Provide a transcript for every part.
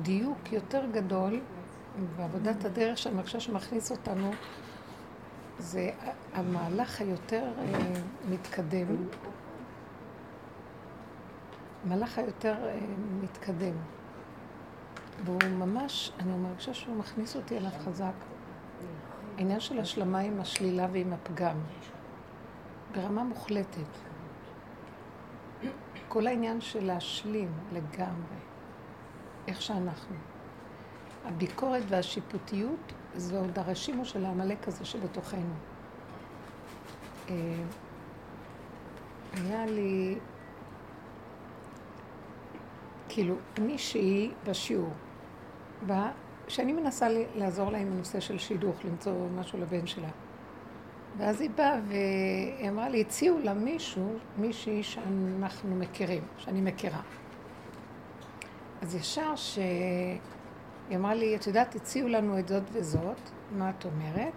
דיוק יותר גדול בעבודת הדרך שאני מרגישה שמכניס אותנו, זה המהלך היותר אה, מתקדם. המהלך היותר אה, מתקדם. והוא ממש, אני מרגישה שהוא מכניס אותי אליו חזק. העניין של השלמה עם השלילה ועם הפגם, ברמה מוחלטת. כל העניין של להשלים לגמרי, איך שאנחנו. הביקורת והשיפוטיות זה עוד הרשימו של העמלק הזה שבתוכנו. אה, היה לי, כאילו, מישהי בשיעור, שאני מנסה לעזור לה עם הנושא של שידוך, למצוא משהו לבן שלה. ואז היא באה והיא אמרה לי, הציעו לה מישהו, מישהי שאנחנו מכירים, שאני מכירה. אז ישר שהיא אמרה לי, את יודעת, הציעו לנו את זאת וזאת, מה את אומרת?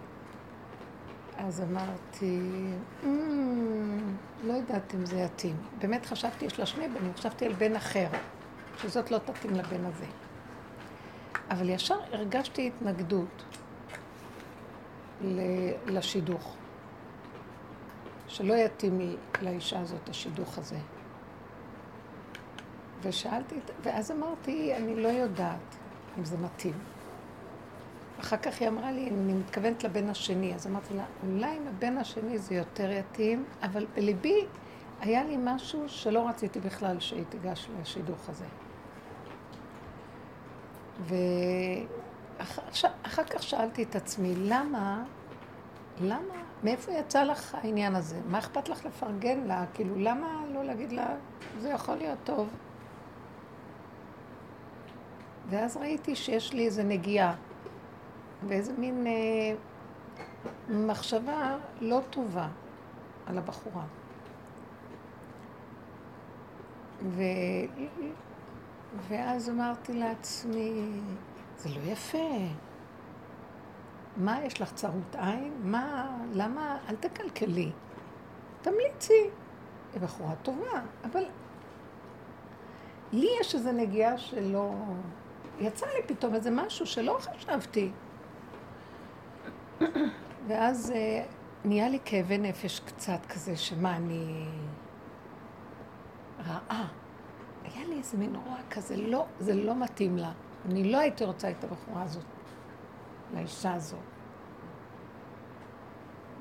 אז אמרתי, mm, לא יודעת אם זה יתאים. באמת חשבתי, יש לה שני בנים, חשבתי על בן אחר, שזאת לא תתאים לבן הזה. אבל ישר הרגשתי התנגדות לשידוך. שלא יתאים לאישה הזאת השידוך הזה. ושאלתי, ואז אמרתי, אני לא יודעת אם זה מתאים. אחר כך היא אמרה לי, אני מתכוונת לבן השני, אז אמרתי לה, אולי עם הבן השני זה יותר יתאים, אבל בליבי היה לי משהו שלא רציתי בכלל שהיא תיגש לשידוך הזה. ואחר כך שאלתי את עצמי, למה, למה, מאיפה יצא לך העניין הזה? מה אכפת לך לפרגן לה? כאילו, למה לא להגיד לה, זה יכול להיות טוב? ואז ראיתי שיש לי איזו נגיעה, ואיזה מין אה, מחשבה לא טובה על הבחורה. ו... ואז אמרתי לעצמי, זה לא יפה. מה, יש לך צרות עין? מה, למה, אל תקלקלי. תמליצי. היא בחורה טובה, אבל לי יש איזו נגיעה שלא... יצא לי פתאום איזה משהו שלא חשבתי. ואז אה, נהיה לי כאבי נפש קצת כזה, שמה, אני רעה. היה לי איזה מין רוע כזה, לא, זה לא מתאים לה. אני לא הייתי רוצה את הבחורה הזאת, לאישה הזאת.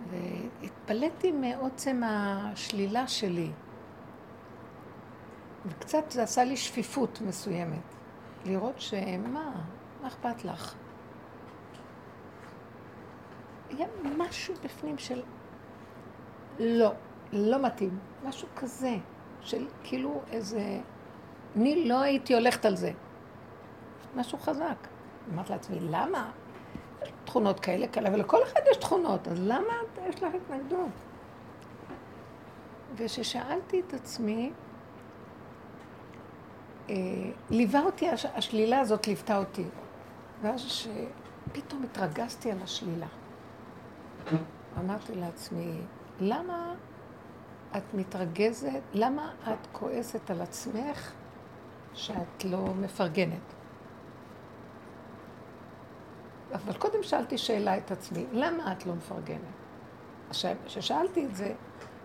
והתפלאתי מעוצם השלילה שלי. וקצת זה עשה לי שפיפות מסוימת. לראות שמה, מה אכפת לך? היה משהו בפנים של לא, לא מתאים. משהו כזה, של כאילו איזה... אני לא הייתי הולכת על זה. משהו חזק. אמרתי לעצמי, למה? תכונות כאלה כאלה, ולכל אחד יש תכונות, אז למה יש לך התנגדות? וכששאלתי את עצמי, ליווה אותי, השלילה הזאת ליוותה אותי. ואז שפתאום התרגזתי על השלילה. אמרתי לעצמי, למה את מתרגזת, למה את כועסת על עצמך שאת לא מפרגנת? אבל קודם שאלתי שאלה את עצמי, למה את לא מפרגנת? כששאלתי את זה,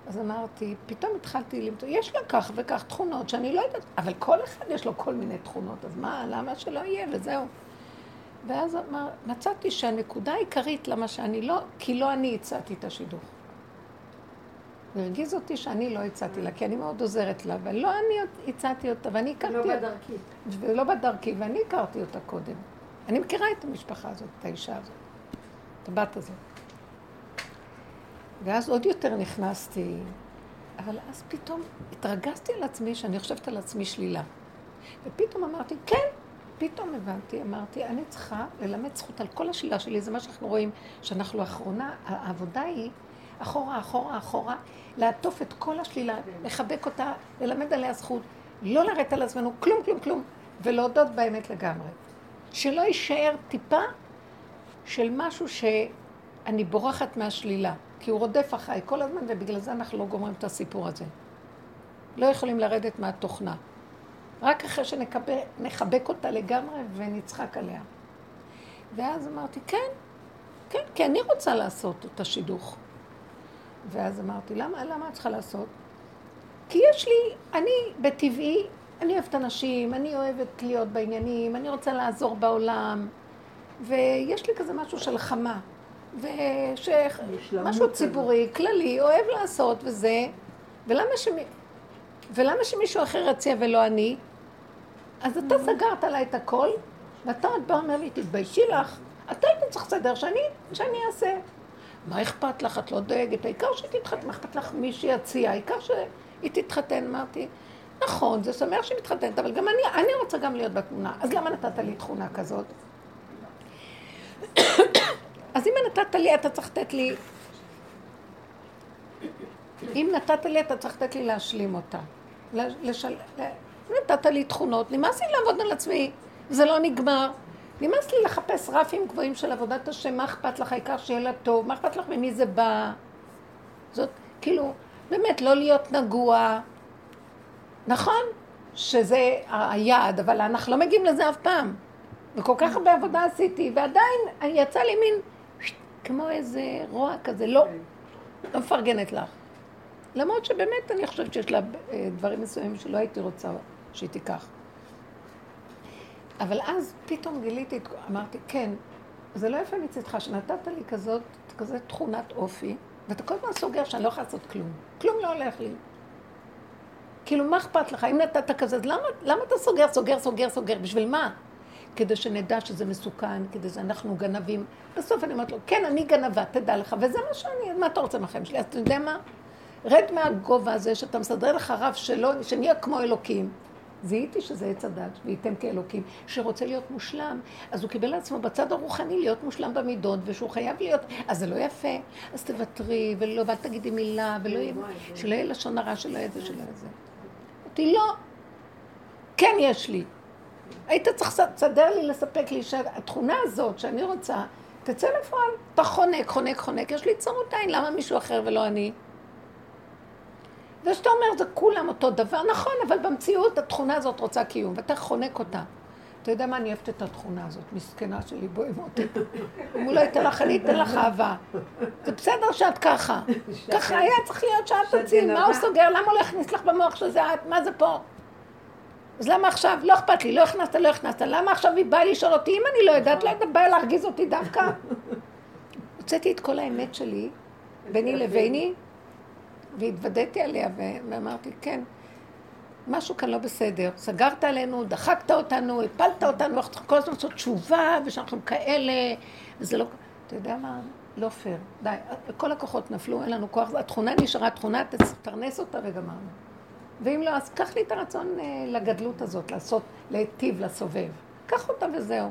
אז אמרתי, פתאום התחלתי למצוא, יש לה כך וכך תכונות שאני לא יודעת, אבל כל אחד יש לו כל מיני תכונות, אז מה, למה שלא יהיה, וזהו. ואז אמר, מצאתי שהנקודה העיקרית למה שאני לא, כי לא אני הצעתי את השידוך. והרגיז אותי שאני לא הצעתי לה, כי אני מאוד עוזרת לה, ולא אני הצעתי אותה, ואני הכרתי... לא בדרכי. ולא בדרכי, ואני הכרתי אותה קודם. אני מכירה את המשפחה הזאת, את האישה הזאת, את הבת הזאת. ואז עוד יותר נכנסתי, אבל אז פתאום התרגזתי על עצמי שאני חושבת על עצמי שלילה. ופתאום אמרתי, כן, פתאום הבנתי, אמרתי, אני צריכה ללמד זכות על כל השלילה שלי, זה מה שאנחנו רואים, שאנחנו לאחרונה, העבודה היא אחורה, אחורה, אחורה, לעטוף את כל השלילה, לחבק אותה, ללמד עליה זכות, לא לרדת על עצמנו כלום, כלום, כלום, ולהודות באמת לגמרי. שלא יישאר טיפה של משהו שאני בורחת מהשלילה. כי הוא רודף אחריי כל הזמן, ובגלל זה אנחנו לא גומרים את הסיפור הזה. לא יכולים לרדת מהתוכנה. רק אחרי שנחבק אותה לגמרי ונצחק עליה. ואז אמרתי, כן, כן, כי אני רוצה לעשות את השידוך. ואז אמרתי, למה, למה את צריכה לעשות? כי יש לי, אני בטבעי, אני אוהבת אנשים, אני אוהבת להיות בעניינים, אני רוצה לעזור בעולם, ויש לי כזה משהו של חמה, ומשהו ציבורי, כללי, אוהב לעשות וזה, ולמה, שמי, ולמה שמישהו אחר יציע ולא אני? אז אתה סגרת עליי את הכל, ואתה עוד בא ואומר לי, תתביישי לך, אתה היית צריך לסדר שאני, שאני אעשה. מה אכפת לך? את לא דואגת, העיקר שתתחתן, מה אכפת לך מי שיציע, העיקר שהיא תתחתן, אמרתי. נכון, זה שמח שהיא מתחתנת, אבל גם אני, אני רוצה גם להיות בתמונה. אז למה נתת לי תכונה כזאת? אז אם נתת לי, אתה צריך לתת לי... אם נתת לי, אתה צריך לתת לי להשלים אותה. לשל... נתת לי תכונות, נמאס לי לעבוד על עצמי, זה לא נגמר. נמאס לי לחפש רפים גבוהים של עבודת השם, מה אכפת לך, העיקר שיהיה לה טוב, מה אכפת לך ממי זה בא? זאת, כאילו, באמת, לא להיות נגוע. נכון שזה היעד, אבל אנחנו לא מגיעים לזה אף פעם. וכל כך הרבה עבודה עשיתי, ועדיין יצא לי מין, כמו איזה רוע כזה, לא, לא מפרגנת לך. למרות שבאמת אני חושבת שיש לה אה, דברים מסוימים שלא הייתי רוצה שהיא תיקח. אבל אז פתאום גיליתי, אמרתי, כן, זה לא יפה מצדך שנתת לי כזאת, כזאת תכונת אופי, ואתה כל הזמן סוגר שאני לא יכולה לעשות כלום. כלום לא הולך לי. כאילו, מה אכפת לך? אם נתת כזה, אז למה, למה אתה סוגר, סוגר, סוגר, סוגר? בשביל מה? כדי שנדע שזה מסוכן, כדי שאנחנו גנבים. בסוף אני אומרת לו, כן, אני גנבה, תדע לך, וזה מה שאני, מה אתה רוצה מהחיים שלי? אז אתה יודע מה? רד מהגובה הזה שאתה מסדר לך רב שלא, שנהיה כמו אלוקים. זיהיתי שזה עץ הדת, וייתם כאלוקים, שרוצה להיות מושלם, אז הוא קיבל לעצמו בצד הרוחני להיות מושלם במידות, ושהוא חייב להיות, אז זה לא יפה, אז תוותרי, ולא, ואל תגידי מילה, ולא יהיה, שלא יהיה לשון הרע שלא יהיה זה, שלא יהיה זה. אמרתי, לא, כן יש לי. היית צריך לסדר לי, לספק לי שהתכונה הזאת שאני רוצה, תצא לפועל. אתה חונק, חונק, חונק, יש לי צרות עין, למה מישהו אחר ולא אני? זה שאתה אומר, זה כולם אותו דבר, נכון, אבל במציאות התכונה הזאת רוצה קיום, ואתה חונק אותה. אתה יודע מה, אני אוהבת את התכונה הזאת, מסכנה שלי, בואי מוטי. אם הוא לא ייתן לך, אני אתן לך אהבה. זה בסדר שאת ככה. ככה היה צריך להיות שאת תציעי, מה הוא סוגר? למה הוא לא יכניס לך במוח שזה את? מה זה פה? אז למה עכשיו? לא אכפת לי, לא הכנסת, לא הכנסת. למה עכשיו היא באה לשאול אותי? אם אני לא יודעת, לא באה להרגיז אותי דווקא. הוצאתי את כל האמת שלי, ביני לביני, והתוודעתי עליה ואמרתי, כן, משהו כאן לא בסדר. סגרת עלינו, דחקת אותנו, הפלת אותנו, אנחנו צריכים כל הזמן לעשות תשובה, ושאנחנו כאלה, וזה לא... אתה יודע מה? לא פייר. די, כל הכוחות נפלו, אין לנו כוח, התכונה נשארה תכונה, תפרנס אותה וגמרנו. ואם לא, אז קח לי את הרצון אה, לגדלות הזאת, לעשות, להיטיב לסובב. קח אותה וזהו.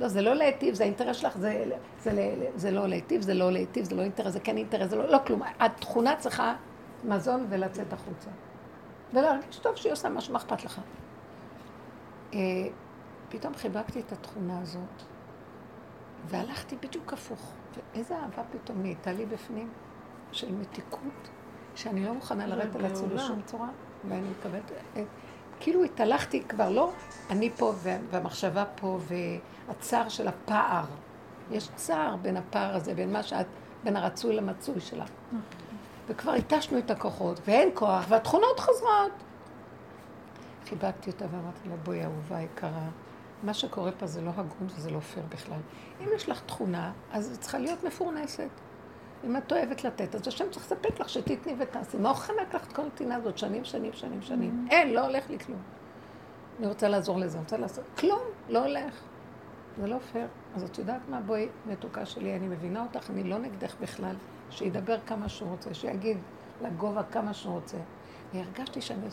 לא, זה לא להיטיב, זה האינטרס שלך, זה, זה, זה, זה לא להיטיב, זה לא להיטיב, זה לא אינטרס, זה כן אינטרס, זה לא, לא כלום. התכונה צריכה מזון ולצאת החוצה. ולהרגיש טוב שהיא עושה מה שמה אכפת לך. אה, פתאום חיבקתי את התכונה הזאת, והלכתי בדיוק הפוך. ואיזה אהבה פתאום נהייתה לי בפנים, של מתיקות, שאני לא מוכנה לרדת על עצמי בשום צורה, ואני מקבלת... כאילו התהלכתי כבר לא, אני פה והמחשבה פה והצער של הפער. יש צער בין הפער הזה, בין מה שאת, בין הרצוי למצוי שלך. וכבר התשנו את הכוחות, ואין כוח, והתכונות חוזרות. חיבקתי אותה ואמרתי לה, בואי אהובה יקרה, מה שקורה פה זה לא הגון וזה לא פייר בכלל. אם יש לך תכונה, אז היא צריכה להיות מפורנסת. אם את אוהבת לתת, אז השם צריך לספק לך שתתני ותעשי. מה הוא חנק לך את כל הנתינה הזאת שנים, שנים, שנים, שנים? Mm-hmm. אין, לא הולך לי כלום. אני רוצה לעזור לזה, אני רוצה לעשות... כלום, לא הולך. זה לא פייר. אז את יודעת מה? בואי, מתוקה שלי, אני מבינה אותך, אני לא נגדך בכלל. שידבר כמה שהוא רוצה, שיגיד לגובה כמה שהוא רוצה. והרגשתי שאני,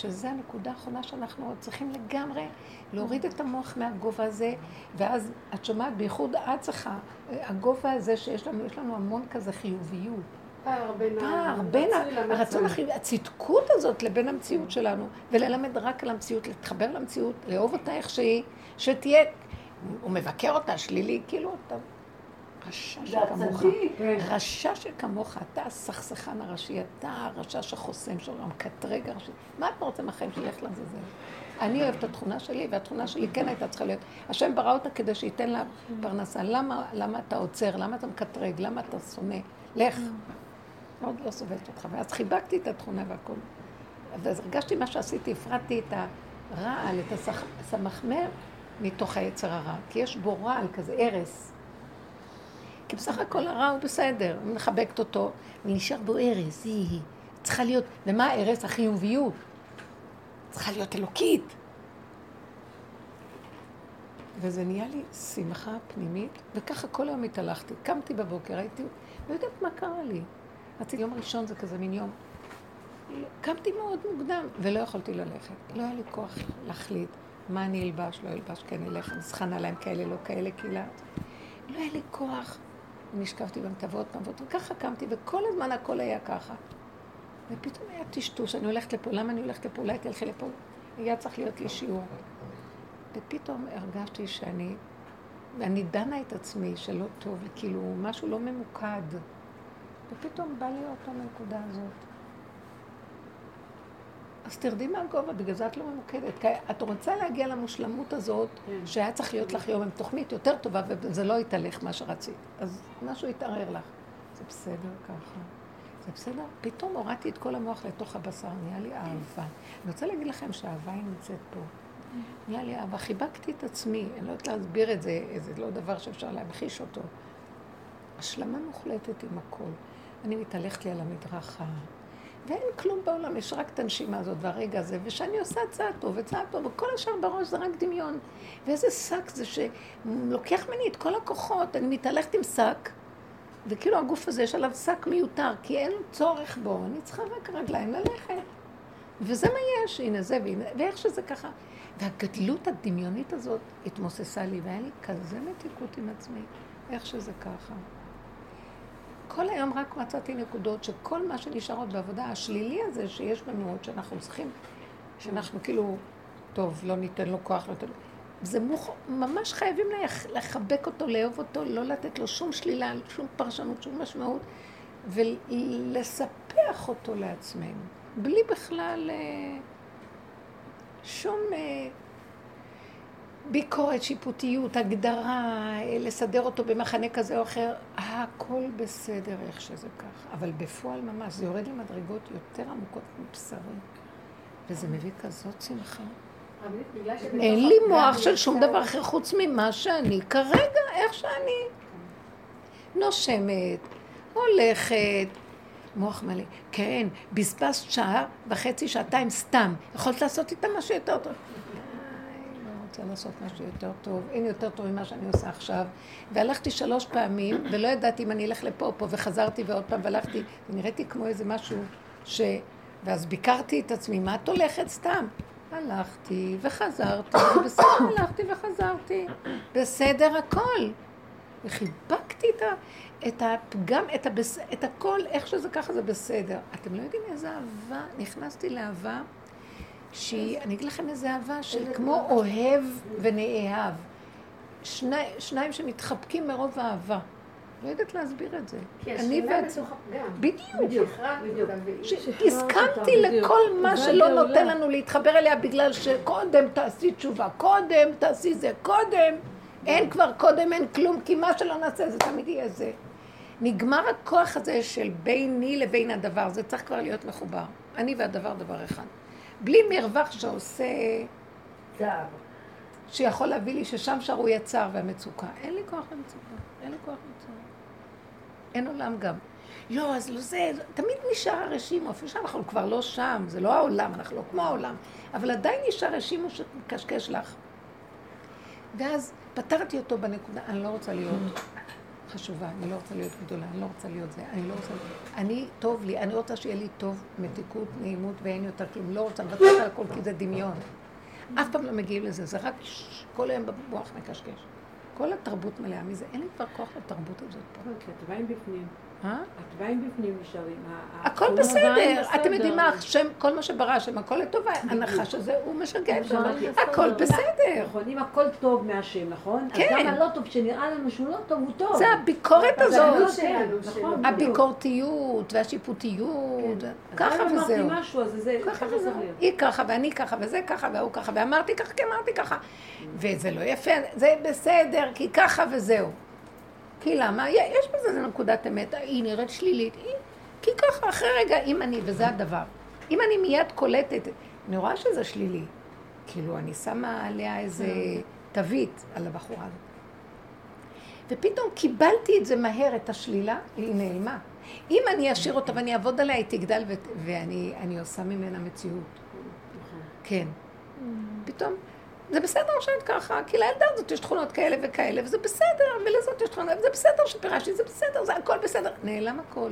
שזה הנקודה האחרונה שאנחנו צריכים לגמרי להוריד את המוח מהגובה הזה, ואז את שומעת, בייחוד את צריכה, הגובה הזה שיש לנו, יש לנו המון כזה חיוביות. פער בין, פער, בין הרצון החיובי, הצדקות הזאת לבין המציאות שלנו, וללמד רק על המציאות, להתחבר למציאות, לאהוב אותה איך שהיא, שתהיה, הוא מבקר אותה שלילי, כאילו, רשע שכמוך, כן. רשע שכמוך, אתה הסכסכן הראשי, אתה הרשע שחוסם שלו, המקטרג הראשי. מה אתה רוצה מהחיים שלך לעזאזל? אני אוהבת את התכונה שלי, והתכונה שלי כן הייתה צריכה להיות. השם ברא אותה כדי שייתן לה פרנסה. למה, למה אתה עוצר? למה אתה מקטרג? למה אתה שונא? לך. עוד לא סובבת אותך. ואז חיבקתי את התכונה והכול. ואז הרגשתי מה שעשיתי, הפרדתי את הרעל, את הסמחמר, מתוך היצר הרע. כי יש בו רעל כזה, הרס. כי בסך הכל הרע הוא בסדר, אני מחבקת אותו, ונשאר בו הרס, היא, היא. צריכה להיות, ומה ההרס? החיוביות. צריכה להיות אלוקית. וזה נהיה לי שמחה פנימית, וככה כל היום התהלכתי. קמתי בבוקר, הייתי, לא יודעת מה קרה לי. רציתי יום ראשון זה כזה מין יום. קמתי מאוד מוקדם, ולא יכולתי ללכת. לא היה לי כוח להחליט מה אני אלבש, לא אלבש, כן אלך, נסחה נעליים כאלה, לא כאלה, קהילה. לא היה לי כוח. נשכבתי במטבות פעמות, וככה קמתי, וכל הזמן הכל היה ככה. ופתאום היה טשטוש, אני הולכת לפה, למה אני הולכת לפה? אולי תלכי לפה? היה צריך להיות לי שיעור. ופתאום הרגשתי שאני, ואני דנה את עצמי שלא טוב, כאילו משהו לא ממוקד. ופתאום בא לי אותו מהנקודה הזאת. אז תרדי מהגובה, בגלל זה את לא ממוקדת. כי את רוצה להגיע למושלמות הזאת, כן. שהיה צריך להיות לך יום עם תוכנית יותר טובה, וזה לא יתהלך מה שרצית. אז משהו יתערער לך. זה בסדר ככה. זה בסדר? פתאום הורדתי את כל המוח לתוך הבשר, נהיה לי אהבה. אני רוצה להגיד לכם שהאהבה היא נמצאת פה. נהיה לי אהבה. חיבקתי את עצמי, אני לא יודעת להסביר את זה, זה לא דבר שאפשר להמחיש אותו. השלמה מוחלטת עם הכל. אני מתהלכת לי על המדרכה, ואין כלום בעולם, יש רק את הנשימה הזאת והרגע הזה, ושאני עושה צעד טוב וצעד טוב, וכל השאר בראש זה רק דמיון. ואיזה שק זה שלוקח ממני את כל הכוחות, אני מתהלכת עם שק, וכאילו הגוף הזה יש עליו שק מיותר, כי אין צורך בו, אני צריכה רק רגליים ללכת. וזה מה יש, הנה זה, והנה, ואיך שזה ככה. והגדלות הדמיונית הזאת התמוססה לי, והיה לי כזה מתיקות עם עצמי, איך שזה ככה. כל היום רק מצאתי נקודות שכל מה שנשאר עוד בעבודה, השלילי הזה שיש לנו עוד, שאנחנו צריכים, שאנחנו כאילו, טוב, לא ניתן לו כוח, לא ניתן לו... זה מוכ... ממש חייבים לחבק אותו, לאהוב אותו, לא לתת לו שום שלילה, שום פרשנות, שום משמעות, ולספח אותו לעצמנו, בלי בכלל אה, שום אה, ביקורת, שיפוטיות, הגדרה, לסדר אותו במחנה כזה או אחר, הכל בסדר איך שזה ככה. אבל בפועל ממש, זה יורד למדרגות יותר עמוקות מבשרי, וזה מביא כזאת שמחה. אין לי מוח של שום דבר אחר חוץ ממה שאני כרגע, איך שאני. נושמת, הולכת, מוח מלא. כן, בזבזת שעה וחצי, שעתיים סתם. יכולת לעשות איתה משהו יותר טוב. רוצה לעשות משהו יותר טוב, אין יותר טוב ממה שאני עושה עכשיו. והלכתי שלוש פעמים, ולא ידעתי אם אני אלך לפה או פה, וחזרתי ועוד פעם, והלכתי, ונראיתי כמו איזה משהו ש... ואז ביקרתי את עצמי, מה את הולכת סתם? הלכתי וחזרתי, בסדר, הלכתי וחזרתי, בסדר הכל. וחיבקתי את, ה, את הפגם, את, הבס, את הכל, איך שזה ככה זה בסדר. אתם לא יודעים איזה אהבה, נכנסתי לאהבה שהיא, אני אגיד לכם איזה אהבה של כמו אוהב ונאהב. שני, שניים שמתחבקים מרוב אהבה. לא יודעת להסביר את זה. אני בעצמי... בדיוק. הסכמתי לכל מה שלא נותן לנו להתחבר אליה בגלל שקודם תעשי תשובה, קודם תעשי זה, קודם. אין כבר קודם, אין כלום, כי מה שלא נעשה זה תמיד יהיה זה. נגמר הכוח הזה של ביני לבין הדבר, זה צריך כבר להיות מחובר. אני והדבר דבר אחד. בלי מרווח שעושה... צער. שיכול להביא לי ששם שרו יצר והמצוקה. אין לי כוח למצוקה, אין לי כוח למצוקה. אין עולם גם. לא, אז לא זה, תמיד נשאר הרשימו, אפילו שאנחנו כבר לא שם, זה לא העולם, אנחנו לא כמו העולם, אבל עדיין נשאר רשימו שמקשקש לך. ואז פתרתי אותו בנקודה, אני לא רוצה להיות חשובה, אני לא רוצה להיות גדולה, אני לא רוצה להיות זה, אני לא רוצה... אני, טוב לי, אני רוצה שיהיה לי טוב, מתיקות, נעימות ואין יותר כלום. לא רוצה לוותר על הכל כי זה דמיון. אף פעם לא מגיעים לזה, זה רק כל היום במוח מקשקש. כל התרבות מלאה מזה, אין לי כבר כוח לתרבות הזאת פה. אוקיי, את בפנים. אה? את באה בפנים נשארים. הכל בסדר. אתם יודעים מה, השם, כל מה שברא השם, הכל לטובה. הנחש הזה הוא משגע את הכל בסדר. נכון, אם הכל טוב מהשם, נכון? כן. אז גם הלא טוב, שנראה לנו שהוא לא טוב, הוא טוב. זה הביקורת הזאת. נכון, הביקורתיות והשיפוטיות. ככה וזהו. ככה וזהו. היא ככה ואני ככה וזה ככה והוא ככה ואמרתי ככה כי אמרתי ככה. וזה לא יפה, זה בסדר כי ככה וזהו. כי למה? יש בזה איזה נקודת אמת, היא נראית שלילית, היא... כי ככה, אחרי רגע, אם אני, וזה הדבר, אם אני מיד קולטת, אני רואה שזה שלילי, כאילו, אני שמה עליה איזה תווית על הבחורה הזאת. ופתאום קיבלתי את זה מהר, את השלילה, היא נעלמה. אם אני אשאיר אותה ואני אעבוד עליה, היא תגדל ואני עושה ממנה מציאות. כן. פתאום זה בסדר שאת ככה, כי לילדה הזאת יש תכונות כאלה וכאלה, וזה בסדר, ולזאת יש תכונות, וזה בסדר שפירשתי, זה בסדר, זה הכל בסדר. נעלם הכל.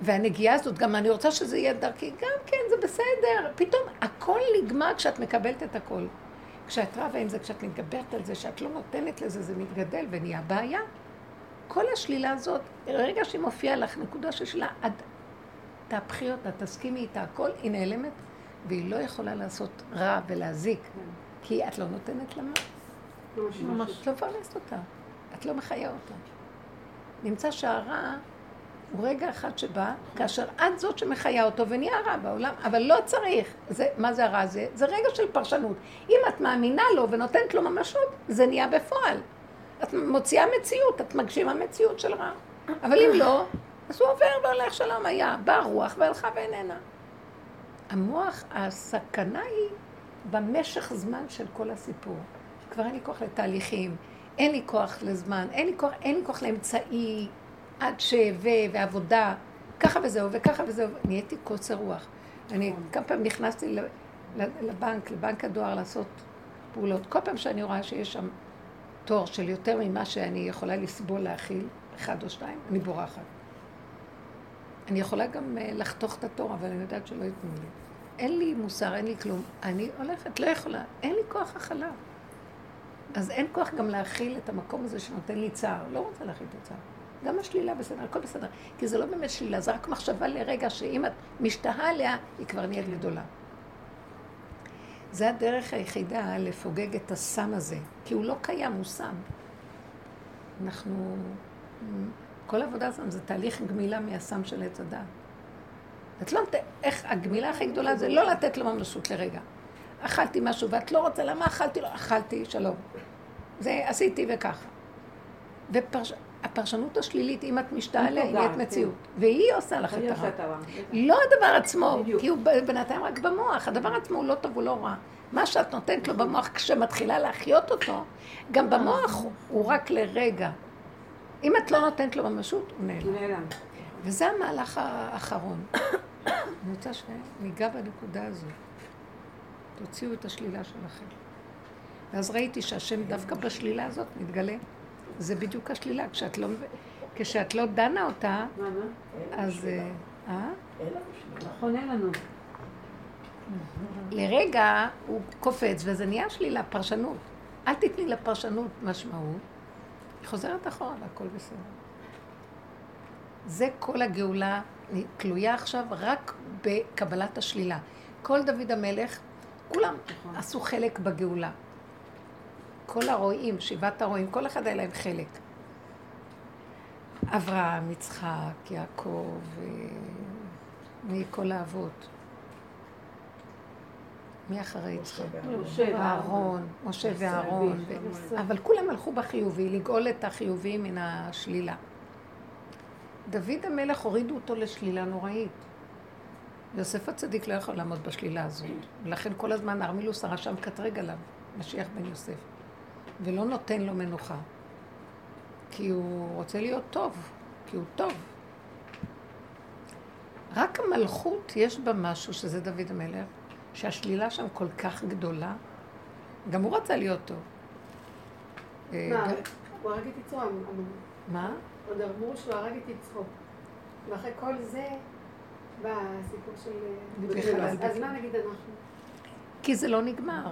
והנגיעה הזאת, גם אני רוצה שזה יהיה דרכי, גם כן, זה בסדר. פתאום הכל נגמר כשאת מקבלת את הכל. כשאת רבה עם זה, כשאת מתגברת על זה, שאת לא נותנת לזה, זה מתגדל ונהיה בעיה. כל השלילה הזאת, רגע שהיא מופיעה לך, נקודה של שלה, את תהפכי אותה, תסכימי איתה, הכל, היא נעלמת והיא לא יכולה לעשות רע ולהזיק. כי את לא נותנת לה מה. ממש. את לא מפרנסת אותה, את לא מחיה אותה. נמצא שהרע הוא רגע אחד שבא, כאשר את זאת שמחיה אותו ונהיה רע בעולם, אבל לא צריך. זה, מה זה הרע הזה? זה רגע של פרשנות. אם את מאמינה לו ונותנת לו ממשות, זה נהיה בפועל. את מוציאה מציאות, את מגשימה מציאות של רע. אבל אם לא, אז הוא עובר והולך שלום היה. באה רוח והלכה ואיננה. המוח, הסכנה היא במשך זמן של כל הסיפור. כבר אין לי כוח לתהליכים, אין לי כוח לזמן, אין לי כוח, אין לי כוח לאמצעי עד ש... ו... ועבודה, ככה וזהו, וככה וזהו. נהייתי קוצר רוח. אני כמה פעמים נכנסתי לבנק, לבנק הדואר לעשות פעולות. כל פעם שאני רואה שיש שם תור של יותר ממה שאני יכולה לסבול להכיל, אחד או שתיים, אני בורחת. אני יכולה גם אה, לחתוך את התור, אבל אני יודעת שלא ייתנו לי. אין לי מוסר, אין לי כלום. אני הולכת, לא יכולה. אין לי כוח הכלה. אז אין כוח גם להכיל את המקום הזה שנותן לי צער. לא רוצה להכיל את הצער. גם השלילה בסדר, הכל בסדר. כי זה לא באמת שלילה, זה רק מחשבה לרגע שאם את משתהה עליה, היא כבר נהיית גדולה. זה הדרך היחידה לפוגג את הסם הזה, כי הוא לא קיים, הוא סם. אנחנו כל העבודה הזאת זה תהליך גמילה מהסם של עץ הדת. את לא נותנת, איך הגמילה הכי גדולה זה לא לתת לו ממשות לרגע. אכלתי משהו ואת לא רוצה, למה אכלתי? לא, אכלתי, שלום. זה עשיתי וככה. והפרשנות השלילית, אם את משתעה עליה, היא נהיית כן. מציאות. והיא עושה לך את הרע. לא הדבר עצמו, כי הוא בינתיים רק במוח. הדבר עצמו הוא לא טוב, הוא לא רע. מה שאת נותנת לו במוח כשמתחילה להחיות אותו, גם במוח הוא רק לרגע. אם את לא נותנת לו ממשות, הוא נעלם. נעלם. וזה המהלך האחרון. אני רוצה שניגע בנקודה הזו. תוציאו את השלילה שלכם. ואז ראיתי שהשם דווקא בשלילה הזאת מתגלה. זה בדיוק השלילה. כשאת לא, כשאת לא דנה אותה, אז... אה? אה? נכון, אין לנו. לרגע הוא קופץ, וזה נהיה שלילה, פרשנות. אל תתני לפרשנות משמעות. היא חוזרת אחורה והכל בסדר. זה כל הגאולה תלויה עכשיו רק בקבלת השלילה. כל דוד המלך, כולם נכון. עשו חלק בגאולה. כל הרועים, שבעת הרועים, כל אחד היה להם חלק. אברהם, יצחק, יעקב, אה, מכל האבות. מי אחרי יצחק? משה ואהרון, משה ואהרון. אבל כולם הלכו בחיובי, לגאול את החיובי מן השלילה. דוד המלך הורידו אותו לשלילה נוראית. יוסף הצדיק לא יכול לעמוד בשלילה הזאת. ולכן כל הזמן ארמילוס הרשם מקטרג עליו, משיח בן יוסף. ולא נותן לו מנוחה. כי הוא רוצה להיות טוב, כי הוא טוב. רק המלכות יש בה משהו, שזה דוד המלך, שהשלילה שם כל כך גדולה, גם הוא רצה להיות טוב. אה, מה? הוא הרג את יצרו. מה? עוד אמרו שהוא הרג את יצרו. ואחרי כל זה בא הסיפור של... אז מה נגיד אנחנו? כי זה לא נגמר.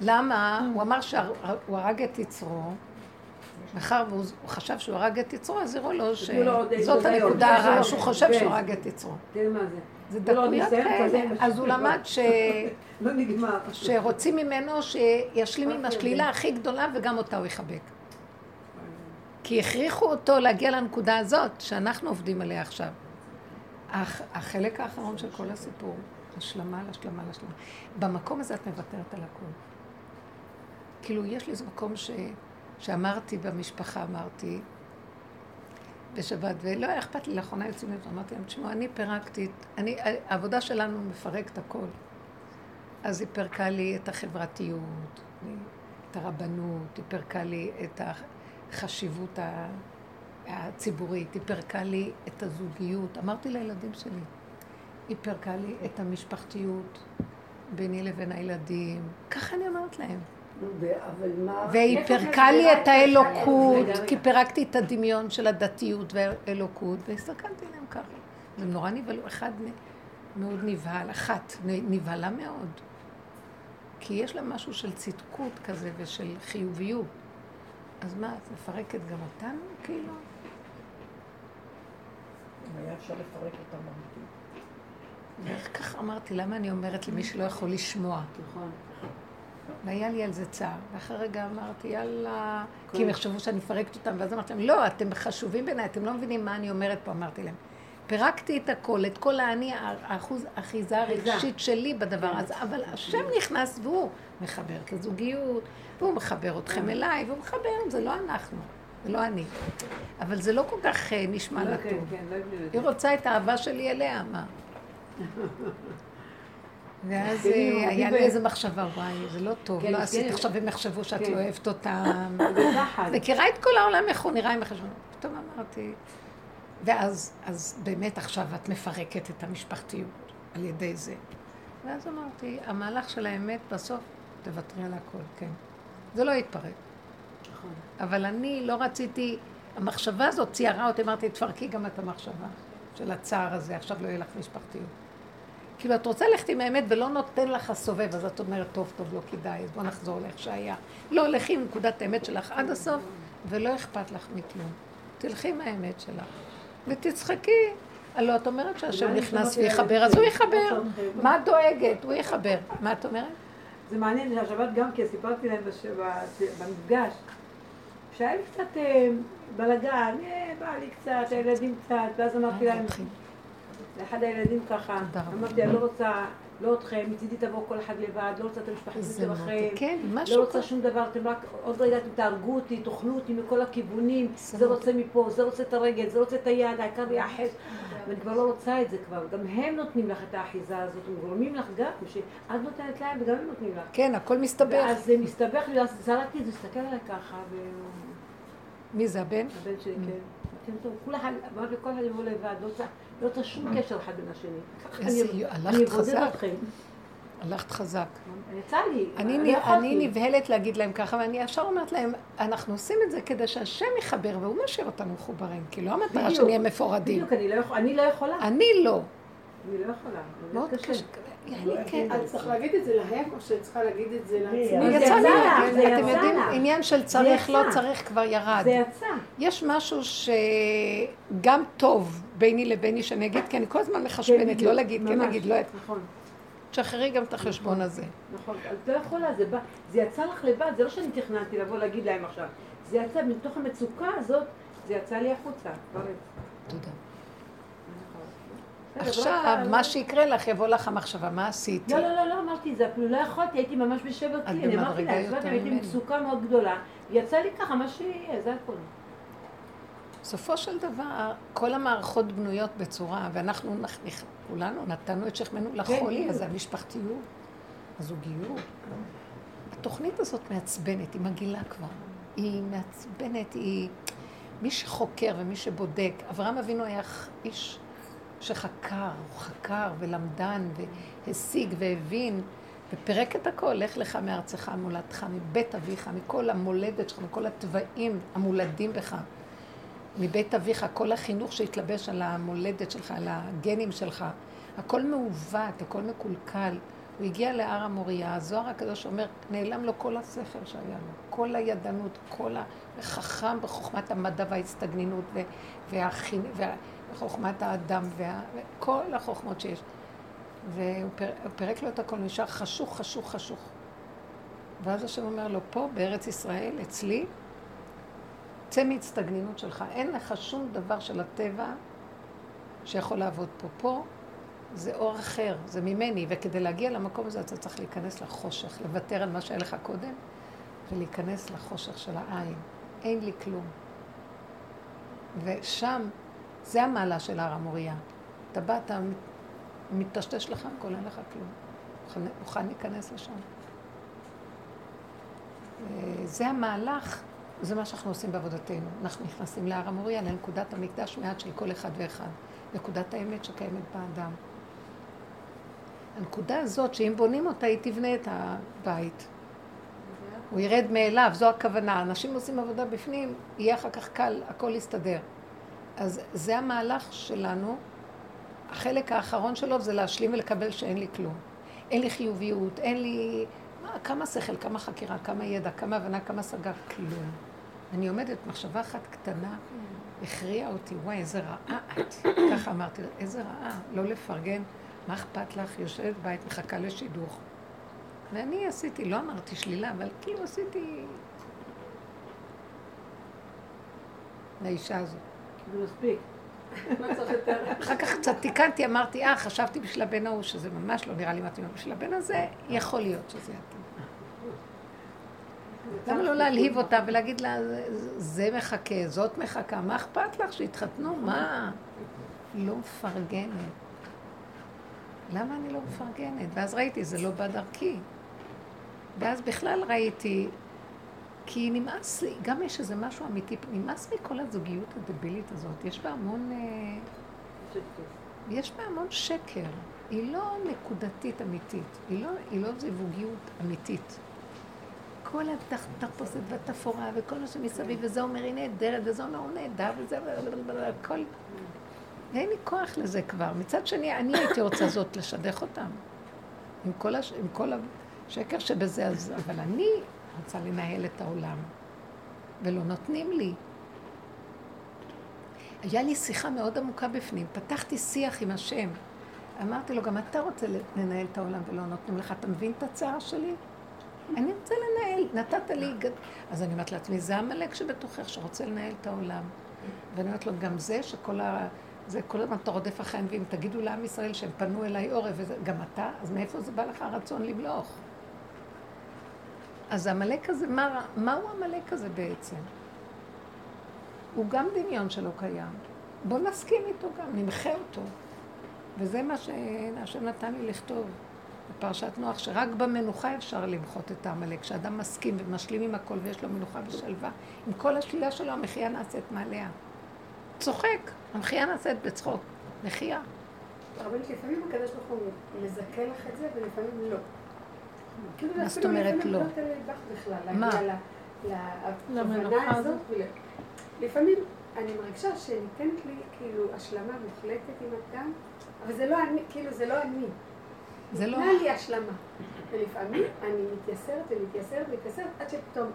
למה? הוא אמר שהוא הרג את יצרו, מאחר והוא חשב שהוא הרג את יצרו, אז הראו לו שזאת הנקודה הרעה, שהוא חושב. שהוא הרג את יצרו. תראי מה זה. זה דקויות כאלה, אז הוא למד ש... לא נגמר. שרוצים ממנו שישלים עם השלילה הכי גדולה וגם אותה הוא יחבק. כי הכריחו אותו להגיע לנקודה הזאת שאנחנו עובדים עליה עכשיו. החלק האחרון של כל הסיפור, השלמה להשלמה להשלמה. במקום הזה את מוותרת על הכול. כאילו, יש לי איזה מקום ש... שאמרתי במשפחה, אמרתי, בשבת, ולא היה אכפת לי, לאחרונה יוצאים לזה, אמרתי להם, תשמעו, אני פירקתי, אני, העבודה שלנו מפרקת הכל. אז היא פירקה לי את החברתיות, את הרבנות, היא פירקה לי את החשיבות הציבורית, היא פירקה לי את הזוגיות. אמרתי לילדים שלי, היא פירקה לי את המשפחתיות ביני לבין הילדים. ככה אני אמרת להם. והיא פירקה לי את האלוקות, כי פירקתי את הדמיון של הדתיות והאלוקות, והסתכלתי עליהם ככה. הם נורא נבהלו, אחד מאוד נבהל, אחת נבהלה מאוד. כי יש לה משהו של צדקות כזה ושל חיוביות. אז מה, את מפרקת גם אותנו, כאילו? אם היה אפשר לפרק אותם אמיתית. ואיך כך אמרתי, למה אני אומרת למי שלא יכול לשמוע? נכון. והיה לי על זה צער. ואחרי רגע אמרתי, יאללה, כי הם יחשבו שאני מפרקת אותם, ואז אמרתי להם, לא, אתם חשובים בעיניי, אתם לא מבינים מה אני אומרת פה, אמרתי להם. פירקתי את הכל, את כל האני, האחוז אחיזה הרגשית שלי בדבר הזה, אבל השם נכנס והוא מחבר את הזוגיות, והוא מחבר אתכם כן. אליי, והוא מחבר, זה לא אנחנו, זה לא אני. אבל זה לא כל כך אה, נשמע לה כן, טוב. כן, לא היא רוצה את האהבה שלי אליה, מה? ואז אה, היה לי איזה מחשבה, וואי, זה לא טוב, כן, לא עשית, כן. עכשיו הם יחשבו שאת כן. לא אוהבת אותם. מכירה את כל העולם איך הוא נראה עם החשבון. פתאום אמרתי, ואז אז באמת עכשיו את מפרקת את המשפחתיות על ידי זה. ואז אמרתי, המהלך של האמת בסוף, תוותרי על הכל, כן. זה לא יתפרק. נכון. אבל אני לא רציתי, המחשבה הזאת ציירה אותי, אמרתי, תפרקי גם את המחשבה של הצער הזה, עכשיו לא יהיה לך משפחתיות. כאילו, את רוצה ללכת עם האמת ולא נותן לך הסובב, אז את אומרת, טוב, טוב, לא כדאי, אז בוא נחזור לאיך שהיה. לא, לכי עם נקודת האמת שלך עד הסוף, ולא אכפת לך מכלום. תלכי עם האמת שלך, ותצחקי. הלוא את אומרת שהשם נכנס ויחבר, אז הוא יחבר. מה את דואגת? הוא יחבר. מה את אומרת? זה מעניין, שהשבת גם כן, סיפרתי להם במפגש, שהיה לי קצת אה, בלאגן, אה, בא לי קצת, הילדים קצת, ואז אמרתי להם, לאחד הילדים ככה, אמרתי, אני לא רוצה, לא אתכם, מצידי תבואו כל אחד לבד, לא רוצה את המשפחה שלכם, כן, לא רוצה שום דבר, אתם רק עוד רגע אתם תהרגו אותי, תאכלו אותי מכל הכיוונים, זה רוצה מפה, זה רוצה את הרגל, זה רוצה את היד, העיקר יאחז, ואני כבר לא רוצה את זה כבר, גם הם נותנים לך את האחיזה הזאת, הם גורמים לך גם, שאת נותנת להם וגם הם נותנים לך. כן, הכל מסתבך. אז זה מסתבך לי, אז זרקתי את זה, הסתכל עליי ככה, ו... מי זה הבן? הבן שלי. כן. כן, טוב, כול אחד, אמרתי לכל יבוא לבד, לא צריך... לא שום קשר אחד בין השני. הלכת חזק. הלכת חזק. יצא לי. אני נבהלת להגיד להם ככה, ואני ישר אומרת להם, אנחנו עושים את זה כדי שהשם יחבר, והוא משאיר אותנו מחוברים, כי לא המטרה שנהיה מפורדים. בדיוק, אני לא יכולה. אני לא. אני לא יכולה. מאוד קשה. כן. את צריכה להגיד את זה להם, או שאת צריכה להגיד את זה לעצמי? יצא לי, אתם יודעים, עניין של צריך, לא צריך, כבר ירד. זה יצא. יש משהו שגם טוב ביני לביני שאני אגיד, כי אני כל הזמן מחשבנת, לא להגיד, כן להגיד, לא... נכון. תשחררי גם את החשבון הזה. נכון, את לא יכולה, זה יצא לך לבד, זה לא שאני תכננתי לבוא להגיד להם עכשיו. זה יצא מתוך המצוקה הזאת, זה יצא לי החוצה. תודה. עכשיו, מה שיקרה לך, יבוא לך המחשבה, מה עשיתי? לא, לא, לא, לא אמרתי את זה, אפילו לא יכולתי, הייתי ממש בשבר כלי, אמרתי לה, הייתי במצוקה מאוד גדולה, יצא לי ככה, מה שיהיה, זה הכול. בסופו של דבר, כל המערכות בנויות בצורה, ואנחנו כולנו נתנו את שכמנו לחולי, כן. אז המשפחתיות, הזוגיות. התוכנית הזאת מעצבנת, היא מגעילה כבר. היא מעצבנת, היא... מי שחוקר ומי שבודק, אברהם אבינו היה איש שחקר, הוא חקר ולמדן והשיג והבין ופירק את הכל, לך לך מארצך מולדתך, מבית אביך, מכל המולדת שלך, מכל התוואים המולדים בך, מבית אביך, כל החינוך שהתלבש על המולדת שלך, על הגנים שלך, הכל מעוות, הכל מקולקל. הוא הגיע להר המוריה, הזוהר הקדוש אומר, נעלם לו כל השכל שהיה לו, כל הידענות, כל החכם בחוכמת המדע וההצטגנינות וחוכמת האדם וכל החוכמות שיש. והוא פירק לו את הכל, נשאר חשוך, חשוך, חשוך. ואז השם אומר לו, פה בארץ ישראל, אצלי, צא מהצטגנינות שלך. אין לך שום דבר של הטבע שיכול לעבוד פה. פה זה אור אחר, זה ממני, וכדי להגיע למקום הזה אתה צריך להיכנס לחושך, לוותר על מה שהיה לך קודם, ולהיכנס לחושך של העין. אין לי כלום. ושם, זה המעלה של הר המוריה. אתה בא, אתה מטשטש לך הכל, אין לך כלום. מוכן להיכנס לשם. זה המהלך, זה מה שאנחנו עושים בעבודתנו. אנחנו נכנסים להר המוריה, לנקודת המקדש מעט של כל אחד ואחד. נקודת האמת שקיימת באדם. הנקודה הזאת, שאם בונים אותה, היא תבנה את הבית. הוא ירד מאליו, זו הכוונה. אנשים עושים עבודה בפנים, יהיה אחר כך קל, הכל יסתדר. אז זה המהלך שלנו. החלק האחרון שלו זה להשלים ולקבל שאין לי כלום. אין לי חיוביות, אין לי... מה, כמה שכל, כמה חקירה, כמה ידע, כמה הבנה, כמה השגה, כלום. אני עומדת, מחשבה אחת קטנה, הכריעה אותי, וואי, איזה רעה את. ככה אמרתי איזה רעה, לא לפרגן. מה אכפת לך? יושבת בית, מחכה לשידוך. ואני עשיתי, לא אמרתי שלילה, אבל כאילו עשיתי... לאישה הזאת. זה מספיק. אחר כך קצת תיקנתי, אמרתי, אה, חשבתי בשביל הבן ההוא, שזה ממש לא נראה לי מתאים, בשביל הבן הזה, יכול להיות שזה יתאים. למה לא להלהיב אותה ולהגיד לה, זה מחכה, זאת מחכה, מה אכפת לך שיתחתנו? מה? לא מפרגנת. למה אני לא מפרגנת? ואז ראיתי, זה לא בדרכי. ואז בכלל ראיתי, כי נמאס לי, גם יש איזה משהו אמיתי, נמאס לי כל הזוגיות הדבילית הזאת. יש בה המון... אה, יש בה המון שקר. היא לא נקודתית אמיתית, היא לא, היא לא זיווגיות אמיתית. כל התחפושת והתפאורה וכל מה שמסביב, וזה אומר היא נהדרת, וזה אומר הוא נהדר, וזה... הכל... אין לי כוח לזה כבר. מצד שני, אני הייתי רוצה זאת לשדך אותם. עם כל, הש... עם כל השקר שבזה, אז... אבל אני רוצה לנהל את העולם, ולא נותנים לי. היה לי שיחה מאוד עמוקה בפנים, פתחתי שיח עם השם. אמרתי לו, גם אתה רוצה לנהל את העולם ולא נותנים לך, אתה מבין את הצער שלי? אני רוצה לנהל, נתת לי... אז אני אומרת לעצמי, זה עמלק שבתוכך שרוצה לנהל את העולם. ואני אומרת לו, גם זה שכל ה... זה כל הזמן אתה רודף אחריהם, ואם תגידו לעם ישראל שהם פנו אליי עורף, וגם אתה, אז מאיפה זה בא לך הרצון למלוך? אז העמלק הזה, מה, מהו העמלק הזה בעצם? הוא גם דמיון שלא קיים. בוא נסכים איתו גם, נמחה אותו. וזה מה שהשם נתן לי לכתוב בפרשת נוח, שרק במנוחה אפשר למחות את העמלק, כשאדם מסכים ומשלים עם הכל ויש לו מנוחה ושלווה. עם כל השלילה שלו, המחיה נעשית מעליה. צוחק, המחיה נעשית בצחוק. מחיה. אבל לפעמים הקדוש ברוך הוא מזכה לך את זה, ולפעמים לא. כאילו, מה זאת אומרת לא? מה? להבנה הזאת. לפעמים אני מרגישה שניתנת לי כאילו השלמה מוחלטת עם אדם, אבל זה לא אני, כאילו זה לא אני. זה לא... ניתנה לי השלמה. ולפעמים אני מתייסרת ומתייסרת ומתייסרת עד שפתאום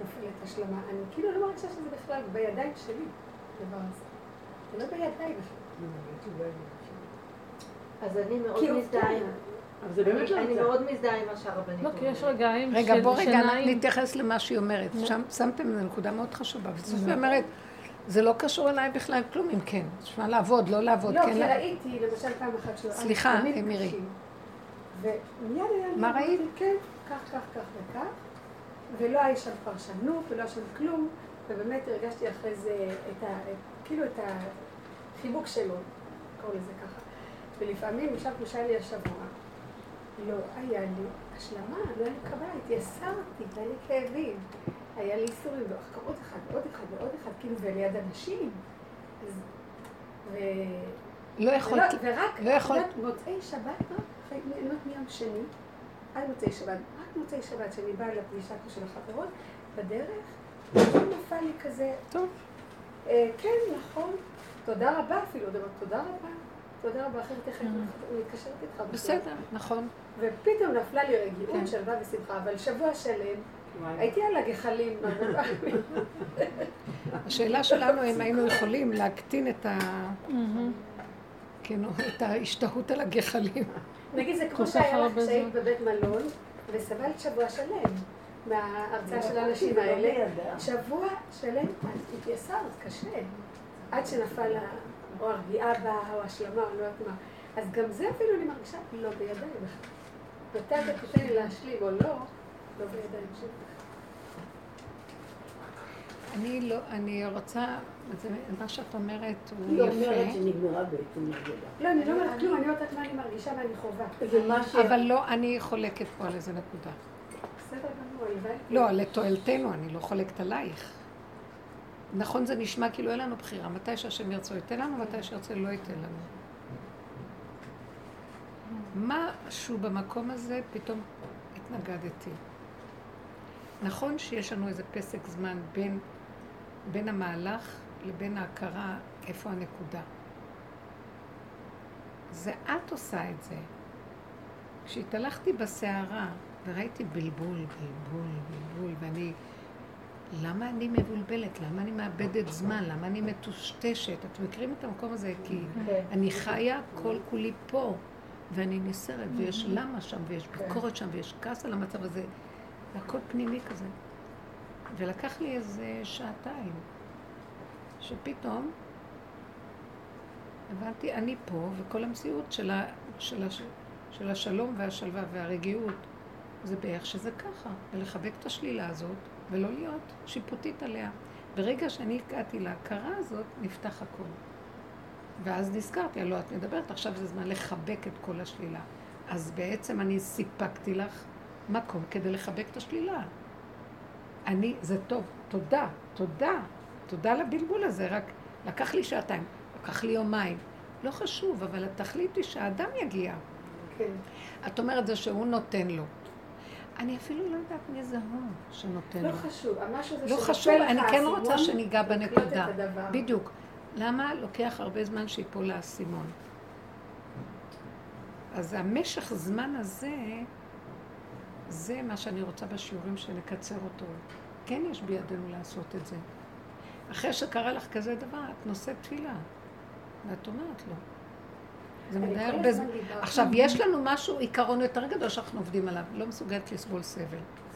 נופלת השלמה. אני כאילו לא מרגישה שזה בכלל בידיים שלי, הדבר הזה. זה לא בידיים בכלל. אז אני מאוד מזדהה עם... אבל זה באמת לא אני מאוד מזדהה עם מה שהרבנית אומרת. לא, כי יש רגעים של רגע, בוא רגע נתייחס למה שהיא אומרת. שם שמתם איזו נקודה מאוד חשובה. וזאת אומרת, זה לא קשור אליי בכלל כלום, אם כן. תשמע, לעבוד, לא לעבוד, כן. לא, כי ראיתי, למשל פעם אחת שהוא... סליחה, מירי. ומיד היה לי... מה ראית? כן, כך, כך, כך וכך. ולא היה שם פרשנות, ולא היה שם כלום. ובאמת הרגשתי אחרי זה את ה... כאילו את החיבוק שלו, קוראים לזה ככה. ולפעמים ישבנו שהיה לי השבוע. לא היה לי השלמה, לא היה לי קבלה, התייסרתי, היה לי כאבים. היה לי איסורים, ואחר עוד אחד, ועוד אחד, ועוד אחד, כאילו, וליד אנשים. אז... ו... לא יכולתי, ורק, לא יכולתי. מוצאי שבת, רק ליהנות מיום שני, עד מוצאי שבת, רק מוצאי שבת, שאני באה לפגישה של החברות, בדרך, נפל לי כזה... טוב. אה, כן, נכון, תודה רבה אפילו, תודה רבה. תודה רבה, אחרי תכף אני מתקשרת איתך. בסדר, נכון. ופתאום נפלה לי רגיעות, כן. שלווה ושמחה, אבל שבוע שלם הייתי על הגחלים. השאלה שלנו אם היינו יכולים להקטין את ה... כן, את ההשתהות על הגחלים. נגיד, זה כמו שהיה לך כשהיית בבית מלון, וסבלת שבוע שלם מההרצאה של האנשים האלה. שבוע שלם התייסרת, קשה. עד שנפל או הרגיעה בה, או השלמה, או לא יודעת מה. אז גם זה אפילו אני מרגישה לא בידיים. מתי אתה תיתן לי להשלים או לא, לא בידיים שלך. אני לא, אני רוצה, זה, מה שאת אומרת הוא יפה. היא אומרת שנגמרה בעצם העבודה. לא, אני לא אומרת כלום, אני אומרת מה אני מרגישה ואני חווה. אבל לא, אני חולקת פה על איזה נקודה. בסדר גמור, הלוואי. לא, לתועלתנו, אני לא חולקת עלייך. נכון, זה נשמע כאילו אין לנו בחירה. מתי שהשם ירצה ייתן לנו, מתי שירצה לא ייתן לנו. משהו במקום הזה, פתאום התנגדתי. נכון שיש לנו איזה פסק זמן בין, בין המהלך לבין ההכרה איפה הנקודה. זה את עושה את זה. כשהתהלכתי בסערה וראיתי בלבול, בלבול, בלבול, ואני... למה אני מבולבלת? למה אני מאבדת זמן? למה אני מטושטשת? אתם מכירים את המקום הזה? כי כן. אני חיה כל כולי פה. ואני נסערת, ויש למה שם, ויש כן. ביקורת שם, ויש כעס על המצב הזה, והכל פנימי כזה. ולקח לי איזה שעתיים, שפתאום הבנתי, אני פה, וכל המציאות של, ה, של, ה, של השלום והשלווה והרגיעות, זה באיך שזה ככה, ולחבק את השלילה הזאת, ולא להיות שיפוטית עליה. ברגע שאני הגעתי להכרה הזאת, נפתח הכל. ואז נזכרתי, הלוא את מדברת, עכשיו זה זמן לחבק את כל השלילה. אז בעצם אני סיפקתי לך מקום כדי לחבק את השלילה. אני, זה טוב, תודה, תודה, תודה לבלבול הזה, רק לקח לי שעתיים, לקח לי יומיים. לא חשוב, אבל התכלית היא שהאדם יגיע. כן. את אומרת זה שהוא נותן לו. אני אפילו לא יודעת מי זה הוא שנותן לא. לא חשוב, המשהו זה לא חשוב, אני כן רוצה שניגע בנקודה. בדיוק. למה לוקח הרבה זמן שיפול האסימון? אז המשך זמן הזה, זה מה שאני רוצה בשיעורים שנקצר אותו. כן יש בידינו לעשות את זה. אחרי שקרה לך כזה דבר, את נושאת תפילה, ואת אומרת לו. זה מדי הרבה זמן. עכשיו, יש לנו משהו, עיקרון יותר גדול שאנחנו עובדים עליו, לא מסוגלת לסבול סבל.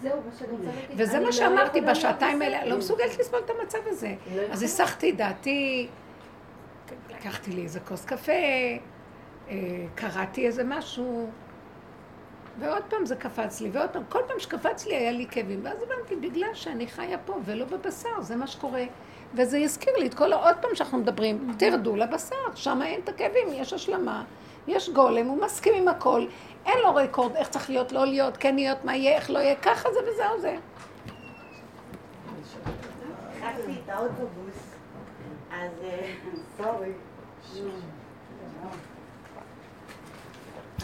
זהו, מה שאני רוצה להגיד. וזה מה לא שאמרתי בשעתיים האלה, לא מסוגלת לסבול את המצב הזה. לא אז הסחתי דעתי, לקחתי לי איזה כוס קפה, אה, קראתי איזה משהו, ועוד פעם זה קפץ לי, ועוד פעם, כל פעם שקפץ לי היה לי כאבים, ואז הבנתי, בגלל שאני חיה פה ולא בבשר, זה מה שקורה. וזה יזכיר לי את כל העוד פעם שאנחנו מדברים, תרדו לבשר, שם אין את הכאבים, יש השלמה, יש גולם, הוא מסכים עם הכל, אין לו רקורד איך צריך להיות, לא להיות, כן להיות, מה יהיה, איך לא יהיה, ככה זה וזהו זה. האוטובוס,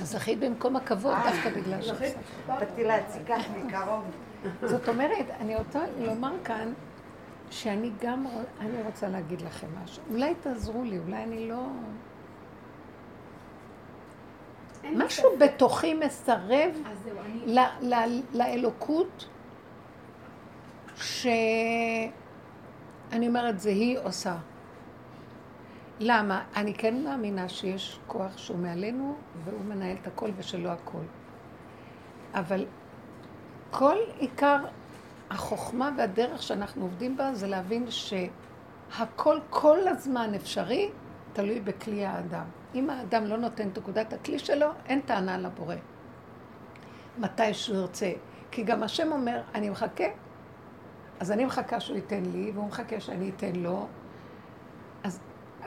אז זכית במקום הכבוד אה, דווקא בגלל ש... באתי להציקה מקרוב. זאת אומרת, אני רוצה לומר כאן שאני גם, אני רוצה להגיד לכם משהו. אולי תעזרו לי, אולי אני לא... משהו בתוכי מסרב לאלוקות שאני אומרת, זה היא עושה. למה? אני כן מאמינה שיש כוח שהוא מעלינו והוא מנהל את הכל ושלא הכל. אבל כל עיקר החוכמה והדרך שאנחנו עובדים בה זה להבין שהכל כל הזמן אפשרי, תלוי בכלי האדם. אם האדם לא נותן את נקודת הכלי שלו, אין טענה לבורא. מתי שהוא ירצה. כי גם השם אומר, אני מחכה, אז אני מחכה שהוא ייתן לי, והוא מחכה שאני אתן לו,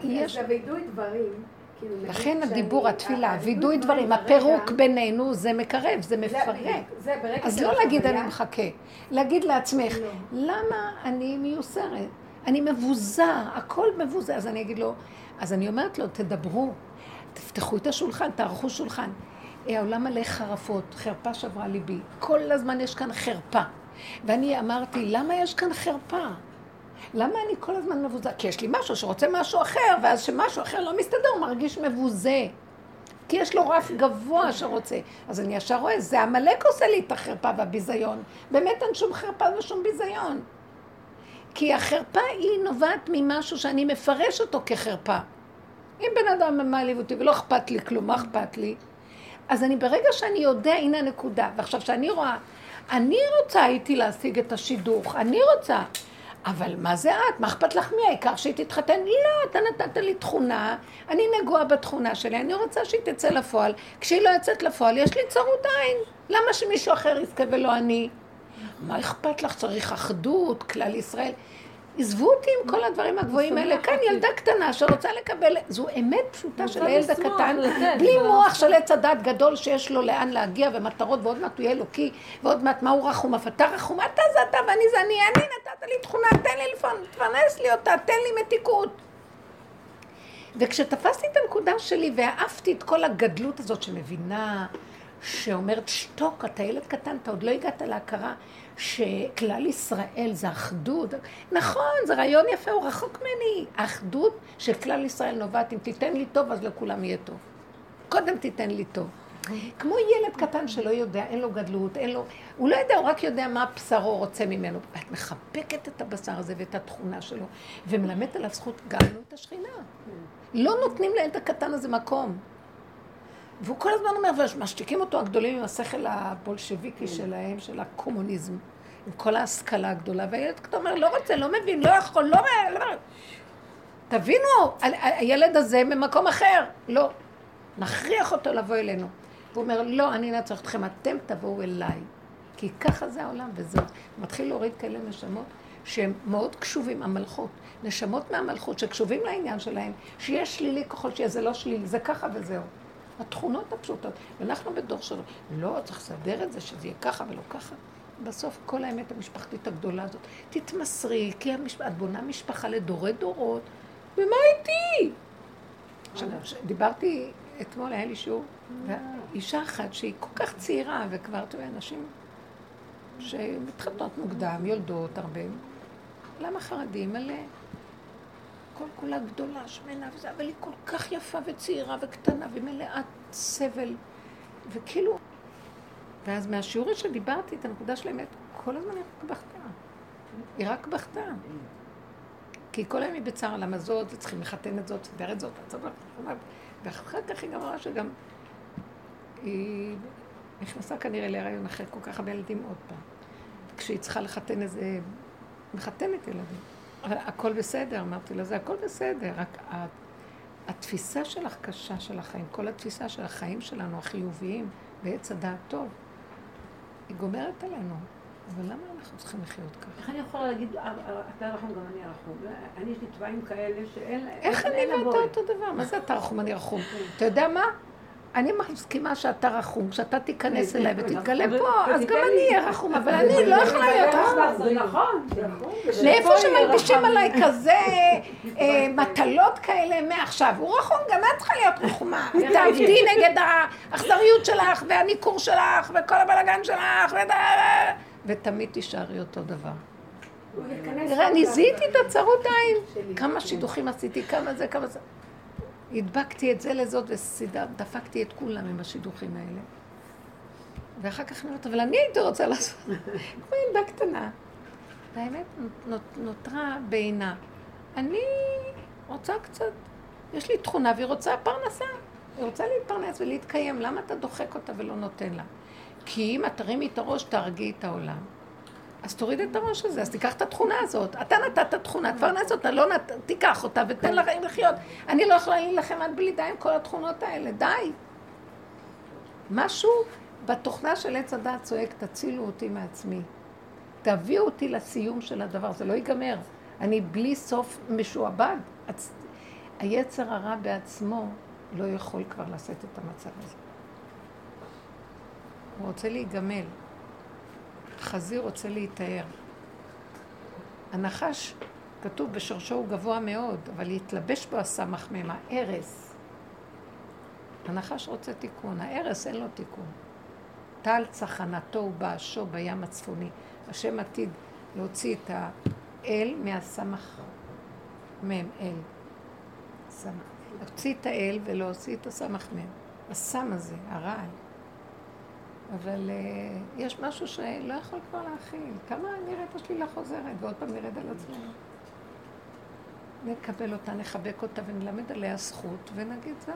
יש... זה וידוי דברים. כאילו, לכן הדיבור, התפילה, וידוי דברים, הפירוק בינינו זה מקרב, זה מפרק. אז לא להגיד אני מחכה, להגיד לעצמך, לא. למה אני מיוסרת? אני מבוזה, הכל מבוזה. אז אני אגיד לו, אז אני אומרת לו, תדברו, תפתחו את השולחן, תערכו שולחן. אה, העולם מלא חרפות, חרפה שברה ליבי. כל הזמן יש כאן חרפה. ואני אמרתי, למה יש כאן חרפה? למה אני כל הזמן מבוזה? כי יש לי משהו שרוצה משהו אחר, ואז שמשהו אחר לא מסתדר, הוא מרגיש מבוזה. כי יש לו רף גבוה שרוצה. אז אני ישר רואה, זה עמלק עושה לי את החרפה והביזיון. באמת אין שום חרפה ושום ביזיון. כי החרפה היא נובעת ממשהו שאני מפרש אותו כחרפה. אם בן אדם מעליב אותי ולא אכפת לי כלום, מה אכפת לי? אז אני ברגע שאני יודע, הנה הנקודה. ועכשיו שאני רואה, אני רוצה הייתי להשיג את השידוך, אני רוצה. אבל מה זה את? מה אכפת לך מי? העיקר שהיא תתחתן? לא, אתה נתת לי תכונה, אני נגועה בתכונה שלי, אני רוצה שהיא תצא לפועל. כשהיא לא יוצאת לפועל, יש לי צרות עין. למה שמישהו אחר יזכה ולא אני? מה אכפת לך? צריך אחדות, כלל ישראל. עזבו אותי עם כל הדברים הגבוהים האלה. כאן ילדה קטנה שרוצה לקבל, זו אמת פשוטה של הילד הקטן, בלי מוח של עץ הדת גדול שיש לו לאן להגיע ומטרות, ועוד מעט הוא יהיה אלוקי, ועוד מעט מה הוא רחום, אף אתה רחום, אתה זה אתה ואני זה אני, אני נתת לי תכונה, תן לי תפרנס לי אותה, תן לי מתיקות. וכשתפסתי את הנקודה שלי והעפתי את כל הגדלות הזאת שמבינה, שאומרת שתוק, אתה ילד קטן, אתה עוד לא הגעת להכרה שכלל ישראל זה אחדות. נכון, זה רעיון יפה, הוא רחוק ממני. האחדות של כלל ישראל נובעת, אם תיתן לי טוב, אז לכולם יהיה טוב. קודם תיתן לי טוב. כמו ילד קטן שלא יודע, אין לו גדלות, אין לו... הוא לא יודע, הוא רק יודע מה בשרו רוצה ממנו. את מחבקת את הבשר הזה ואת התכונה שלו, ומלמדת עליו זכות גם לו את השכינה. לא נותנים לילד הקטן הזה מקום. והוא כל הזמן אומר, ומשתיקים אותו הגדולים עם השכל הבולשביקי כן. שלהם, של הקומוניזם, עם כל ההשכלה הגדולה, והילד כתוב אומר, לא רוצה, לא מבין, לא יכול, לא... לא... תבינו, הילד הזה ממקום אחר. לא. נכריח אותו לבוא אלינו. הוא אומר, לא, אני אנצח אתכם, אתם תבואו אליי. כי ככה זה העולם, וזהו. מתחיל להוריד כאלה נשמות שהם מאוד קשובים, המלכות. נשמות מהמלכות שקשובים לעניין שלהם, שיש שלילי ככל שיהיה, זה לא שלילי, זה ככה וזהו. התכונות הפשוטות. ואנחנו בדור שלו, לא, צריך לסדר את זה, שזה יהיה ככה ולא ככה. בסוף כל האמת המשפחתית הגדולה הזאת, תתמסרי, כי המשפ... את בונה משפחה לדורי דורות, ומה איתי? עכשיו, דיברתי, אתמול היה לי שיעור, אישה אחת שהיא כל כך צעירה, וכבר, אתה יודע, נשים שמתחתנות מוקדם, יולדות הרבה, למה חרדים? מלא. כל כולה גדולה, שמנה וזה, אבל היא כל כך יפה וצעירה וקטנה ומלאת סבל, וכאילו... ואז מהשיעור שדיברתי את הנקודה של האמת, כל הזמן היא רק בכתה. היא רק בכתה. כי כל היום היא בצער, למה זאת, וצריכים לחתן את זאת, לסדר את זאת, ואחר כך היא גם אמרה שגם היא נכנסה כנראה להיריון אחרי כל כך הרבה ילדים עוד פעם. כשהיא צריכה לחתן איזה... מחתנת ילדים. הכל בסדר, אמרתי לה, זה הכל בסדר, רק התפיסה שלך קשה של החיים, כל התפיסה של החיים שלנו, החיוביים, בעץ הדעת טוב, היא גומרת עלינו. אבל למה אנחנו צריכים לחיות ככה? איך אני יכולה להגיד, אה, אה, אתה רחום, גם אני רחום? אני יש לי תוואים כאלה שאין... להם... איך אני ואתה אותו דבר? מה זה אתה רחום, אני רחום? אתה יודע מה? אני מסכימה שאתה רחום, כשאתה תיכנס אליי ותתגלה פה, אז גם אני אהיה רחום, אבל אני לא יכולה להיות רחום. זה נכון, נכון. לאיפה שמלבישים עליי כזה אה, מטלות כאלה מעכשיו, הוא רחום, גם את צריכה להיות רחומה. תעבדי נגד האכזריות שלך, והניכור שלך, וכל הבלאגן שלך, ותמיד תישארי אותו דבר. תראה, אני זיהיתי את הצרות עין. כמה שידוכים עשיתי, כמה זה, כמה זה. הדבקתי את זה לזאת ודפקתי את כולם עם השידוכים האלה. ואחר כך אני אומרת, אבל אני הייתי רוצה לעשות, כמו ילדה קטנה. והאמת נותרה בעינה. אני רוצה קצת, יש לי תכונה והיא רוצה פרנסה. היא רוצה להתפרנס ולהתקיים, למה אתה דוחק אותה ולא נותן לה? כי אם את תרימי את הראש, תהרגי את העולם. אז תוריד את הראש הזה, אז תיקח את התכונה הזאת. אתה נתת תכונה, תפרנס אותה, לא נת... תיקח אותה ותן לחיים לחיות. אני לא יכולה להילחם עד בלי די עם כל התכונות האלה, די. משהו בתוכנה של עץ הדת צועק, תצילו אותי מעצמי. תביאו אותי לסיום של הדבר, זה לא ייגמר. אני בלי סוף משועבד. הצ... היצר הרע בעצמו לא יכול כבר לשאת את המצב הזה. הוא רוצה להיגמל. חזיר רוצה להיטהר. הנחש, כתוב בשורשו הוא גבוה מאוד, אבל להתלבש בו הסמך ממה, ארס. הנחש רוצה תיקון, הארס אין לו תיקון. טל צחנתו ובאשו בים הצפוני. השם עתיד להוציא את אל מהסמך מם, אל. סמך. להוציא את האל ולהוציא את הסמך מם. הסם הזה, הרעל. אבל uh, יש משהו שלא יכול כבר להכיל. כמה נראית השלילה חוזרת, ועוד פעם נרד על עצמנו. נקבל אותה, נחבק אותה ונלמד עליה זכות, ונגיד, זהו,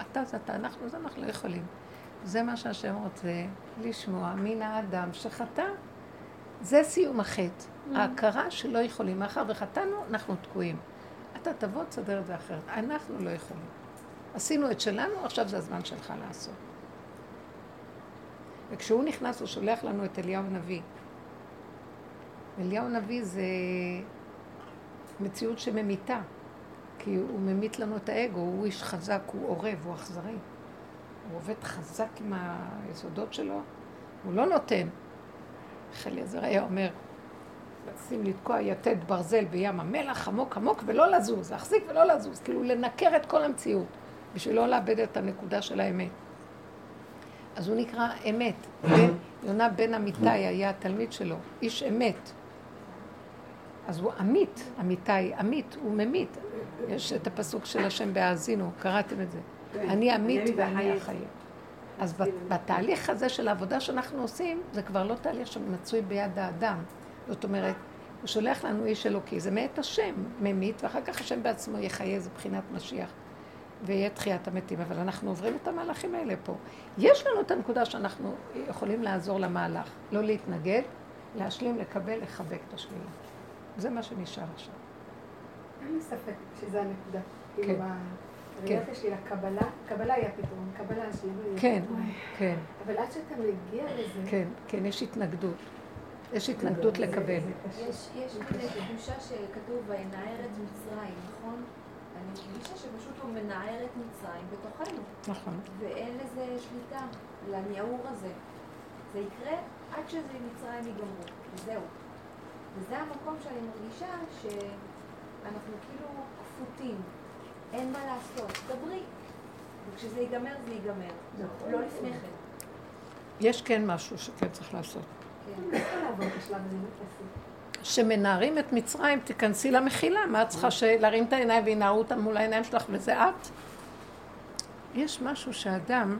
אתה זה אתה, אנחנו זה אנחנו לא יכולים. זה מה שהשם רוצה לשמוע מן האדם שחטא. זה סיום החטא. Mm. ההכרה שלא יכולים. מאחר וחטאנו, אנחנו תקועים. אתה תבוא, תסדר את זה אחרת. אנחנו לא יכולים. עשינו את שלנו, עכשיו זה הזמן שלך לעשות. וכשהוא נכנס, הוא שולח לנו את אליהו הנביא. אליהו הנביא זה מציאות שממיתה, כי הוא ממית לנו את האגו, הוא איש חזק, הוא עורב, הוא אכזרי. הוא עובד חזק עם היסודות שלו, הוא לא נותן. איך אליעזר היה אומר, לשים לתקוע יתד ברזל בים המלח עמוק עמוק ולא לזוז, להחזיק ולא לזוז, כאילו לנקר את כל המציאות, בשביל לא לאבד את הנקודה של האמת. אז הוא נקרא אמת. בן, יונה בן אמיתי היה התלמיד שלו, איש אמת. אז הוא אמיתי, אמיתי, אמית, הוא ממית. יש את הפסוק של השם בהאזינו, קראתם את זה. כן. אני אמית ואני החיים. אז בתהליך הזה של העבודה שאנחנו עושים, זה כבר לא תהליך שמצוי ביד האדם. זאת אומרת, הוא שולח לנו איש אלוקי, זה מאת השם, ממית, ואחר כך השם בעצמו יחיה, זה בחינת משיח. ויהיה תחיית המתים, אבל אנחנו עוברים את המהלכים האלה פה. יש לנו את הנקודה שאנחנו יכולים לעזור למהלך, לא להתנגד, להשלים, לקבל, לחבק את השלילה. זה מה שנשאר עכשיו. אין לי ספק שזה הנקודה. כן. כאילו, כן. השלילה, קבלה, קבלה היא הפתרון, קבלה השלימה היא כן, כן. אבל עד שאתה מגיע לזה... כן, כן, יש התנגדות. יש התנגדות לקבל. יש תחושה שכתוב וינער את מצרים, נכון? אני מרגישה שפשוט הוא מנער את מצרים בתוכנו. נכון. ואין לזה שליטה, לניעור הזה. זה יקרה עד שזה מצרים ייגמרו, וזהו. וזה המקום שאני מרגישה שאנחנו כאילו כפותים. אין מה לעשות, דברי. וכשזה ייגמר, זה ייגמר. לא לפני כן. יש כן משהו שכן צריך לעשות. כן. שמנערים את מצרים, תיכנסי למחילה, מה את צריכה להרים את העיניים וינערו אותם מול העיניים שלך וזה את? יש משהו שאדם,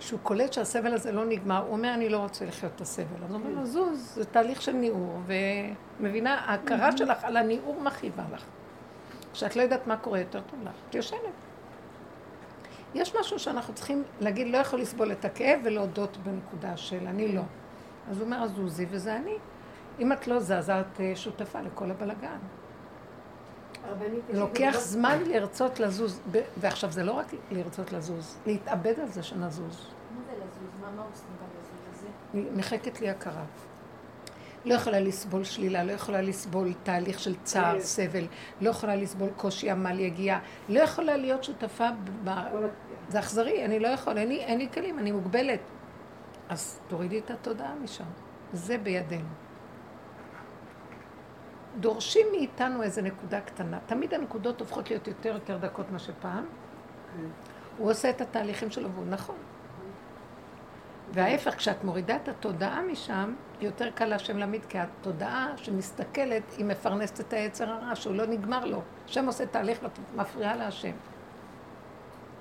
שהוא קולט שהסבל הזה לא נגמר, הוא אומר אני לא רוצה לחיות את הסבל. אז הוא אומר לו זוז, זה תהליך של ניעור, ומבינה, ההכרה שלך על הניעור מכאיבה לך. כשאת לא יודעת מה קורה יותר טוב לך, את יושנת. יש משהו שאנחנו צריכים להגיד, לא יכול לסבול את הכאב ולהודות בנקודה של אני לא. אז הוא אומר, אז עוזי וזה אני. אם את לא זזה, את אה, שותפה לכל הבלגן. לוקח זמן לרצות לזוז, ועכשיו זה לא רק לרצות לזוז, להתאבד על זה שנזוז. מה זה לזוז? מה עושים בלזוז הזה? מחקת לי הכרה. לא יכולה לסבול שלילה, לא יכולה לסבול תהליך של צער, סבל, לא יכולה לסבול קושי עמל יגיע, לא יכולה להיות שותפה. זה אכזרי, אני לא יכול, אין לי כלים, אני מוגבלת. אז תורידי את התודעה משם, זה בידינו. דורשים מאיתנו איזו נקודה קטנה. תמיד הנקודות הופכות להיות יותר יותר דקות מאשר פעם. כן. הוא עושה את התהליכים שלו והוא נכון. וההפך, כשאת מורידה את התודעה משם, יותר קל להשם להעמיד, כי התודעה שמסתכלת, היא מפרנסת את היצר הרע, שהוא לא נגמר לו. השם עושה תהליך ואת מפריעה להשם.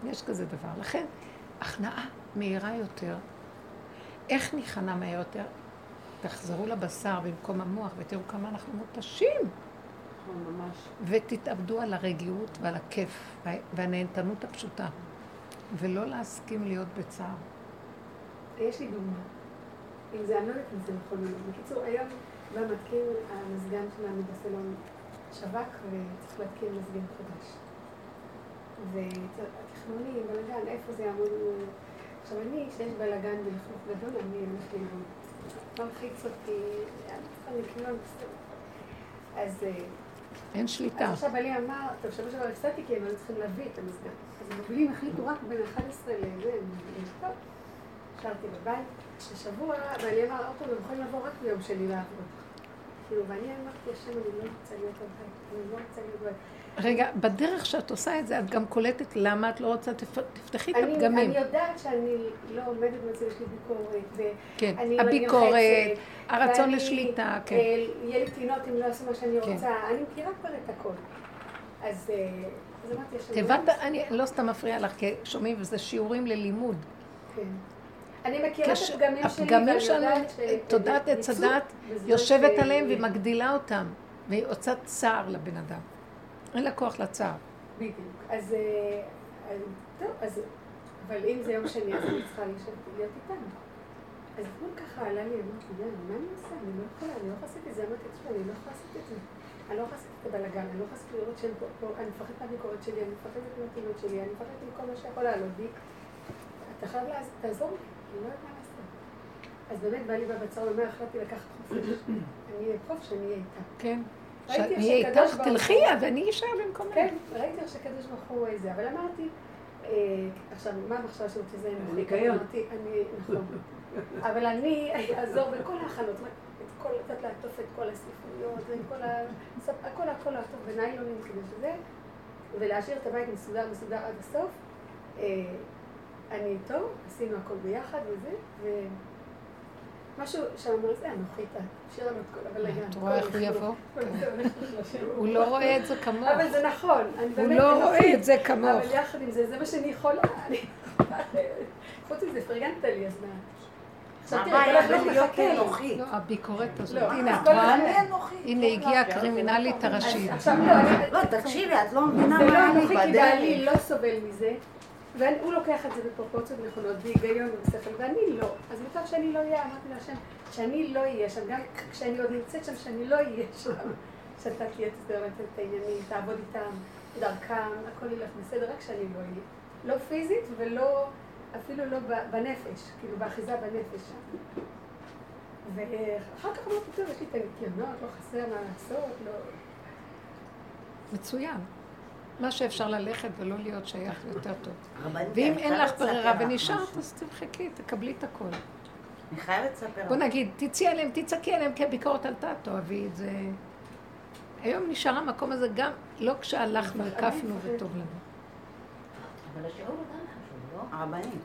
יש כזה דבר. לכן, הכנעה מהירה יותר. איך ניכנע מהר יותר? תחזרו לבשר במקום המוח ותראו כמה אנחנו מותשים. נכון, ממש. ותתאבדו על הרגיעות ועל הכיף והנהנתנות הפשוטה. ולא להסכים להיות בצער. יש לי דוגמה. אם זה, אני לא יודעת אם זה נכון. בקיצור, היום בא מתקין המזגן שלנו בסלון שבק וצריך להתקין מזגן חדש. והתכנונים, בלאגן, איפה זה יעמוד? עכשיו אני, שיש בלאגן ולכלוך גדול, אני הולכת ללמוד. מלחיץ אותי, אני צריכה לקנות. אז... אה, אין שליטה. אז עכשיו בעלי אמר, טוב, שבוע שעבר הפסדתי כי הם היו צריכים להביא את המזגן. אז המובילים החליטו רק בין 11 לזה, טוב. נשארתי בבית, ששבוע, ואני אמר, אוקיי, הם יכולים לבוא רק ביום שני לעבוד. כאילו, ואני אמרתי, השם, אני לא רוצה להיות בבית, אני לא רוצה להיות בבית. רגע, בדרך שאת עושה את זה, את גם קולטת למה את לא רוצה, תפתחי את אני, הפגמים. אני יודעת שאני לא עומדת בזה, יש לי ביקורת. כן, הביקורת, מלחצת, הרצון ואני, לשליטה, כן. אה, יהיה לי תינוק אם לא אעשה מה שאני כן. רוצה. אני מכירה כבר את הכל. אז אה, אז אמרתי, תיבת, לא- אני לא סתם מפריעה לך, כי שומעים, וזה שיעורים ללימוד. כן. אני מכירה את הפגמים שלי, הפגמים ואני שלנו, יודעת ש- תודעת עץ הדת יושבת עליהם ומגדילה אותם, והיא עושה צער לבן אדם. אין לה כוח לצער. בדיוק. אז, אה, אז טוב, אז, אבל אם זה יום שני, אז אני צריכה להיות איתם. אז אתמול ככה עלה לי, אמרתי, די, מה אני עושה? אני לא יכולה, אני לא יכולה לעשות את זה. אמרתי, תשמע, אני לא יכולה לעשות את זה. אני לא יכולה לעשות את הבלאגן, אני לא יכולה לעשות לראות שהם פה, אני מפחדת מהביקורת שלי, אני מפחדת מהפעילות שלי, אני מפחדת מכל מה שיכול לעלות בי. אתה חייב לעז- תעזור לי, אני לא יודעת מה לעשות. אז באמת בא לי בבצר, ומה החלטתי לקחת חופש. אני אהיה חופש, אני אהיה איתה. כן. ראיתי איך איתך, ברוך הוא- תלכי, ואני אשאר במקומך. כן, ראיתי איך שקדוש ברוך הוא איזה, אבל אמרתי, אה, עכשיו, מה המחשבה שלו שזה? ניקיון. אמרתי, אני, נכון. אבל אני אעזור בכל ההכנות, את כל, קצת לעטוף את כל הספריות, ואת כל ה... הכל הכל לעטוף בניילונים כדי שזה, ולהשאיר את הבית מסודר מסודר עד הסוף. אה, אני איתו, עשינו הכל ביחד וזה, ומשהו שם אמר, זה אנוכי, תשאיר לנו את כל הבלגן. את רואה איך הוא יבוא? זה לשם. הוא לא רואה את זה כמוך. אבל זה נכון, אני הוא. לא אנוכית. רואה את זה כמוך. אבל יחד עם זה, זה מה שאני יכולה. אני- חוץ מזה, פרגנת לי, אז מה? אנוכית? לא, הביקורת הזאת. לא, הנה, את רואה? אנוכית. הנה, הגיעה הקרימינלית הראשית. לא. לא, תקשיבי, את לא מבינה זה לא מה אני אנוכי, כי בעלי בדרך. לא סובל מזה, והוא לוקח את זה בפרופורציות נכונות, בהיגיון ובשכל, ואני לא. אז מותר שאני לא אהיה, אמרתי להשם, שאני לא אהיה שם, גם כשאני עוד נמצאת שם, שאני לא אהיה שם. שאתה תהיה תסדר את העניינים, תעבוד איתם, דרכם, הכל ילך בסדר, רק שאני לא אהיה. לא פיזית ולא, אפילו לא בנפש, כאילו באחיזה בנפש. ואחר כך אמרתי, טוב, יש לי את הניקיונות, לא חסר מה לעשות, לא... מצוין. מה שאפשר ללכת ולא להיות שייך יותר טוב. ואם אין לך ברירה ונשארת. אז תמחקי, תקבלי את הכל. אני חייבת לספר בוא לך. נגיד, תצאי עליהם, תצעקי עליהם, כי הביקורת עלתה, תאהבי את זה. היום נשאר המקום הזה גם, לא כשהלכנו, הקפנו וטוב לנו. אבל השיעור הוא גם חשוב, לא? הרבנית,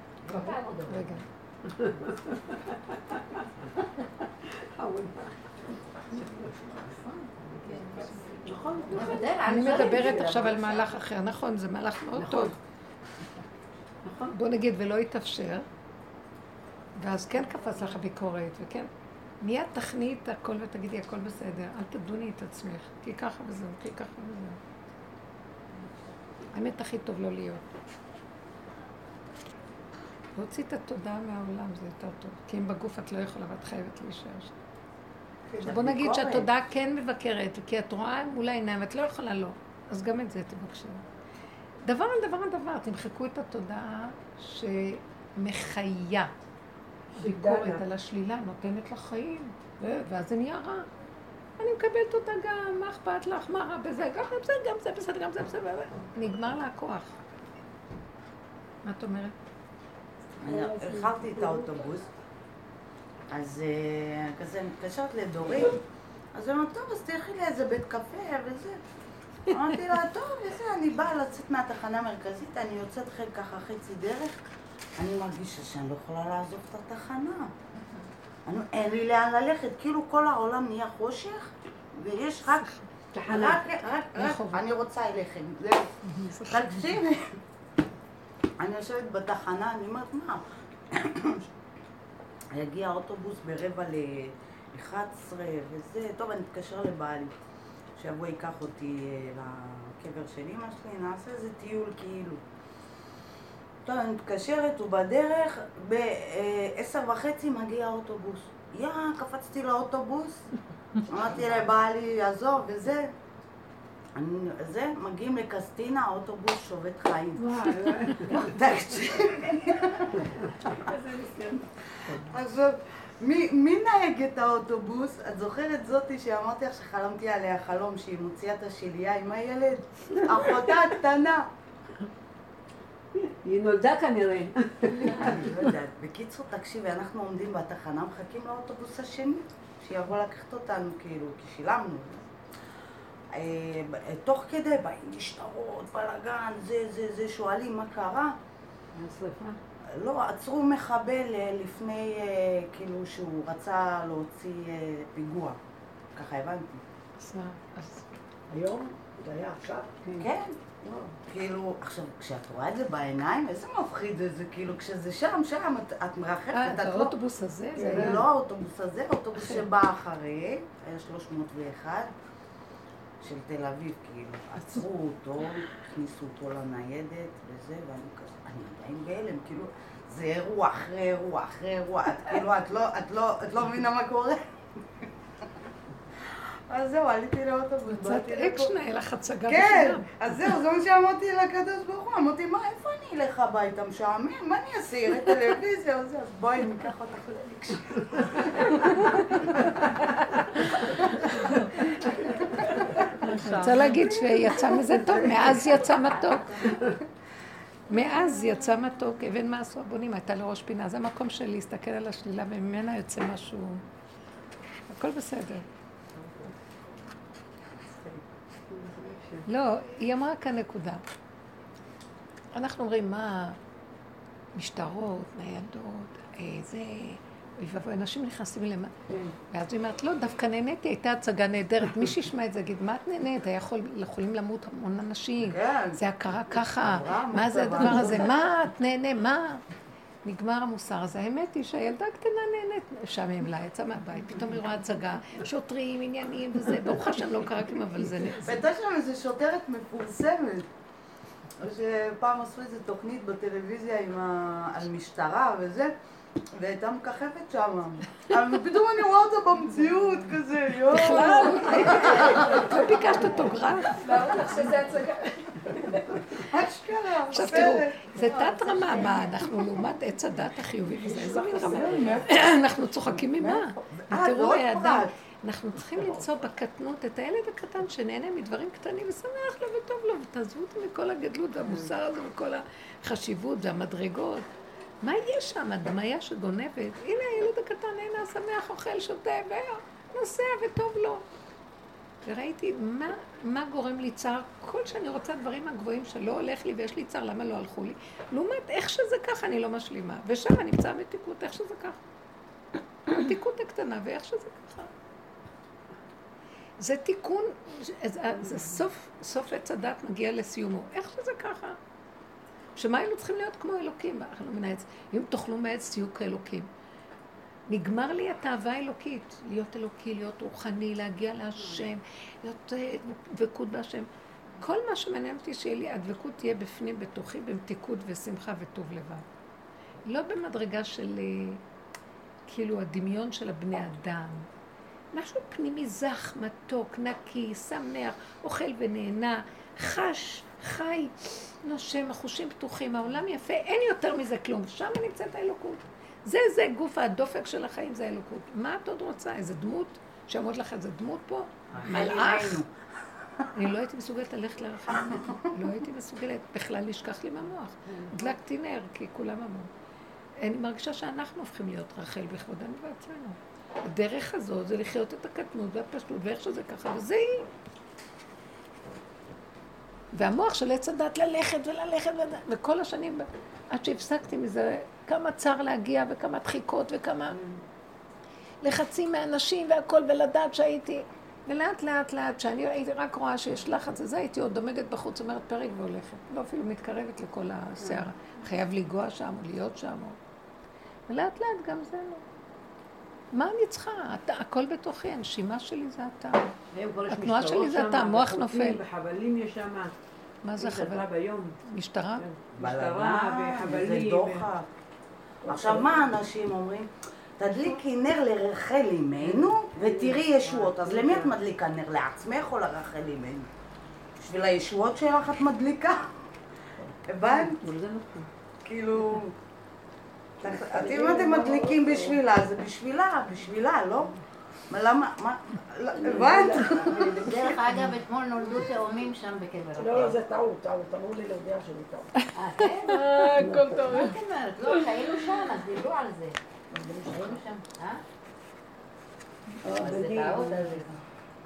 רגע. נכון. אני מדברת עכשיו על מהלך אחר, נכון, זה מהלך מאוד נכון. טוב. נכון. בוא נגיד, ולא יתאפשר, ואז כן קפץ לך הביקורת, וכן, מיד תכני את הכל ותגידי, הכל בסדר, אל תדוני את עצמך, כי ככה וזהו, כי ככה וזהו. האמת הכי טוב לא להיות. להוציא את התודעה מהעולם זה יותר טוב, כי אם בגוף את לא יכולה ואת חייבת להישאר שם. עכשיו בוא נגיד. שהתודעה כן מבקרת, כי את רואה מול העיניים ואת לא יכולה לא, אז גם את זה תבקשי. דבר על דבר על דבר, תמחקו את התודעה שמחיה. ביקורת על השלילה נותנת לך חיים, ואז זה נהיה רע. אני מקבלת אותה גם, מה אכפת לך, מה רע בזה, גם זה בסדר, גם זה בסדר, גם זה בסדר, נגמר לה הכוח. מה את אומרת? אני איחרתי את האוטובוס, אז אה, כזה מתקשרת לדורית, אז היא אומרת, טוב, אז תלכי לאיזה בית קפה וזה. אמרתי לה, טוב, וזה, אני באה לצאת מהתחנה המרכזית, אני יוצאת ככה חצי דרך, אני מרגישה שאני לא יכולה לעזוב את התחנה. אני, אין לי לאן ללכת, כאילו כל העולם נהיה חושך, ויש רק, תחנה. רק, רק, רק. אני רוצה אליכם. תקשיבי, אני יושבת בתחנה, אני אומרת, מה? יגיע האוטובוס ברבע ל-11 וזה, טוב, אני אתקשר לבעלי, שיבוא ייקח אותי אה, לקבר של אמא שלי, נעשה איזה טיול כאילו. טוב, אני מתקשרת, הוא בדרך, בעשר וחצי מגיע האוטובוס. יא, קפצתי לאוטובוס, אמרתי לבעלי, עזוב, וזה. אני, זה, מגיעים לקסטינה, האוטובוס שובת חיים. תקשיבי. עכשיו, מי, מי נהג את האוטובוס? את זוכרת זאתי שאמרתי לך שחלמתי עליה חלום שהיא מוציאה את השלייה עם הילד? אחותה הקטנה. היא נולדה כנראה. אני לא יודעת. בקיצור, תקשיבי, אנחנו עומדים בתחנה, מחכים לאוטובוס השני, שיבוא לקחת אותנו, כאילו, כי שילמנו. אה, תוך כדי באים משטרות, בלאגן, זה, זה, זה, שואלים מה קרה. שרפה? לא, עצרו מחבל אה, לפני, אה, כאילו, שהוא רצה להוציא אה, פיגוע. ככה הבנתי. אז- אז- היום? זה היה עכשיו? כן. כאילו, עכשיו, כשאת רואה את זה בעיניים, איזה מפחיד זה, זה כאילו, כשזה שם, שם, את, את מרחפת, אה, את לא... האוטובוס הזה? זה. לא האוטובוס הזה, האוטובוס שבא אחרי, היה 301, של תל אביב, כאילו. עצרו אותו, הכניסו אותו לניידת וזה, ואני כזה, אני עדיין בהלם, כאילו, זה אירוע אחרי אירוע אחרי אירוע, את כאילו, את לא, את לא, את לא מבינה מה קורה. אז זהו, עליתי לאוטובוס, באתי לפה. אקשן, היה לך הצגה כן, בחינם. אז זהו, זה מה שאמרתי לקדוש ברוך הוא, אמרתי, מה, איפה אני אלך הביתה משעמם? מה אני אעשה? אראה טלוויזיה? אז בואי, ניקח אותך לאקשן. אני רוצה להגיד שיצא מזה טוב, מאז יצא מתוק. מאז יצא מתוק, אבן מה עשו הבונים, הייתה לו ראש פינה. זה המקום של להסתכל על השלילה, וממנה יוצא משהו... הכל בסדר. לא, היא אמרה כאן נקודה. אנחנו אומרים, מה, משטרות, ניידות, אה, זה, אנשים נכנסים למה... ואז היא אומרת, לא, דווקא נהניתי, הייתה הצגה נהדרת. מי שישמע את זה יגיד, מה את נהנית? יכולים למות המון אנשים. כן. זה הכרה ככה, מה זה. הדבר הזה? מה את נהנה? מה? נגמר המוסר הזה. האמת היא שהילדה הקטנה נהנית, משעמם לה, יצאה מהבית, פתאום היא רואה הצגה, שוטרים, עניינים וזה, ברוך השם לא קרה כלום, אבל זה... והייתה שם איזו שוטרת מפורסמת, שפעם עשו איזו תוכנית בטלוויזיה. על משטרה וזה, והייתה מככבת שם. אבל פתאום אני רואה אותה במציאות כזה, יואו. בכלל, לא ביקשת אוטוגרף. ברור לך שזה הצגה. אשכרה, עכשיו תראו. זה תת רמה, מה, אנחנו לעומת עץ הדת החיובי וזה, איזה מין רמה? אנחנו צוחקים ממה? אה, ותראו ועוד האדם, פרט. אנחנו צריכים למצוא בקטנות את הילד הקטן שנהנה מדברים קטנים ושמח לו וטוב לו, ותעזבו אותי מכל הגדלות והמוסר הזה וכל החשיבות והמדרגות. מה יש שם? הדמיה שגונבת? הנה הילד הקטן נהנה, שמח, אוכל, שותה, ונוסע וטוב לו. וראיתי מה, מה גורם לי צער, כל שאני רוצה דברים הגבוהים שלא הולך לי ויש לי צער, למה לא הלכו לי? לעומת איך שזה ככה אני לא משלימה. ושם נמצא המתיקות, איך שזה ככה. המתיקות הקטנה ואיך שזה ככה. זה תיקון, זה, זה סוף, סוף עץ הדת מגיע לסיומו. איך שזה ככה. שמה היינו צריכים להיות כמו אלוקים? אכלנו מן העץ. אם תאכלו מעץ תהיו כאלוקים. נגמר לי התאווה האלוקית, להיות אלוקי, להיות רוחני, להגיע להשם, להיות אה, דבקות בהשם. כל מה שמעניין אותי שיהיה לי, הדבקות תהיה בפנים, בתוכי, במתיקות ושמחה וטוב לבד. לא במדרגה של אה, כאילו הדמיון של הבני אדם. משהו פנימי זך, מתוק, נקי, שמח, אוכל ונהנה, חש, חי, נושם, החושים פתוחים, העולם יפה, אין יותר מזה כלום. שם נמצאת האלוקות. זה, זה גוף הדופק של החיים, זה האלוקות. מה את עוד רוצה? איזה דמות? שיעמוד לך איזה דמות פה? מלאך? אני לא הייתי מסוגלת ללכת המתו. לא הייתי מסוגלת בכלל לשכח לי מהמוח. הדלקתי נר, כי כולם אמרו. אני מרגישה שאנחנו הופכים להיות רחל בכבודנו בעצמנו. הדרך הזאת זה לחיות את הקטנות והפשטות, ואיך שזה ככה, וזה היא. והמוח של עץ הדת ללכת וללכת, ול- וכל השנים, עד שהפסקתי מזה, כמה צר להגיע וכמה דחיקות וכמה לחצים מאנשים והכל, ולדעת שהייתי... ולאט לאט לאט, כשאני הייתי רק רואה שיש לחץ וזה, הייתי עוד דומגת בחוץ, אומרת פרק והולכת. לא אפילו מתקרבת לכל הסערה. חייב לנגוע שם או להיות שם. ולאט לאט גם זה לא. מה אני צריכה? אתה, הכל בתוכי, הנשימה שלי זה אתה. התנועה שלי זה אתה, המוח נופל. וחבלים יש שם. מה זה? ביום. משטרה? כן. משטרה וחבלים. עכשיו, מה האנשים אומרים? תדליקי נר לרחל אימנו ותראי ישועות. אז למי את מדליקה נר? לעצמך או לרחל אימנו? בשביל הישועות שלך את מדליקה? הבנת? זה נכון. כאילו... את אם אתם מדליקים בשבילה, זה בשבילה, בשבילה, לא? מה, למה, מה, לא, הבנת? דרך אגב, אתמול נולדו תאומים שם בקבר לא, לא, זה טעות, טעות, אמרו לי להודיע שזה טעות. אה, כן? הכל טוב. מה את אומרת? לא, שהיינו שם, אז דיברו על זה. היינו שם, אה? הרבנית,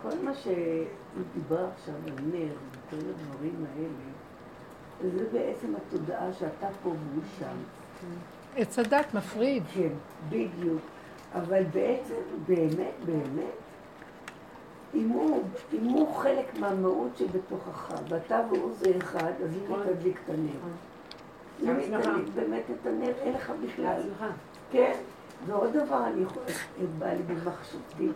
כל מה שדיבר עכשיו על נר וכל הדברים האלה, זה בעצם התודעה שאתה פה והוא שם. עץ הדת מפריד. כן, בדיוק. אבל בעצם, באמת, באמת, אם הוא, אם הוא חלק מהמהות שבתוכך, ואתה והוא זה אחד, אז אם תדליק את הנר. אם היא תדליק באמת את הנר, אין לך בכלל. כן. ועוד דבר, אני יכולה, בא לי במחשבתי.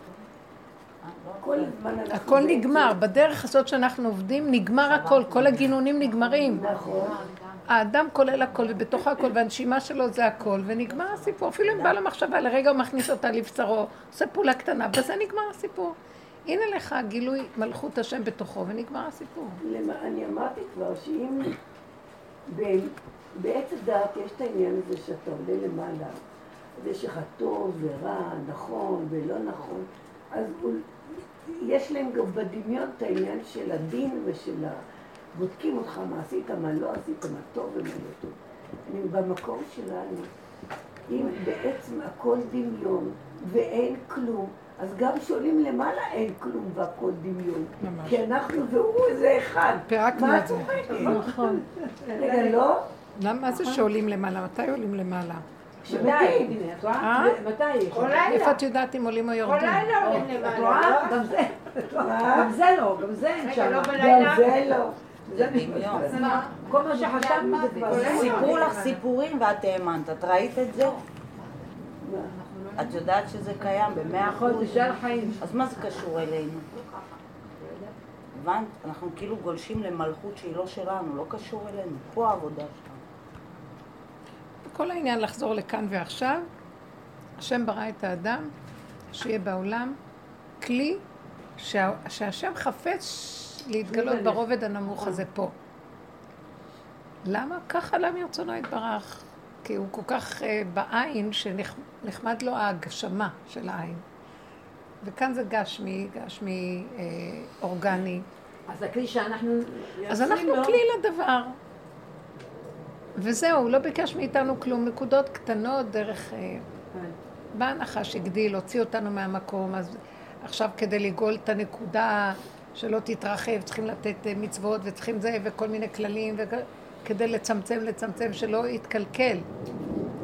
כל הזמן אנחנו... הכל נגמר, בדרך הזאת שאנחנו עובדים נגמר הכל, כל הגינונים נגמרים. נכון. האדם כולל הכל ובתוכו הכל והנשימה שלו זה הכל ונגמר הסיפור. אפילו אם בא לו מחשבה לרגע הוא מכניס אותה לבשרו, עושה פעולה קטנה, בזה נגמר הסיפור. הנה לך גילוי מלכות השם בתוכו ונגמר הסיפור. למה, אני אמרתי כבר שאם בעץ הדעת יש את העניין הזה שאתה עולה למעלה, ויש לך טוב ורע, נכון ולא נכון, אז יש להם גם בדמיון את העניין של הדין ושל ה... בודקים אותך מה עשית, מה לא עשית, מה טוב ומה לא טוב. אני במקום שלנו, אם בעצם הכל דמיון ואין כלום, אז גם שעולים למעלה אין כלום והכל דמיון. ממש. כי אנחנו והוא זה אחד. פירקנו מה את זה. את צוחקת? נכון. רגע, לא? למה מה זה שעולים למעלה? מתי עולים למעלה? שמתים. הנה, את רואה? אה? מתי? כל לילה. איפה את יודעת אם עולים או כל יורדים? לילה עולים למעלה. גם זה. לא, גם זה אין שם. לא גם. זה לא. כל מה שחשבנו זה כבר... סיפרו לך סיפורים ואת האמנת. את ראית את זה? מה? את יודעת שזה קיים במאה נכון, אחוז? אז מה זה קשור אלינו? הבנת? אנחנו כאילו גולשים למלכות שהיא לא שלנו, לא קשור אלינו. פה העבודה שלנו. כל העניין לחזור לכאן ועכשיו, השם ברא את האדם, שיהיה בעולם כלי שה, שהשם חפץ להתגלות ברובד הנמוך הזה פה. למה? ככה למה מרצונו יתברך. כי הוא כל כך uh, בעין שנחמד לו ההגשמה של העין. וכאן זה גשמי, גשמי uh, אורגני. אז הכלי שאנחנו... אז אנחנו לו- כלי לדבר. וזהו, הוא לא ביקש מאיתנו כלום, נקודות קטנות דרך... אה, כן. בא הנחש הגדיל, הוציא אותנו מהמקום, אז עכשיו כדי לגאול את הנקודה שלא תתרחב, צריכים לתת אה, מצוות וצריכים זה וכל מיני כללים, וכ- כדי לצמצם, לצמצם, שלא יתקלקל.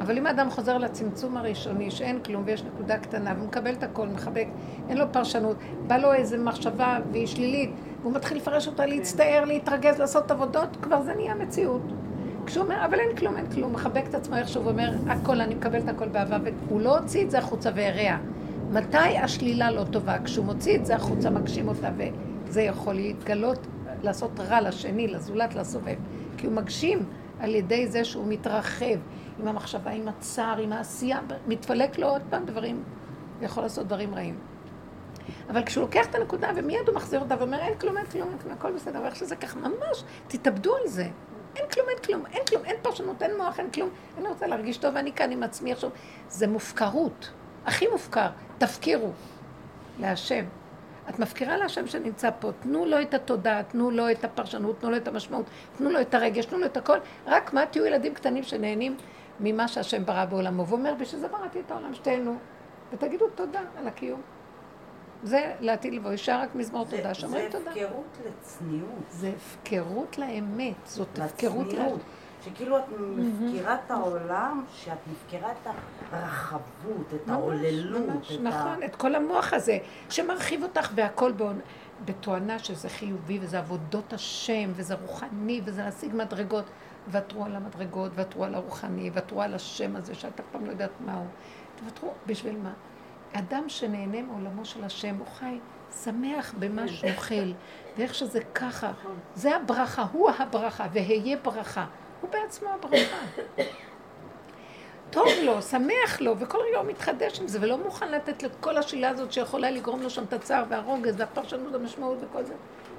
אבל אם האדם חוזר לצמצום הראשוני, שאין כלום ויש נקודה קטנה, והוא מקבל את הכל, מחבק, אין לו פרשנות, בא לו איזו מחשבה והיא שלילית, והוא מתחיל לפרש אותה, להצטער, להתרגז, לעשות עבודות, כבר זה נהיה מציאות. כשהוא אומר, אבל אין כלום, אין כלום, מחבק את עצמו איכשהו ואומר, הכל, אני מקבל את הכל באהבה, והוא לא הוציא את זה החוצה והרע. מתי השלילה לא טובה? כשהוא מוציא את זה החוצה, מגשים אותה, וזה יכול להתגלות, לעשות רע לשני, לזולת, לסובב. כי הוא מגשים על ידי זה שהוא מתרחב עם המחשבה, עם הצער, עם העשייה, מתפלק לו עוד פעם דברים, יכול לעשות דברים רעים. אבל כשהוא לוקח את הנקודה ומיד הוא מחזיר אותה ואומר, אין כלום, אין כלום, אין כלום, הכל בסדר, ואיך שזה ככה, ממש, תתאבדו על זה. אין כלום, אין כלום, אין כלום, אין פרשנות, אין מוח, אין כלום. אני רוצה להרגיש טוב, ואני כאן עם עצמי עכשיו. זה מופקרות, הכי מופקר. תפקירו להשם. את מפקירה להשם שנמצא פה, תנו לו את התודעה, תנו לו את הפרשנות, תנו לו את המשמעות, תנו לו את הרגש, תנו לו את הכל. רק מה תהיו ילדים קטנים שנהנים ממה שהשם ברא בעולמו. ואומר, בשביל זה בראתי את העולם, שתהנו. ותגידו תודה על הקיום. זה לעתיד לבוא, ישר רק מזמור זה- תודה, שאומרים זה תודה. הפקרות לצניעות. זה הפקרות לאמת, זאת הפקרות. לאמת. שכאילו את מפקירה את העולם, שאת מפקירה את הרחבות, את העוללות, ממש, את ה... נכון, את כל המוח הזה, שמרחיב אותך והכל בעונ... בתואנה שזה חיובי וזה עבודות השם וזה רוחני וזה להשיג מדרגות. ותרו על המדרגות, ותרו על הרוחני, ותרו על השם הזה שאת אף פעם לא יודעת מהו. תוותרו, בשביל מה? אדם שנהנה מעולמו של השם, הוא חי שמח במה שהוא אוכל, ואיך שזה ככה. זה הברכה, הוא הברכה, והיה ברכה. הוא בעצמו הברכה. טוב לו, שמח לו, וכל רגע הוא מתחדש עם זה, ולא מוכן לתת לכל השלילה הזאת שיכולה לגרום לו שם את הצער והרוגז והפרשנות המשמעות וכל זה.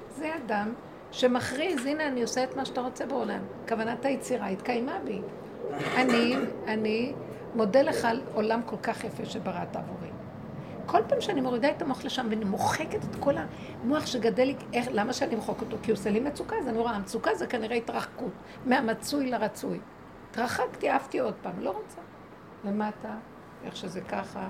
זה אדם שמכריז, הנה אני עושה את מה שאתה רוצה בעולם. כוונת היצירה התקיימה בי. אני, אני מודה לך על עולם כל כך יפה שבראת עבורי. כל פעם שאני מורידה את המוח לשם ואני מוחקת את כל המוח שגדל לי, איך, למה שאני אמחוק אותו? כי הוא עושה לי מצוקה, אז אני רואה, המצוקה זה כנראה התרחקות, מהמצוי לרצוי. התרחקתי, עפתי עוד פעם, לא רוצה. למטה, איך שזה ככה,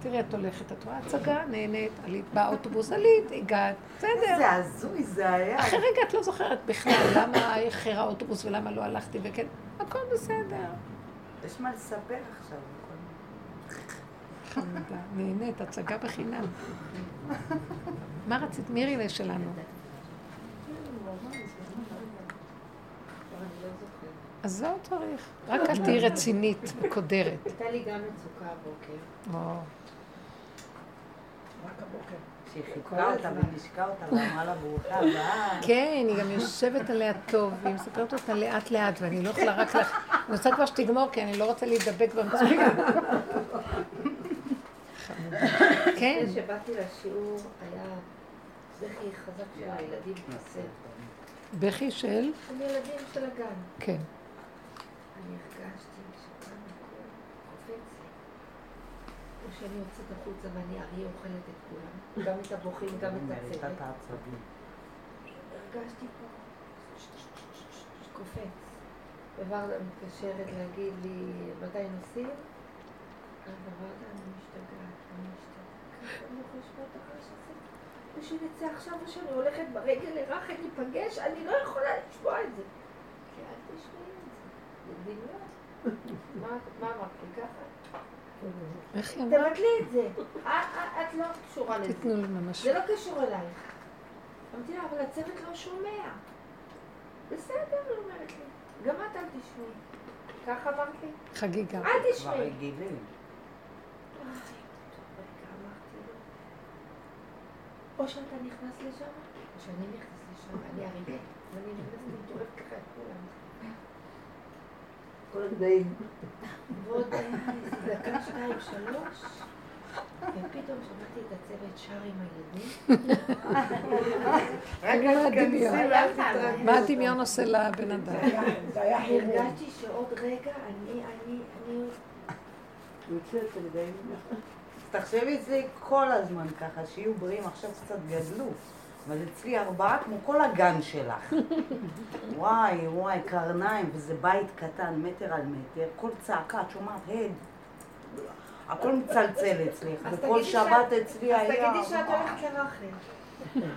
תראי, את הולכת, את רואה הצגה, נהנית, עלית באוטובוס, עלית, הגעת, בסדר. איזה הזוי זה היה. אחרי רגע את לא זוכרת בכלל למה איחר האוטובוס ולמה לא הלכתי וכן, הכל בסדר. יש מה לספר עכשיו. חמודה, נהנית, הצגה בחינם. מה רצית? מירי שלנו. אז זהו צריך. רק אל תהיי רצינית וקודרת. הייתה לי גם מצוקה הבוקר. או, רק הבוקר. שהיא חיבקה אותה ונשקה אותה ואמרה לה ברוכה הבאה. כן, היא גם יושבת עליה טוב, והיא מספרת אותה לאט לאט, ואני לא יכולה רק לך... אני רוצה כבר שתגמור, כי אני לא רוצה להידבק במצוקה. כן, כשבאתי לשיעור היה בכי חזק של הילדים חסר. בכי של... הם ילדים של הגן. כן. אני הרגשתי קופץ לי. או שאני יוצאת החוצה ואני אריה אוכלת את כולם. גם את הבוכים, גם את הצוות. הרגשתי פה קופץ. וורדה מתקשרת להגיד לי מתי נוסעים? אז וורדה, אני משתגעת, אני משתגעת. אני לא חושבת הרעש הזה. ושנצא עכשיו ושאני הולכת ברגל לרחל להיפגש, אני לא יכולה לשמוע את זה. כי אל תשמעי את זה. זה דמיון. מה- מה אמרת לי ככה? איך היא אמרה? תבטלי את זה. את- את- את לא קשורה לזה. תיתנו לי ממש. זה לא קשור אלייך. אמרתי לה, אבל הצוות לא שומע. בסדר, היא אומרת לי. גם את אל תשמעי. ככה אמרת לי? חגיגה. אל תשמעי. רגילים. איי, טוב, רגע, אמרתי לו. או שאתה נכנס לשם, או שאני נכנס לשם, אני אריה. ואני נכנסת ומטורפת ככה את כולם. כל הגדיים. ועוד אה, דקה, שתיים, שלוש, ופתאום שמעתי את הצוות שר עם הילדים. רק מה הדמיון? עושה לבן אדם? הרגשתי שעוד רגע אני, אני, אני... אז תחשבי אצלי כל הזמן ככה, שיהיו בריאים, עכשיו קצת גדלו. אבל אצלי ארבעה כמו כל הגן שלך. וואי, וואי, קרניים, וזה בית קטן, מטר על מטר, כל צעקה, את שומעת הד. הכל מצלצל אצלך, אז וכל שבת אצלי אז היה... תגידי שאת הולכת לרחל.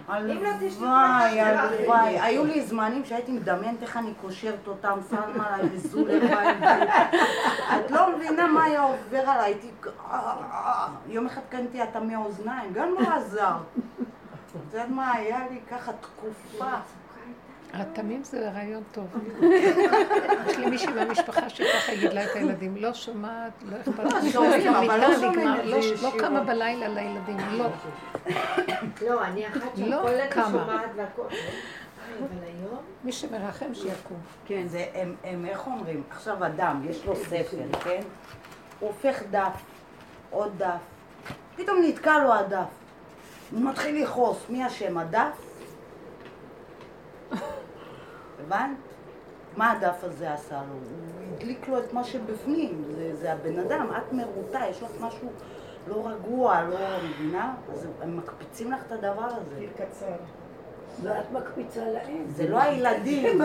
הלוואי, הלוואי. היו לי זמנים שהייתי מדמיינת איך אני קושרת אותם, שמה עליי בזול לבית. את לא מבינה מה היה עובר עליי. הייתי... יום אחד קנתי הטמי אוזניים, גם לא עזר. את יודעת מה, היה לי ככה תקופה. התמים זה רעיון טוב. יש לי מישהי מהמשפחה שככה גידלה את הילדים. לא שומעת, לא אכפת אבל לא לא- לא ישירות. קמה בלילה לילדים, לא. לא, אני אחת לא אני קמה. שומעת והכל. מי שמרחם שיקום. כן. זה, הם, איך אומרים? עכשיו אדם, יש לו ספר, כן? הוא הופך דף, עוד דף. פתאום נתקע לו הדף. הוא מתחיל לכעוס. מי אשם? הדף? הבנת? מה הדף הזה עשה לו? הוא הדליק לו את מה שבפנים. זה, זה הבן אדם, את מרוטה, יש לך משהו לא רגוע, לא מבינה? אז הם מקפיצים לך את הדבר הזה. גיל. ואת מקפיצה להם. זה לא הילדים.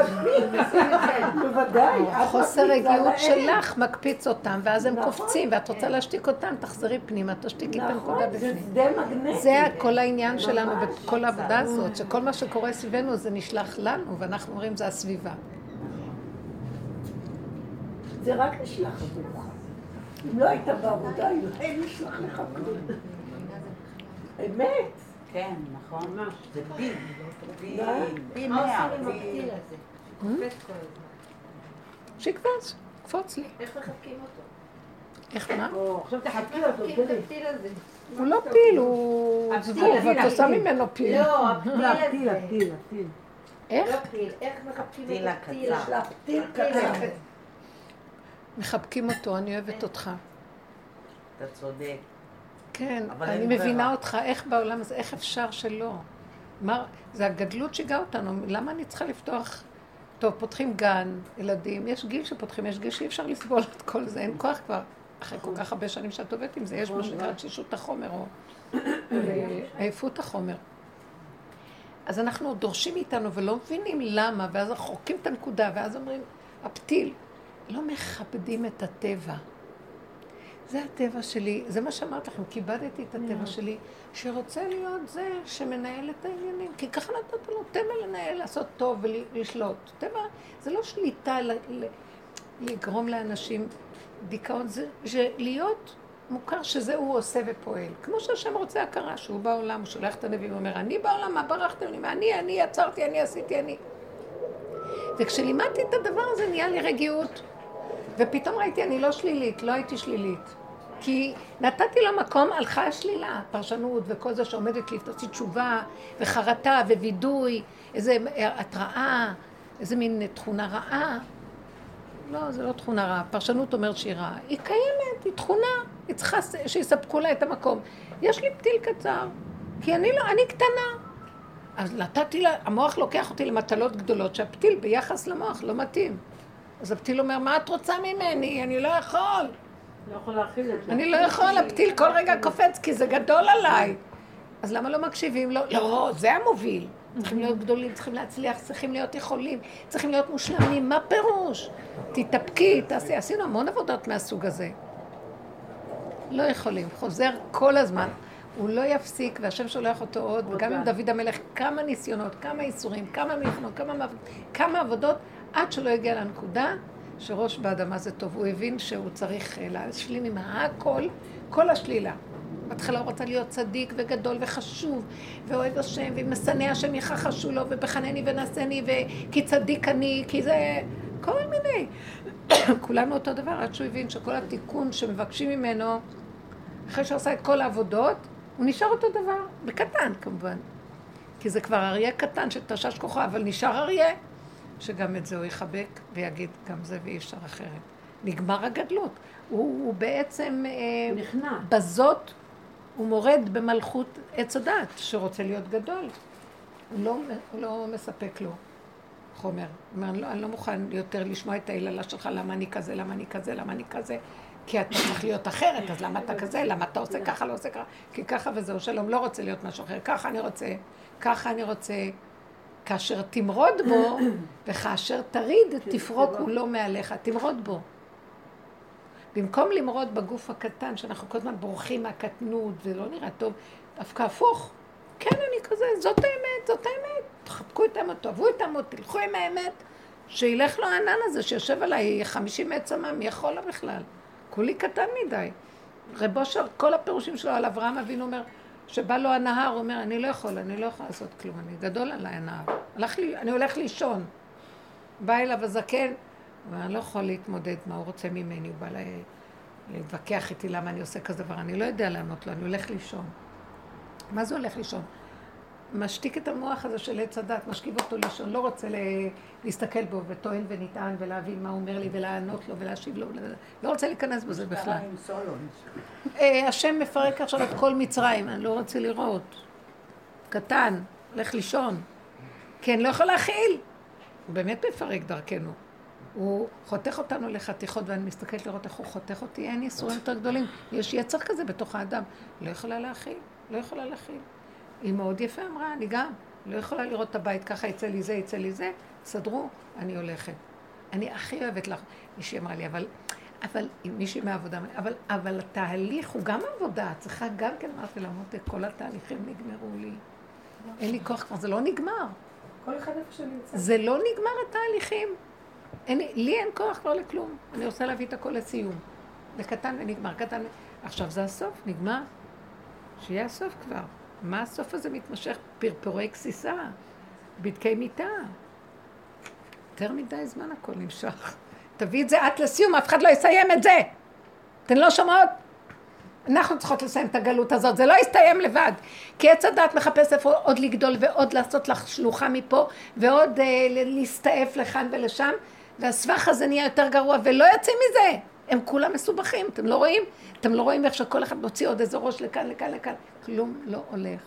בוודאי. חוסר רגיעות. שלך מקפיץ אותם, ואז הם נכון. קופצים, ואת רוצה להשתיק אותם, תחזרי פנימה, תשתיקי את הנקודה נכון, זה בפנים. שדה מגנטי. זה כל העניין שלנו. בכל העבודה הזאת, שכל מה שקורה סביבנו זה נשלח לנו, ואנחנו אומרים זה הסביבה. זה רק נשלח עבורך. אם לא היית בעבודה, אין נשלח לך כלום. אמת. כן, נכון. זה פי, פי, מה? פי מאה, פי... שיקפוץ, קפוץ לי. איך מחבקים אותו? איך מה? עכשיו תחבקי אותו? הוא לא פיל, הוא זבוב, את עושה. ממנו פיל. לא, הפתיל לא, הזה. איך? לא פיל, איך מחבקים את הפתיל הפתיל? הזה. מחבקים אותו, אני אוהבת אותך. אתה צודק. כן, אני מבינה ברירה. אותך, איך בעולם הזה, איך אפשר שלא? מה, זה הגדלות שיגעה אותנו, למה אני צריכה לפתוח? טוב, פותחים גן, ילדים, יש גיל שפותחים, יש גיל שאי אפשר לסבול את כל זה, אין כוח כבר. אחרי כל כך הרבה שנים שאת עובדת עם זה, יש מה שנקרא תשישות החומר, או אה, עייפות החומר. אז אנחנו דורשים מאיתנו ולא מבינים למה, ואז אנחנו חוקים את הנקודה, ואז אומרים, הפתיל, לא מכבדים את הטבע. זה הטבע שלי, זה מה שאמרתי לכם, כיבדתי את הטבע שלי, שרוצה להיות זה שמנהל את העניינים. כי ככה נתת לו טבע לנהל, לעשות טוב ולשלוט. טבע זה לא שליטה ל- ל- לגרום לאנשים דיכאון, זה, זה להיות מוכר שזה הוא עושה ופועל. כמו שהשם רוצה הכרה, שהוא בעולם, הוא שולח את הנביא ואומר, אני בעולם, מה ברחתם לי? אני, אני יצרתי, אני עשיתי, אני. וכשלימדתי את הדבר הזה נהיה לי רגיעות. ופתאום ראיתי, אני לא שלילית, לא הייתי שלילית. כי נתתי לו מקום, הלכה השלילה, פרשנות וכל זה שעומדת לי, תעשי תשובה, וחרטה, ווידוי, איזה התראה, איזה מין תכונה רעה. לא, זה לא תכונה רעה. פרשנות אומרת שהיא רעה. היא קיימת, היא תכונה, היא צריכה שיספקו לה את המקום. יש לי פתיל קצר, כי אני לא, אני קטנה. אז נתתי לה, המוח לוקח אותי למטלות גדולות, שהפתיל ביחס למוח לא מתאים. אז הפתיל אומר, מה את רוצה ממני? אני לא יכול. לא יכול להכיל את זה. אני לא יכול, הפתיל כל רגע קופץ, כי זה גדול עליי. אז למה לא מקשיבים לו? לא, זה המוביל. צריכים להיות גדולים, צריכים להצליח, צריכים להיות יכולים, צריכים להיות מושלמים. מה פירוש? תתאפקי, תעשי. עשינו המון עבודות מהסוג הזה. לא יכולים. חוזר כל הזמן. הוא לא יפסיק, והשם שולח אותו עוד, וגם עם דוד המלך, כמה ניסיונות, כמה איסורים, כמה מלחמות, כמה עבודות, עד שלא הגיע לנקודה שראש באדמה זה טוב. הוא הבין שהוא צריך אה, להשלים עם הכל, כל השלילה. בהתחלה הוא רצה להיות צדיק וגדול וחשוב, ואוהב השם, ומשנא השם יכחשו לו, ובחנני ונשני, וכי צדיק אני, כי זה... כל מיני. כולנו אותו דבר, עד שהוא הבין שכל התיקון שמבקשים ממנו, אחרי שהוא עשה את כל העבודות, הוא נשאר אותו דבר, בקטן כמובן. כי זה כבר אריה קטן שתשש כוחו, אבל נשאר אריה, שגם את זה הוא יחבק ויגיד, גם זה ואי אפשר אחרת. נגמר הגדלות. הוא, הוא בעצם אה, נכנע. בזאת, הוא מורד במלכות עץ הדת, שרוצה להיות גדול. הוא לא, הוא לא מספק לו חומר. הוא אומר, לא, אני לא מוכן יותר לשמוע את היללה שלך, למה אני כזה, למה אני כזה, למה אני כזה. כי אתה צריך להיות אחרת, אז למה אתה כזה, למה אתה עושה ככה, לא עושה ככה, כי ככה וזהו, שלום, לא רוצה להיות משהו אחר, ככה אני רוצה, ככה אני רוצה. כאשר תמרוד בו, וכאשר תריד, תפרוק הוא לא מעליך, תמרוד בו. במקום למרוד בגוף הקטן, שאנחנו כל הזמן בורחים מהקטנות, זה לא נראה טוב, דווקא הפוך. כן, אני כזה, זאת האמת, זאת האמת. תחבקו את האמת, תאהבו את האמת, תלכו עם האמת. שילך לו הענן הזה שיושב עליי, חמישים מאת סמם, מי יכול לו בכלל? כולי קטן מדי. רבו של, כל הפירושים שלו על אברהם אבינו אומר, שבא לו הנהר, הוא אומר, אני לא יכול, אני לא יכול לעשות כלום, אני גדול עליי הנהר. הלך לי, אני הולך לישון. בא אליו הזקן, ואני לא יכול להתמודד מה הוא רוצה ממני, הוא בא לה, להתווכח איתי למה אני עושה כזה דבר, אני לא יודע לענות לו, אני הולך לישון. מה זה הולך לישון? משתיק את המוח הזה של עץ הדת, משכיב אותו לישון, לא רוצה להסתכל בו וטוען ונטען ולהבין מה הוא אומר לי ולענות לו ולהשיב לו, לא רוצה להיכנס בזה בכלל. אה, השם מפרק עכשיו את כל מצרים, אני לא רוצה לראות. קטן, לך לישון. כן, לא יכול להכיל. הוא באמת מפרק דרכנו. הוא חותך אותנו לחתיכות, ואני מסתכלת לראות איך הוא חותך אותי, אין ייסורים יותר גדולים. יש יצר כזה בתוך האדם. לא יכולה להכיל, לא יכולה להכיל. היא מאוד יפה אמרה, אני גם. לא יכולה לראות את הבית ככה, יצא לי זה, יצא לי זה, סדרו, אני הולכת. אני הכי אוהבת לך. מישהי אמרה לי, אבל, אבל, מישהי מהעבודה, אבל, אבל התהליך הוא גם עבודה, צריכה גם כן, אמרתי לה, מותק, כל התהליכים נגמרו לי. אין לי כוח כבר, זה לא נגמר. כל אחד איפה שנמצא. זה לא נגמר התהליכים. אין, לי אין כוח כבר לכלום. אני רוצה להביא את הכל לסיום. זה קטן ונגמר, קטן. עכשיו זה הסוף, נגמר. שיהיה הסוף כבר. מה הסוף הזה מתמשך? פרפורי גסיסה, בדקי מיטה. יותר מדי זמן הכל נמשך. תביא את זה את לסיום, אף אחד לא יסיים את זה. אתן לא שומעות? אנחנו צריכות לסיים את הגלות הזאת, זה לא יסתיים לבד. כי עץ הדת מחפש איפה עוד לגדול ועוד לעשות לך שלוחה מפה, ועוד אה, להסתעף לכאן ולשם, והסבך הזה נהיה יותר גרוע, ולא יוצאים מזה. הם כולם מסובכים, אתם לא רואים? אתם לא רואים איך שכל אחד מוציא עוד איזה ראש לכאן, לכאן, לכאן. כלום לא הולך.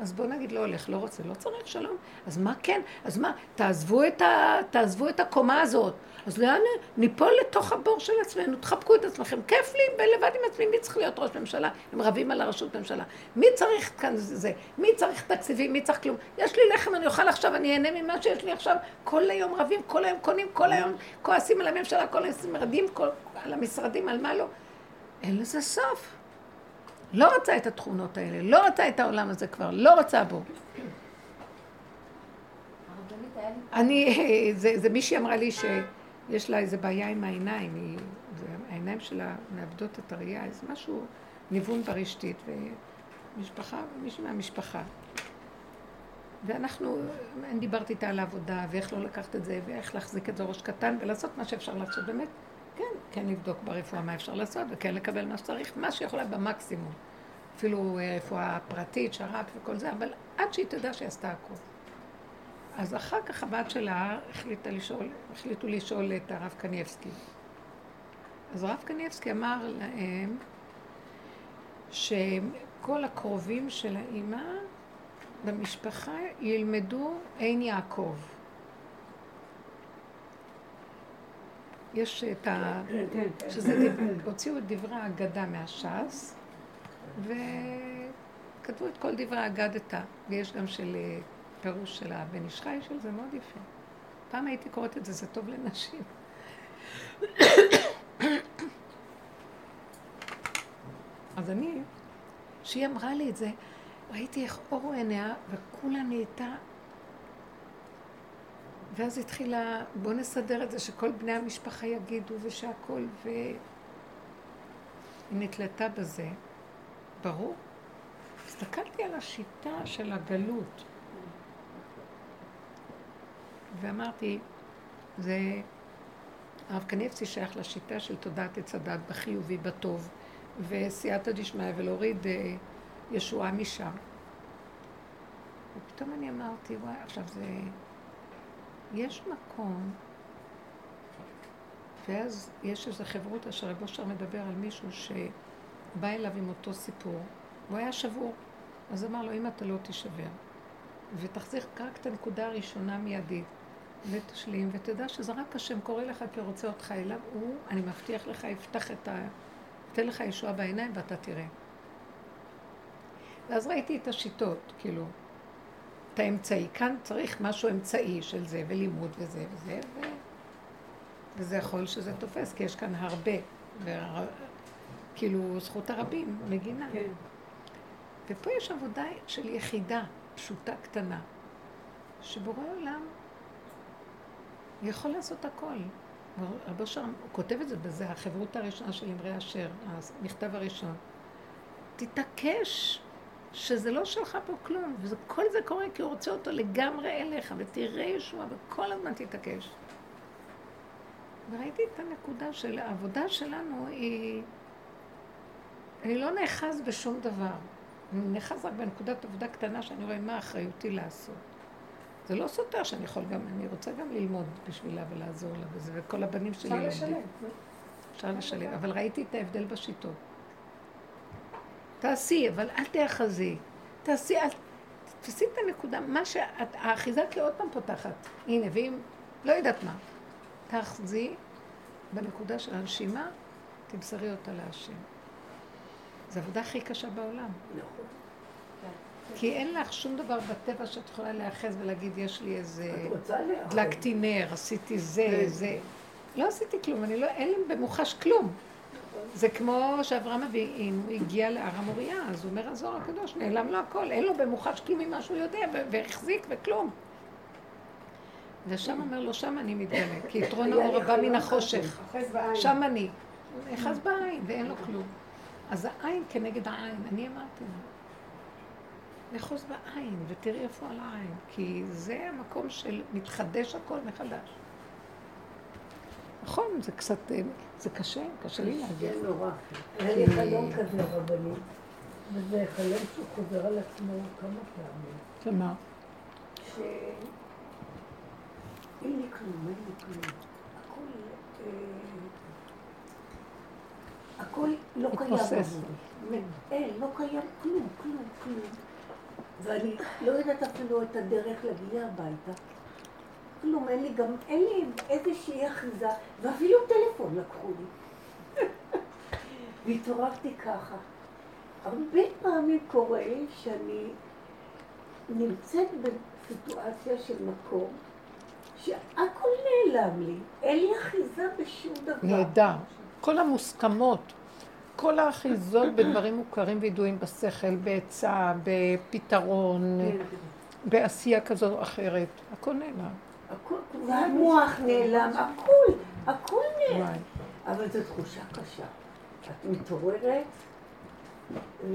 אז בוא נגיד לא הולך, לא רוצה, לא צריך שלום. אז מה כן? אז מה? תעזבו את, ה... תעזבו את הקומה הזאת. אז לאן ניפול לתוך הבור של עצמנו, תחבקו את עצמכם. כיף לי בלבד עם עצמי, מי צריך להיות ראש ממשלה? הם רבים על הראשות ממשלה. מי צריך כאן זה? מי צריך תקציבים? מי צריך כלום? יש לי לחם, אני אוכל עכשיו, אני אהנה ממה שיש לי עכשיו. כל היום רבים, כל היום קונים, כל היום כועסים על הממשלה, כל היום מרדים כל... על המשרדים, על מה לא. אין לזה סוף. לא רוצה את התכונות האלה, לא רוצה את העולם הזה כבר, לא רוצה בו. אני, זה, זה מישהי אמרה לי שיש לה איזה בעיה עם העיניים, היא, העיניים שלה מאבדות את הראייה, איזה משהו, ניוון ברשתית, ומשפחה, מישהו מהמשפחה. ואנחנו, אני דיברתי איתה על העבודה, ואיך לא לקחת את זה, ואיך להחזיק את זה ראש קטן, ולעשות מה שאפשר לעשות. באמת, כן, כן לבדוק ברפואה מה אפשר לעשות, וכן לקבל מה שצריך, מה שיכולה במקסימום. אפילו אה, רפואה פרטית, שר"פ וכל זה, אבל עד שהיא תדע שהיא עשתה הכול. אז אחר כך הבת שלה החליטה לשאול, החליטו לשאול את הרב קניאבסקי. אז הרב קניאבסקי אמר להם שכל הקרובים של האימא במשפחה ילמדו עין יעקב. יש את ה... שזה, הוציאו את דברי האגדה מהש"ס, וכתבו את כל דברי האגדתה, ויש גם של אה, פירוש של הבן איש חי של זה מאוד יפה. פעם הייתי קוראת את זה, זה טוב לנשים. אז אני, כשהיא אמרה לי את זה, ראיתי איך אור עיניה, וכולה נהייתה... ואז התחילה, בוא נסדר את זה שכל בני המשפחה יגידו ושהכול, והיא נתלתה בזה. ברור. הסתכלתי על השיטה של הגלות, ואמרתי, זה... הרב קניבסי שייך לשיטה של תודעת עץ הדת בחיובי, בטוב, וסייעתא דשמיא, ולהוריד אה, ישועה משם. ופתאום אני אמרתי, וואי, עכשיו זה... יש מקום, ואז יש איזו חברות אשר רב אושר מדבר על מישהו שבא אליו עם אותו סיפור, הוא היה שבור. אז אמר לו, אם אתה לא תישבר, ותחזיר רק את הנקודה הראשונה מיידית, ותשלים, ותדע שזה רק השם קורא לך כי הוא רוצה אותך אליו, הוא, אני מבטיח לך, יפתח את ה... יתן לך ישועה בעיניים ואתה תראה. ואז ראיתי את השיטות, כאילו, את האמצעי. כאן צריך משהו אמצעי של זה, ולימוד וזה וזה, ו... וזה יכול שזה תופס, כי יש כאן הרבה, והר... כאילו, זכות הרבים, מגינה. כן. ופה יש עבודה של יחידה פשוטה, קטנה, שבורא עולם יכול לעשות הכל. רבו אושר, הוא כותב את זה בזה, החברות הראשונה של אמרי אשר, המכתב הראשון. תתעקש שזה לא שלך פה כלום, וכל זה קורה כי הוא רוצה אותו לגמרי אליך, ותראה ישוע, וכל הזמן תתעקש. וראיתי את הנקודה של העבודה שלנו היא... אני לא נאחז בשום דבר. אני נאחז רק בנקודת עבודה קטנה שאני רואה מה אחריותי לעשות. זה לא סותר שאני יכול גם, אני רוצה גם ללמוד בשבילה ולעזור לה בזה, וכל הבנים שלי לומדים. אפשר לשלם. אפשר לשלם, אבל ראיתי את ההבדל בשיטות. תעשי, אבל אל תאחזי. תעשי, אל... תתפסי את הנקודה, מה שאת, האחיזה כי עוד פעם פותחת. הנה, ואם, לא יודעת מה. תאחזי בנקודה של הנשימה, תמסרי אותה להשם. זו העבודה הכי קשה בעולם. נכון. כי אין לך שום דבר בטבע שאת יכולה להיאחז ולהגיד, יש לי איזה... דלקתי נר, עשיתי זה, כן. זה. לא עשיתי כלום, אני לא, אין לי במוחש כלום. זה כמו שאברהם אבינו הגיע להר המוריה, אז הוא אומר הזוהר הקדוש, נעלם לו הכל, אין לו במוחש כלום ממה שהוא יודע, והחזיק וכלום. ושם אומר לו, שם אני מתגלה, כי יתרון האור הבא מן החושך. שם אני. נאחז בעין, ואין לו כלום. אז העין כנגד העין, אני אמרתי לו. לאחוז בעין, ותראי איפה על העין, כי זה המקום של מתחדש הכל מחדש. נכון, זה קצת, אה, זה קשה, קשה לי להגיד. זה נורא. היה לי חלום כזה רבני, וזה חלום שהוא חוזר על עצמו כמה פעמים. שמה? שאין לי כלום, אין לי כלום. הכל, אה, לא קיים. אין, לא קיים כלום, כלום, כלום. ואני לא יודעת אפילו את הדרך להגיע הביתה. כלום, אין לי גם, אין לי איזושהי אחיזה, ואפילו טלפון לקחו לי. והתעוררתי ככה. הרבה פעמים קורה שאני נמצאת בסיטואציה של מקום שהכל נעלם לי, אין לי אחיזה בשום דבר. נהדר. כל המוסכמות, כל האחיזות בדברים מוכרים וידועים בשכל, בעצה, בפתרון, כן, בעשייה כזו או אחרת. הכל נעלם. הכל, והמוח נעלם, הכל, הכל נעלם. אבל זו תחושה קשה. את מתעוררת,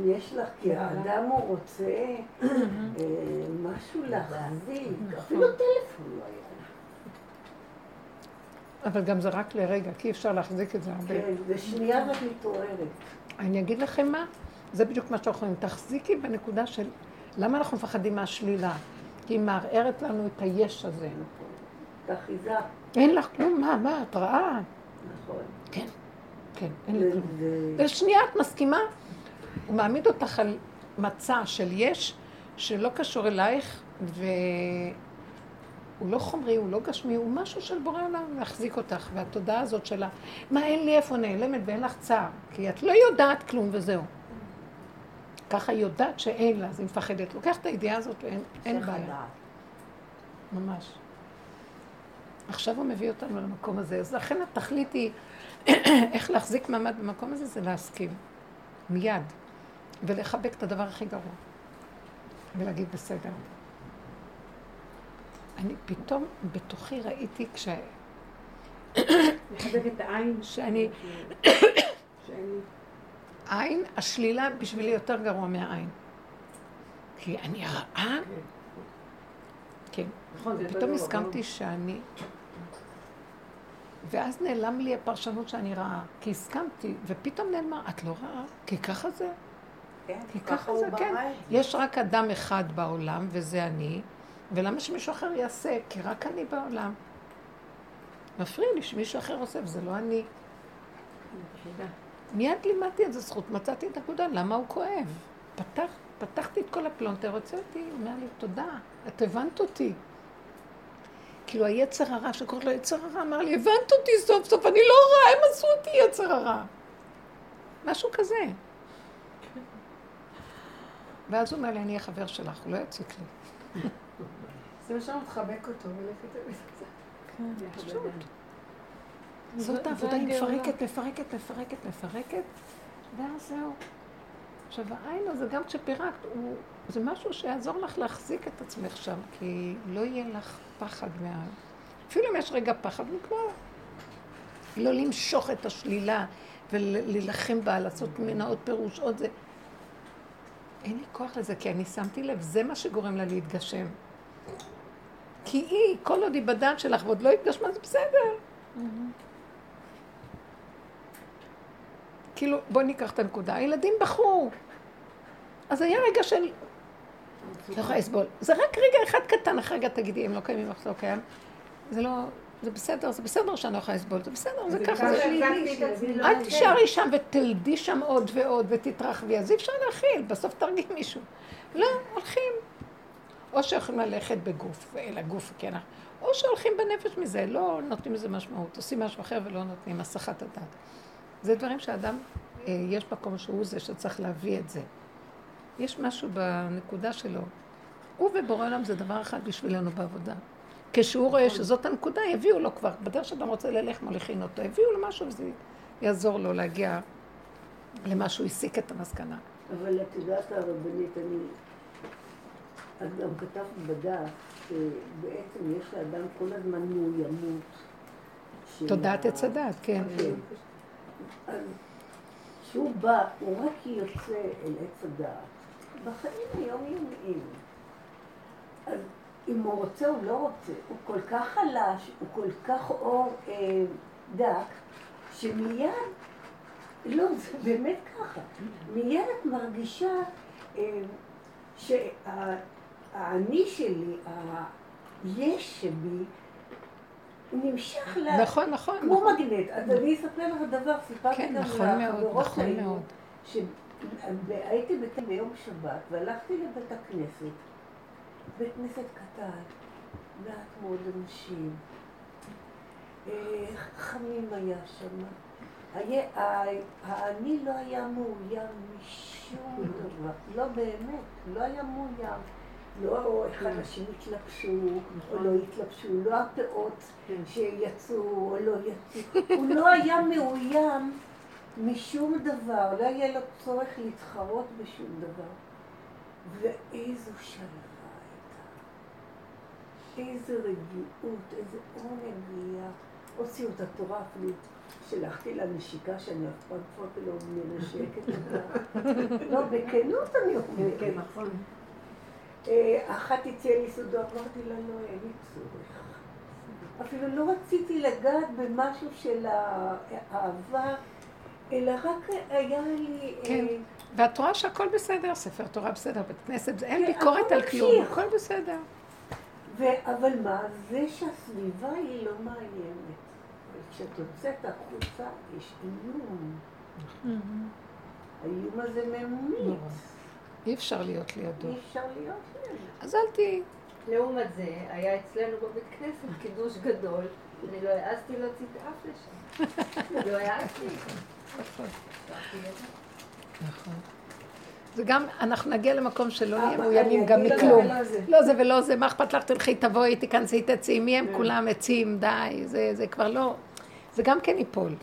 יש לך, כי האדם הוא רוצה אה, משהו להחזיק, אפילו טלפון לא היה. אבל גם זה רק לרגע, כי אי אפשר להחזיק את זה הרבה. כן, ושנייה ואת מתעוררת. אני אגיד לכם מה, זה בדיוק מה שאנחנו יכולים. תחזיקי בנקודה של למה אנחנו מפחדים מהשלילה? כי היא מערערת לנו את היש הזה. את האחיזה, אין לך כלום, מה, מה, את רעה? נכון. כן, כן, אין לי כלום. בשנייה את מסכימה? הוא מעמיד אותך על מצע של יש, שלא קשור אלייך, והוא לא חומרי, הוא לא גשמי, הוא משהו של בורא עולם להחזיק אותך, והתודעה הזאת שלה, מה אין לי איפה נעלמת ואין לך צער, כי את לא יודעת כלום וזהו. ככה היא יודעת שאין לה, אז היא מפחדת. לוקחת את הידיעה הזאת ואין בעיה. לדעת. ממש. עכשיו הוא מביא אותנו למקום הזה, אז לכן התכלית היא איך להחזיק מעמד במקום הזה, זה להסכים. מיד. ולחבק את הדבר הכי גרוע. ולהגיד בסדר. אני פתאום בתוכי ראיתי כש... לחזק את העין. שאני... עין, השלילה בשבילי יותר גרוע מהעין. כי אני רעה. כן. נכון, פתאום הסכמתי שאני... ואז נעלם לי הפרשנות שאני רעה, כי הסכמתי, ופתאום נעלמה, את לא רעה? כי ככה זה. כן, כי ככה זה, כן. יש רק אדם אחד בעולם, וזה אני, ולמה שמישהו אחר יעשה? כי רק אני בעולם. מפריע לי שמישהו אחר עושה, וזה לא אני. מיד לימדתי את זה זכות, מצאתי את הנקודה, למה הוא כואב? פתח, פתחתי את כל הפלונטר, הוצאתי, הוא אומר לי, תודה, את הבנת אותי. כאילו היצר הרע, שקוראים לו יצר הרע, אמר לי, הבנת אותי סוף סוף, אני לא רע, הם עשו אותי יצר הרע. משהו כזה. ואז הוא אומר לי, אני אהיה חבר שלך, הוא לא יציק לי. זה שאנחנו מחבק אותו בזה. פשוט. זאת העבודה, היא מפרקת, מפרקת, מפרקת, מפרקת, ואז זהו. עכשיו, העין הזה, גם כשפירקת, הוא, זה משהו שיעזור לך להחזיק את עצמך שם, כי לא יהיה לך פחד מה... אפילו אם יש רגע פחד, נגמר. לא למשוך את השלילה ולהילחם בה, לעשות ממנה עוד פירוש, עוד זה. אין לי כוח לזה, כי אני שמתי לב, זה מה שגורם לה להתגשם. כי היא, כל עוד היא בדעת שלך ועוד לא התגשמה, זה בסדר. כאילו, בואי ניקח את הנקודה. הילדים בחרו. אז היה רגע של... לא יכולה לסבול. זה רק רגע אחד קטן, אחרי רגע תגידי, אם לא קיימים, איך זה לא קיים. זה לא... זה בסדר, זה בסדר שאני לא יכולה לסבול, זה בסדר, זה ככה. זה- החזקתי את עצמי. אל תישארי שם ותלדי שם עוד ועוד ותתרחבי, אז אי אפשר להכיל, בסוף תרגי מישהו. לא, הולכים. או שהולכים ללכת בגוף, אל הגוף, כן, או שהולכים בנפש מזה, לא נותנים לזה משמעות, עושים משהו אחר ולא נותנים הסחת הדעת. זה דברים שאדם, אה, יש מקום שהוא זה שצריך להביא את זה. יש משהו בנקודה שלו. הוא ובורא עולם זה דבר אחד בשבילנו בעבודה. כשהוא רואה שזאת הנקודה, יביאו לו כבר. בדרך שאדם רוצה ללך, מוליכין אותו. יביאו לו משהו וזה יעזור לו להגיע למה שהוא הסיק את המסקנה. אבל את יודעת הרבנית, אני... את גם כתבת בדף שבעצם יש לאדם כל הזמן מאוימות. תודעת עץ הדעת, כן. כן. אז כשהוא בא, הוא רק יוצא אל עץ הדעת. בחיים היומיומיים. אז אם הוא רוצה או לא רוצה, הוא כל כך חלש, הוא כל כך אור אה, דק, שמיד, לא, זה באמת ככה, מיד את מרגישה אה, שהאני שלי, היש שבי, נמשך ל... נכון, נכון. כמו נכון. מגנט. אז אני אספר לך דבר, סיפרתי כן, גם נכון לחברות נכון שהיו, מאוד. שהייתי בת- ביום שבת והלכתי לבית הכנסת, בית כנסת קטן, מעט מאוד אנשים, אה, חמים היה שם. היה- ה- האני לא היה מאוים משום דבר, לא באמת, לא היה מאוים. לא איך אנשים התלבשו או לא התלבשו, לא הפאות שיצאו או לא יצאו, הוא לא היה מאוים משום דבר, לא יהיה לו צורך להתחרות בשום דבר. ואיזו שלווה הייתה. איזו רגיעות, איזה עונג היה. הוציאו את התורה אפילו. שלחתי לה נשיקה שאני אף פעם כבר לא מנשקת אותה. לא, בכנות אני אומרת. אה, אחת הציעה לי סודו, אמרתי לה, לא, אין לי צורך. אפילו לא רציתי לגעת במשהו של האהבה, אלא רק היה לי... אה, כן. ואת רואה שהכל בסדר, ספר תורה בסדר, בית כנסת, אין כן, ביקורת על כלום. הכל בסדר. אבל מה, זה שהסביבה היא לא מעניינת. וכשאת יוצאת החוצה, יש איום. האיום הזה ממית. אי אפשר להיות לידו. אי אפשר להיות שם. אז אל תהיי. לעומת זה, היה אצלנו בבית כנסת קידוש גדול, אני לא העזתי להוציא את האף לשם. לא העזתי. נכון. זה גם, אנחנו נגיע למקום שלא נהיה אבל מאוימים גם מכלום. לא זה ולא זה, מה אכפת לך, תלכי, תבואי, תיכנסי, תצאי, מי הם כולם עצים, די, זה כבר לא, זה גם כן ייפול.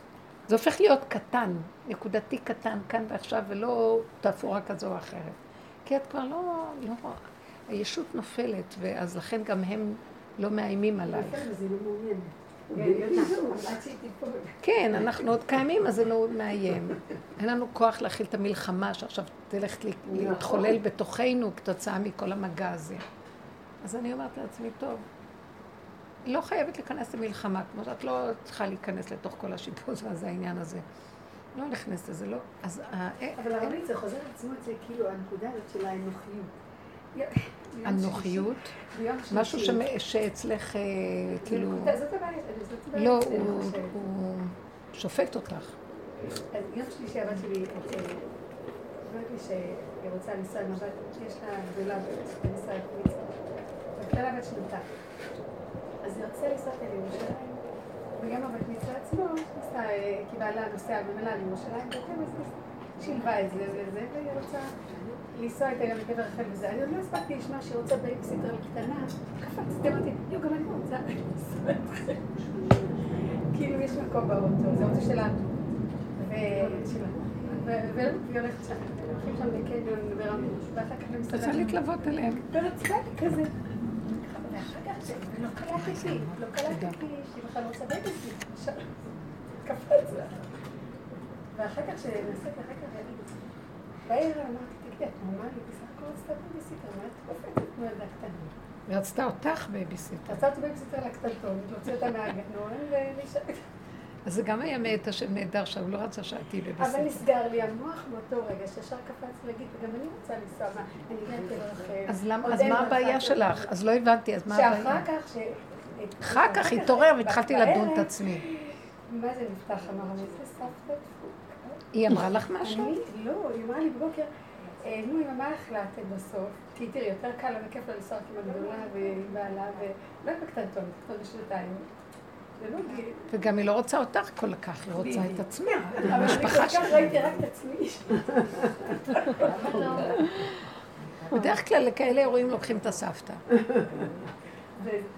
זה הופך להיות קטן, נקודתי קטן, כאן ועכשיו, ולא תפאורה כזו או אחרת. כי את כבר לא, לא, הישות נופלת, ואז לכן גם הם לא מאיימים עלייך. לא מעוניין. כן, אנחנו עוד קיימים, אז זה לא מאיים. אין לנו כוח להכיל את המלחמה שעכשיו תלך לה- להתחולל בתוכנו כתוצאה מכל המגע הזה. אז אני אומרת לעצמי, טוב, לא חייבת להיכנס למלחמה, כמו שאת לא צריכה להיכנס לתוך כל השיפוץ הזה, העניין הזה. לא נכנסת לזה, לא. אז ה- אבל הרבנית זה חוזר על עצמו את זה, כאילו, הנקודה הזאת של האנוכיות. ביום משהו שאצלך, אה, כאילו, זה- לא, הוא שופט אותך. אז יום שלישי הבת שלי, אה, אומרת לי שהיא רוצה לנסוע עם הבת, יש לה גדולה בניסוע לקוויצה. והקטנה בת שנתה. אז היא רצתה לנסוע לירושלים, וגם מצווה עצמו, אה, כי בעלה נוסע ממילא לירושלים, שילבה את זה וזה, והיא רוצה לנסוע איתה גם לקבר רחל וזה. אני עוד לא הספקתי לשמוע שהיא רוצה בייביסיטר לקטנה. קפצתי, אמרתי, יו, גם אני רוצה. כאילו יש מקום באוטו, זה אוטו שלנו. והיא הולכת שם, הולכים שם לקניון ברמות, ואחר כך למסעדה. רוצה להתלוות אליהם. לי כזה. קלטתי, לא קלטתי שהיא בכלל רוצה בייביסיט. עכשיו, קפץ לה. ואחר כך, שנסעתי אחר כך, בערב אמרתי, תגידי, את נורמלית, בסך הכל רצתה בייביסיטר, מה את קופצת כמו ילדה קטנה? רצתה אותך בייביסיטר. רצה אותי בייביסיטר לקטנטון, להוציא אותה מהגנון ולהישאר. אז זה גם היה מאת השם נהדר שהוא לא רצה שאת תהיי אבל. נסגר לי המוח באותו רגע, שישר קפץ להגיד, וגם אני רוצה לנסוע, מה, אני קבר רחל. אז למה, אז מה הבעיה. שלך? אז לא הבנתי, אז מה שאחר הבעיה? כך, ש... אחר כך התעורר והתחלתי לדון את עצמי. מה זה נפתח? אמר לי, זה סבתא. היא אמרה לך משהו? אני, לא, היא אמרה לי בבוקר, אה, נו, אמא, מה החלטת בסוף? כי תראי, יותר קל לה וכיף לה לנסוע עם הגדולה ועם בעלה, ולא עם הקטנטון, קטנטון בשנתיים. זה לא. וגם היא לא רוצה אותך כל כך, היא רוצה את עצמה. אבל אני כל המשפחה כך. ראיתי רק את עצמי. בדרך כלל לכאלה אירועים לוקחים את הסבתא.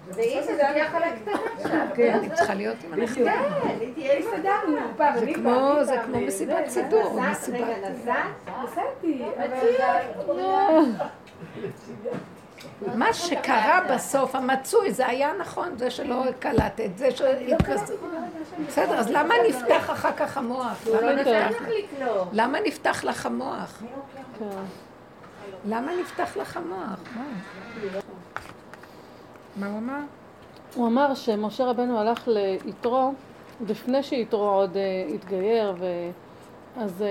והיא תצליח על הקטנה שם. כן, היא צריכה להיות עם הנכדה. כן, היא תהיה עם הסתדרנו, זה כמו- זה מסיבת זה, סידור. זה, מסיבת- רגע, נסעת? נסעתי, אבל... מה שקרה בסוף, המצוי, זה היה נכון, זה שלא קלטת, זה שהתפס... בסדר, אז למה נפתח אחר כך המוח? לא למה נפתח לך לך? לקנות. למה נפתח לך המוח? למה נפתח לך המוח? מה? הוא אמר? הוא אמר שמשה רבנו הלך ליתרו, לפני שיתרו עוד uh, התגייר, ו... אז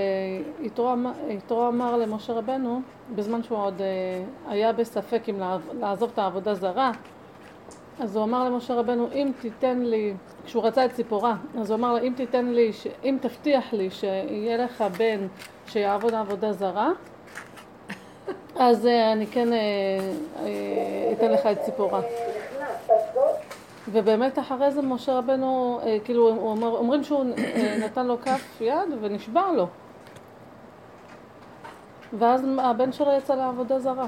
יתרו, אמר- יתרו אמר למשה רבנו, בזמן שהוא עוד uh, היה בספק אם לעזוב את העבודה זרה, אז הוא אמר למשה רבנו, אם תיתן לי, כשהוא רצה את ציפורה, אז הוא אמר לה, אם תיתן לי. אם תבטיח לי שיהיה לך בן שיעבוד עבודה זרה, אז uh, אני כן אתן לך את ציפורה. ובאמת אחרי זה משה רבנו, אה, כאילו הוא אומר, אומרים שהוא אה, נתן לו כף יד ונשבר לו. ואז הבן שלו יצא לעבודה זרה.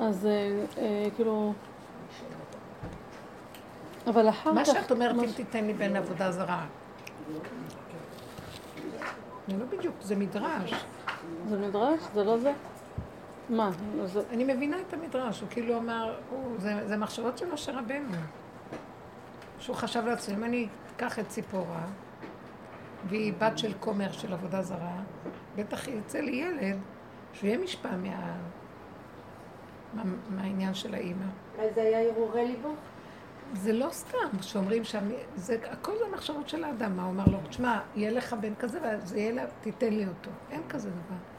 אז אה, אה, כאילו... אבל אחר מה כך... שאת אומרת, אם תיתן לי בן עבודה זרה. זה לא בדיוק, זה מדרש. זה מדרש? זה לא זה? מה? אני מבינה את המדרש, הוא כאילו אמר, זה, זה מחשבות של משה רבנו. שהוא חשב לעצמו, אם אני אקח את ציפורה, והיא בת של כומר של עבודה זרה, בטח יצא לי ילד שהוא יהיה משפע מה... מה... מהעניין של האימא. אז זה היה הרהורי ליבו? זה לא סתם שאומרים שם, זה, הכל זה מחשבות של האדם, מה הוא אמר לו, תשמע, יהיה לך בן כזה, וזה יהיה לה, תיתן לי אותו. אין כזה דבר.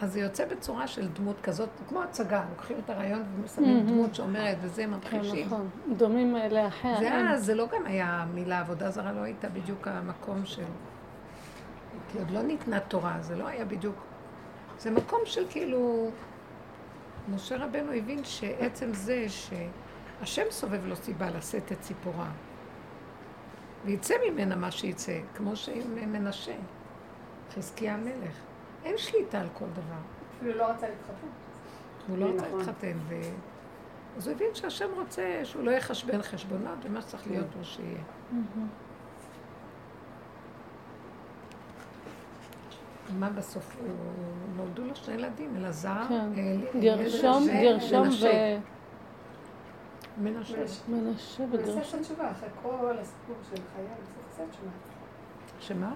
אז זה יוצא בצורה של דמות כזאת, כמו הצגה, לוקחים את הרעיון ושמים דמות שאומרת, וזה כן, ממחישים. נכון. דומים לאחר. זה אז, זה לא גם היה מילה, עבודה זרה לא הייתה בדיוק המקום של... כי עוד לא ניתנה תורה, זה לא היה בדיוק... זה מקום של כאילו... משה רבנו הבין שעצם זה שהשם סובב לו סיבה לשאת את ציפורה, ויצא ממנה מה שיצא, כמו שעם מנשה, חזקיה המלך. אין שליטה על כל דבר. אפילו לא רצה להתחתן. הוא לא רצה נכון. להתחתן, ו... אז הוא הבין שהשם רוצה שהוא לא יחשבן חשבונות, ומה שצריך להיות לו שיהיה. מה בסוף? הוא- נולדו לו שני ילדים, אלעזר, כן. גרשום, גרשום. ו... מנשה. מנשה וגרשום. בספר תשובה, אחרי כל הסיפור של חייו, בסוף עשה תשובה. שמה?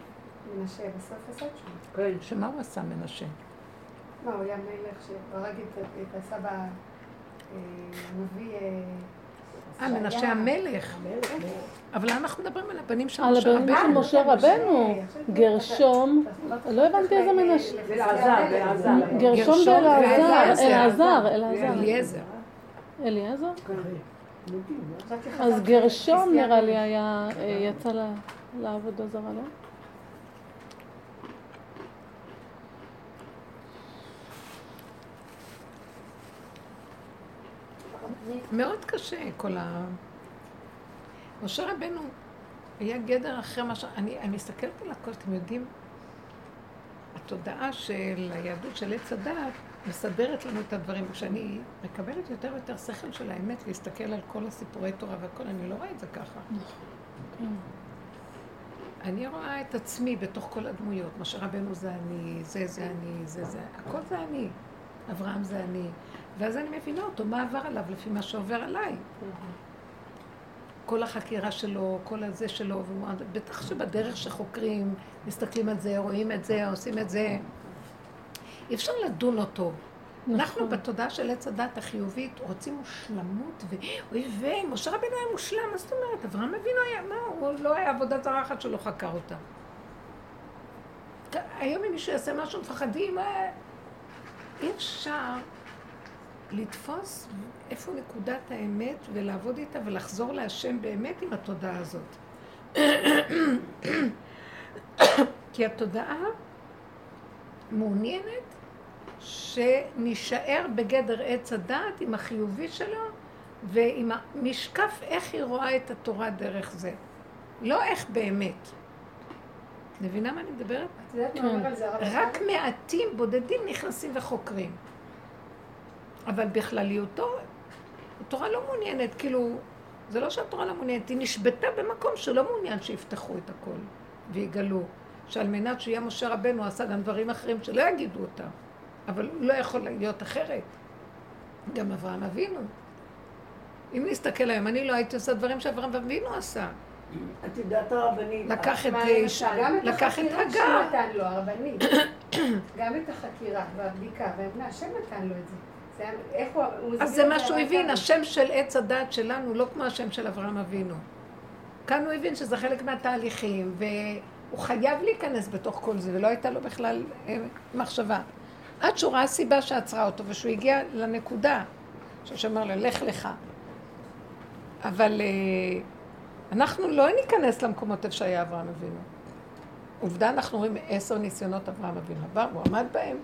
מנשה, בסוף עשה תשובה. כן. שמה הוא עשה מנשה? מה, הוא היה מלך שהרג את הסבא, אה, הנביא... אה, אה, מנשה המלך. אבל אנחנו מדברים על הבנים של על משה הבנים של רבנו. משה רבנו. גרשום, לא הבנתי איזה מנשה. ואלעזר, ואלעזר. גרשום ואלעזר. אלעזר, אלעזר. אליעזר. אליעזר? חשבתי אז גרשום נראה לי. היה, אה, יצא לעבודה זרה, לא? מאוד קשה כל ה... משה רבנו היה גדר אחרי מה ש... אני, אני מסתכלת על הכל, אתם יודעים, התודעה של היהדות של עץ הדת מסדרת לנו את הדברים. כשאני מקבלת יותר ויותר שכל של האמת להסתכל על כל הסיפורי תורה והכל, אני לא רואה את זה ככה. אני רואה את עצמי בתוך כל הדמויות. משה רבנו זה אני, זה זה אני, זה זה, הכל זה אני. אברהם זה אני. ואז אני מבינה אותו, מה עבר עליו לפי מה שעובר עליי. כל החקירה שלו, כל הזה שלו, בטח שבדרך שחוקרים, מסתכלים על זה, רואים את זה, עושים את זה. אי אפשר לדון אותו. אנחנו נכון. בתודעה של עץ הדת החיובית רוצים מושלמות, ואוי ויי, משה רבינו היה מושלם, מה זאת אומרת? אברהם אבינו היה, מה, הוא לא היה עבודת זרה אחת שלא חקר אותה. היום אם מישהו יעשה משהו, מפחדים, אה, אי אפשר לתפוס איפה נקודת האמת ולעבוד איתה ולחזור להשם באמת עם התודעה הזאת. כי התודעה מעוניינת שנישאר בגדר עץ הדעת עם החיובי שלו ועם המשקף איך היא רואה את התורה דרך זה. לא איך באמת. מבינה מה אני מדברת? את יודעת מה כן. אומר על זה הרב רק? מעטים בודדים נכנסים וחוקרים. אבל בכלליותו, התורה לא מעוניינת, כאילו, זה לא שהתורה לא מעוניינת, היא נשבתה במקום שלא מעוניין שיפתחו את הכל ויגלו. שעל מנת שיהיה משה רבנו עשה גם דברים אחרים שלא יגידו אותם, אבל הוא לא יכול להיות אחרת. גם אברהם אבינו. אם נסתכל היום, אני לא הייתי עושה דברים שאברהם אבינו עשה. את יודעת הרבנית, לקח את, את לקח את שהוא הגר. נתן לו, הרבנית. גם את החקירה והבדיקה השם נתן לו את זה. אז זה מה שהוא הבין. השם של עץ הדת שלנו לא כמו השם של אברהם אבינו. כאן הוא הבין שזה חלק מהתהליכים, והוא חייב להיכנס בתוך כל זה, ולא הייתה לו בכלל אה, מחשבה. עד שהוא ראה סיבה שעצרה אותו, ושהוא הגיע לנקודה, שהשם אמר לו, לך לך. אבל אה, אנחנו לא ניכנס למקומות איפה שהיה אברהם אבינו. עובדה, אנחנו רואים עשר ניסיונות אברהם אבינו עבר, הוא עמד בהם.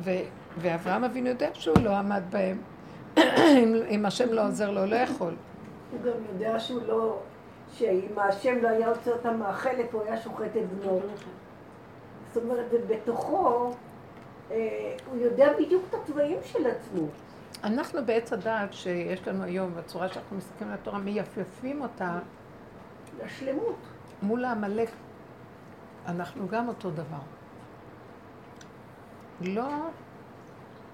ו- ואברהם אבינו יודע שהוא לא עמד בהם. אם, אם השם לא עוזר לו, לא יכול. הוא גם יודע שהוא לא, שאם השם לא היה יוצא אותם מהחלק, הוא היה שוחט את בנו. זאת אומרת, ובתוכו, אה, הוא יודע בדיוק את התוואים של עצמו. אנחנו בעץ הדעת שיש לנו היום, בצורה שאנחנו מסתכלים על התורה, מייפייפים אותה, השלמות. מול העמלק אנחנו גם אותו דבר. לא,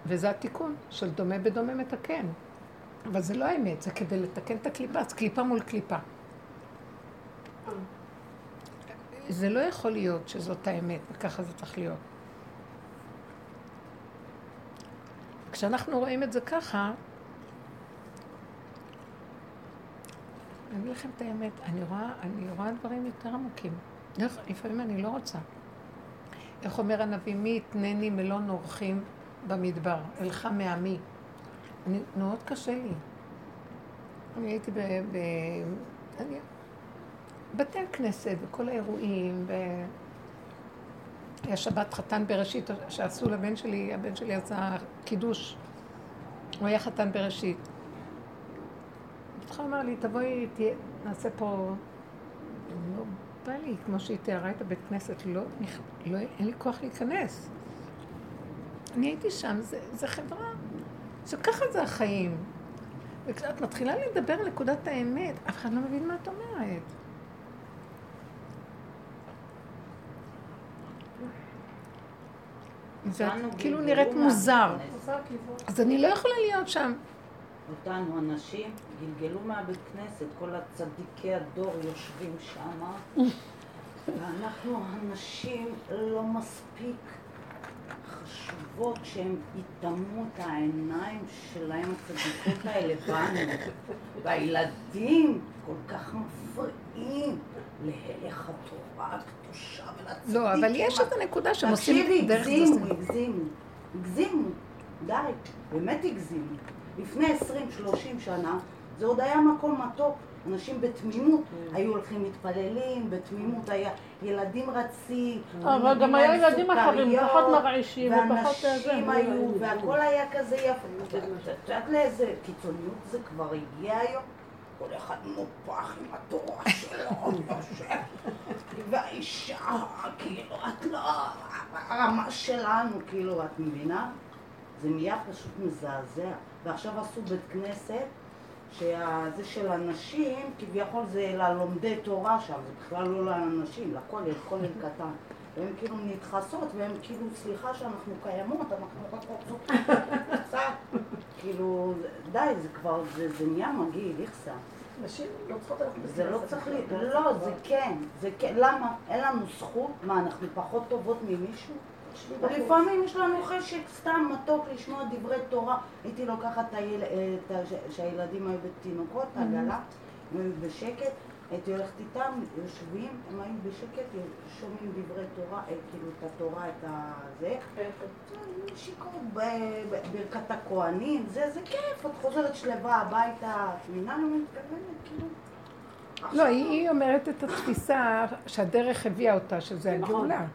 וזה התיקון של דומה בדומה מתקן. אבל זה לא האמת, זה כדי לתקן את הקליפה, זה קליפה מול קליפה. זה לא יכול להיות שזאת האמת, וככה זה צריך להיות. כשאנחנו רואים את זה ככה, אני אגיד לכם את האמת, אני רואה, אני רואה דברים יותר עמוקים. לפעמים אני לא רוצה. איך אומר הנביא, מי יתנני מלון אורחים במדבר, אלך מעמי. אני, מאוד קשה לי. אני הייתי ב... ב אני, בתי הכנסת וכל האירועים, ו... היה שבת חתן בראשית שעשו לבן שלי, הבן שלי עשה קידוש. הוא היה חתן בראשית. בתך אמר לי, תבואי, תהיה, נעשה פה... לא בא לי, כמו שהיא תיארה את הבית כנסת, לא, לא, אין לי כוח להיכנס. אני הייתי שם, זה, זה חברה, שככה זה החיים. וכשאת מתחילה לדבר על נקודת האמת, אף אחד לא מבין מה את אומרת. ואת כאילו נראית מוזר. אז אני לא יכולה להיות שם. אותנו אנשים גלגלו מהבית כנסת, כל הצדיקי הדור יושבים שם, ואנחנו הנשים לא מספיק חשובות שהם יטמאו את העיניים שלהם הצדיקות האלה בנו. והילדים כל כך מפריעים להלך התורה הקדושה ולצדיקים. לא, אבל יש את הנקודה שהם עושים דרך... תקשיבי, הגזימו, הגזימו, הגזימו, די, באמת הגזימו. לפני 20-30 שנה זה עוד היה מקום מתוק. אנשים בתמימות היו הולכים מתפללים, בתמימות היה ילדים רצים, אבל גם היה ילדים אחרים, פחות מרעישים ופחות... ואנשים היו, והכל היה כזה יפה. את יודעת לאיזה קיצוניות זה כבר הגיע היום? כל אחד מופח עם התורה שלו, והאישה, כאילו, את לא, הרמה שלנו, כאילו, את מבינה? זה נהיה פשוט מזעזע. ועכשיו עשו בית כנסת, שזה של הנשים, כביכול זה ללומדי תורה שם, זה בכלל לא לאנשים, לכולל, כולל קטן. והן כאילו נדחסות, והן כאילו, סליחה שאנחנו קיימות, אנחנו רק רוצות קצת. כאילו, די, זה כבר, זה, זה נהיה מגעיל, איכסה. נשים לא צריכות ללכת זה לא צריך להיות, לא, זה כן, זה כן, למה? אין לנו זכות? מה, אנחנו פחות טובות ממישהו? לפעמים יש לנו חשק סתם מתוק לשמוע דברי תורה. הייתי לוקחת את שהילדים היו בתינוקות, עגלה, הם היו בשקט, הייתי הולכת איתם, יושבים, הם היו בשקט, שומעים דברי תורה, אה, כאילו את התורה, את הזה. שיכור בברכת הכוהנים, זה, זה כיף, את חוזרת שלווה הביתה, את מבינה לא מתכוונת, כאילו. לא, היא אומרת את התפיסה שהדרך הביאה אותה, שזה נכון. הגאולה.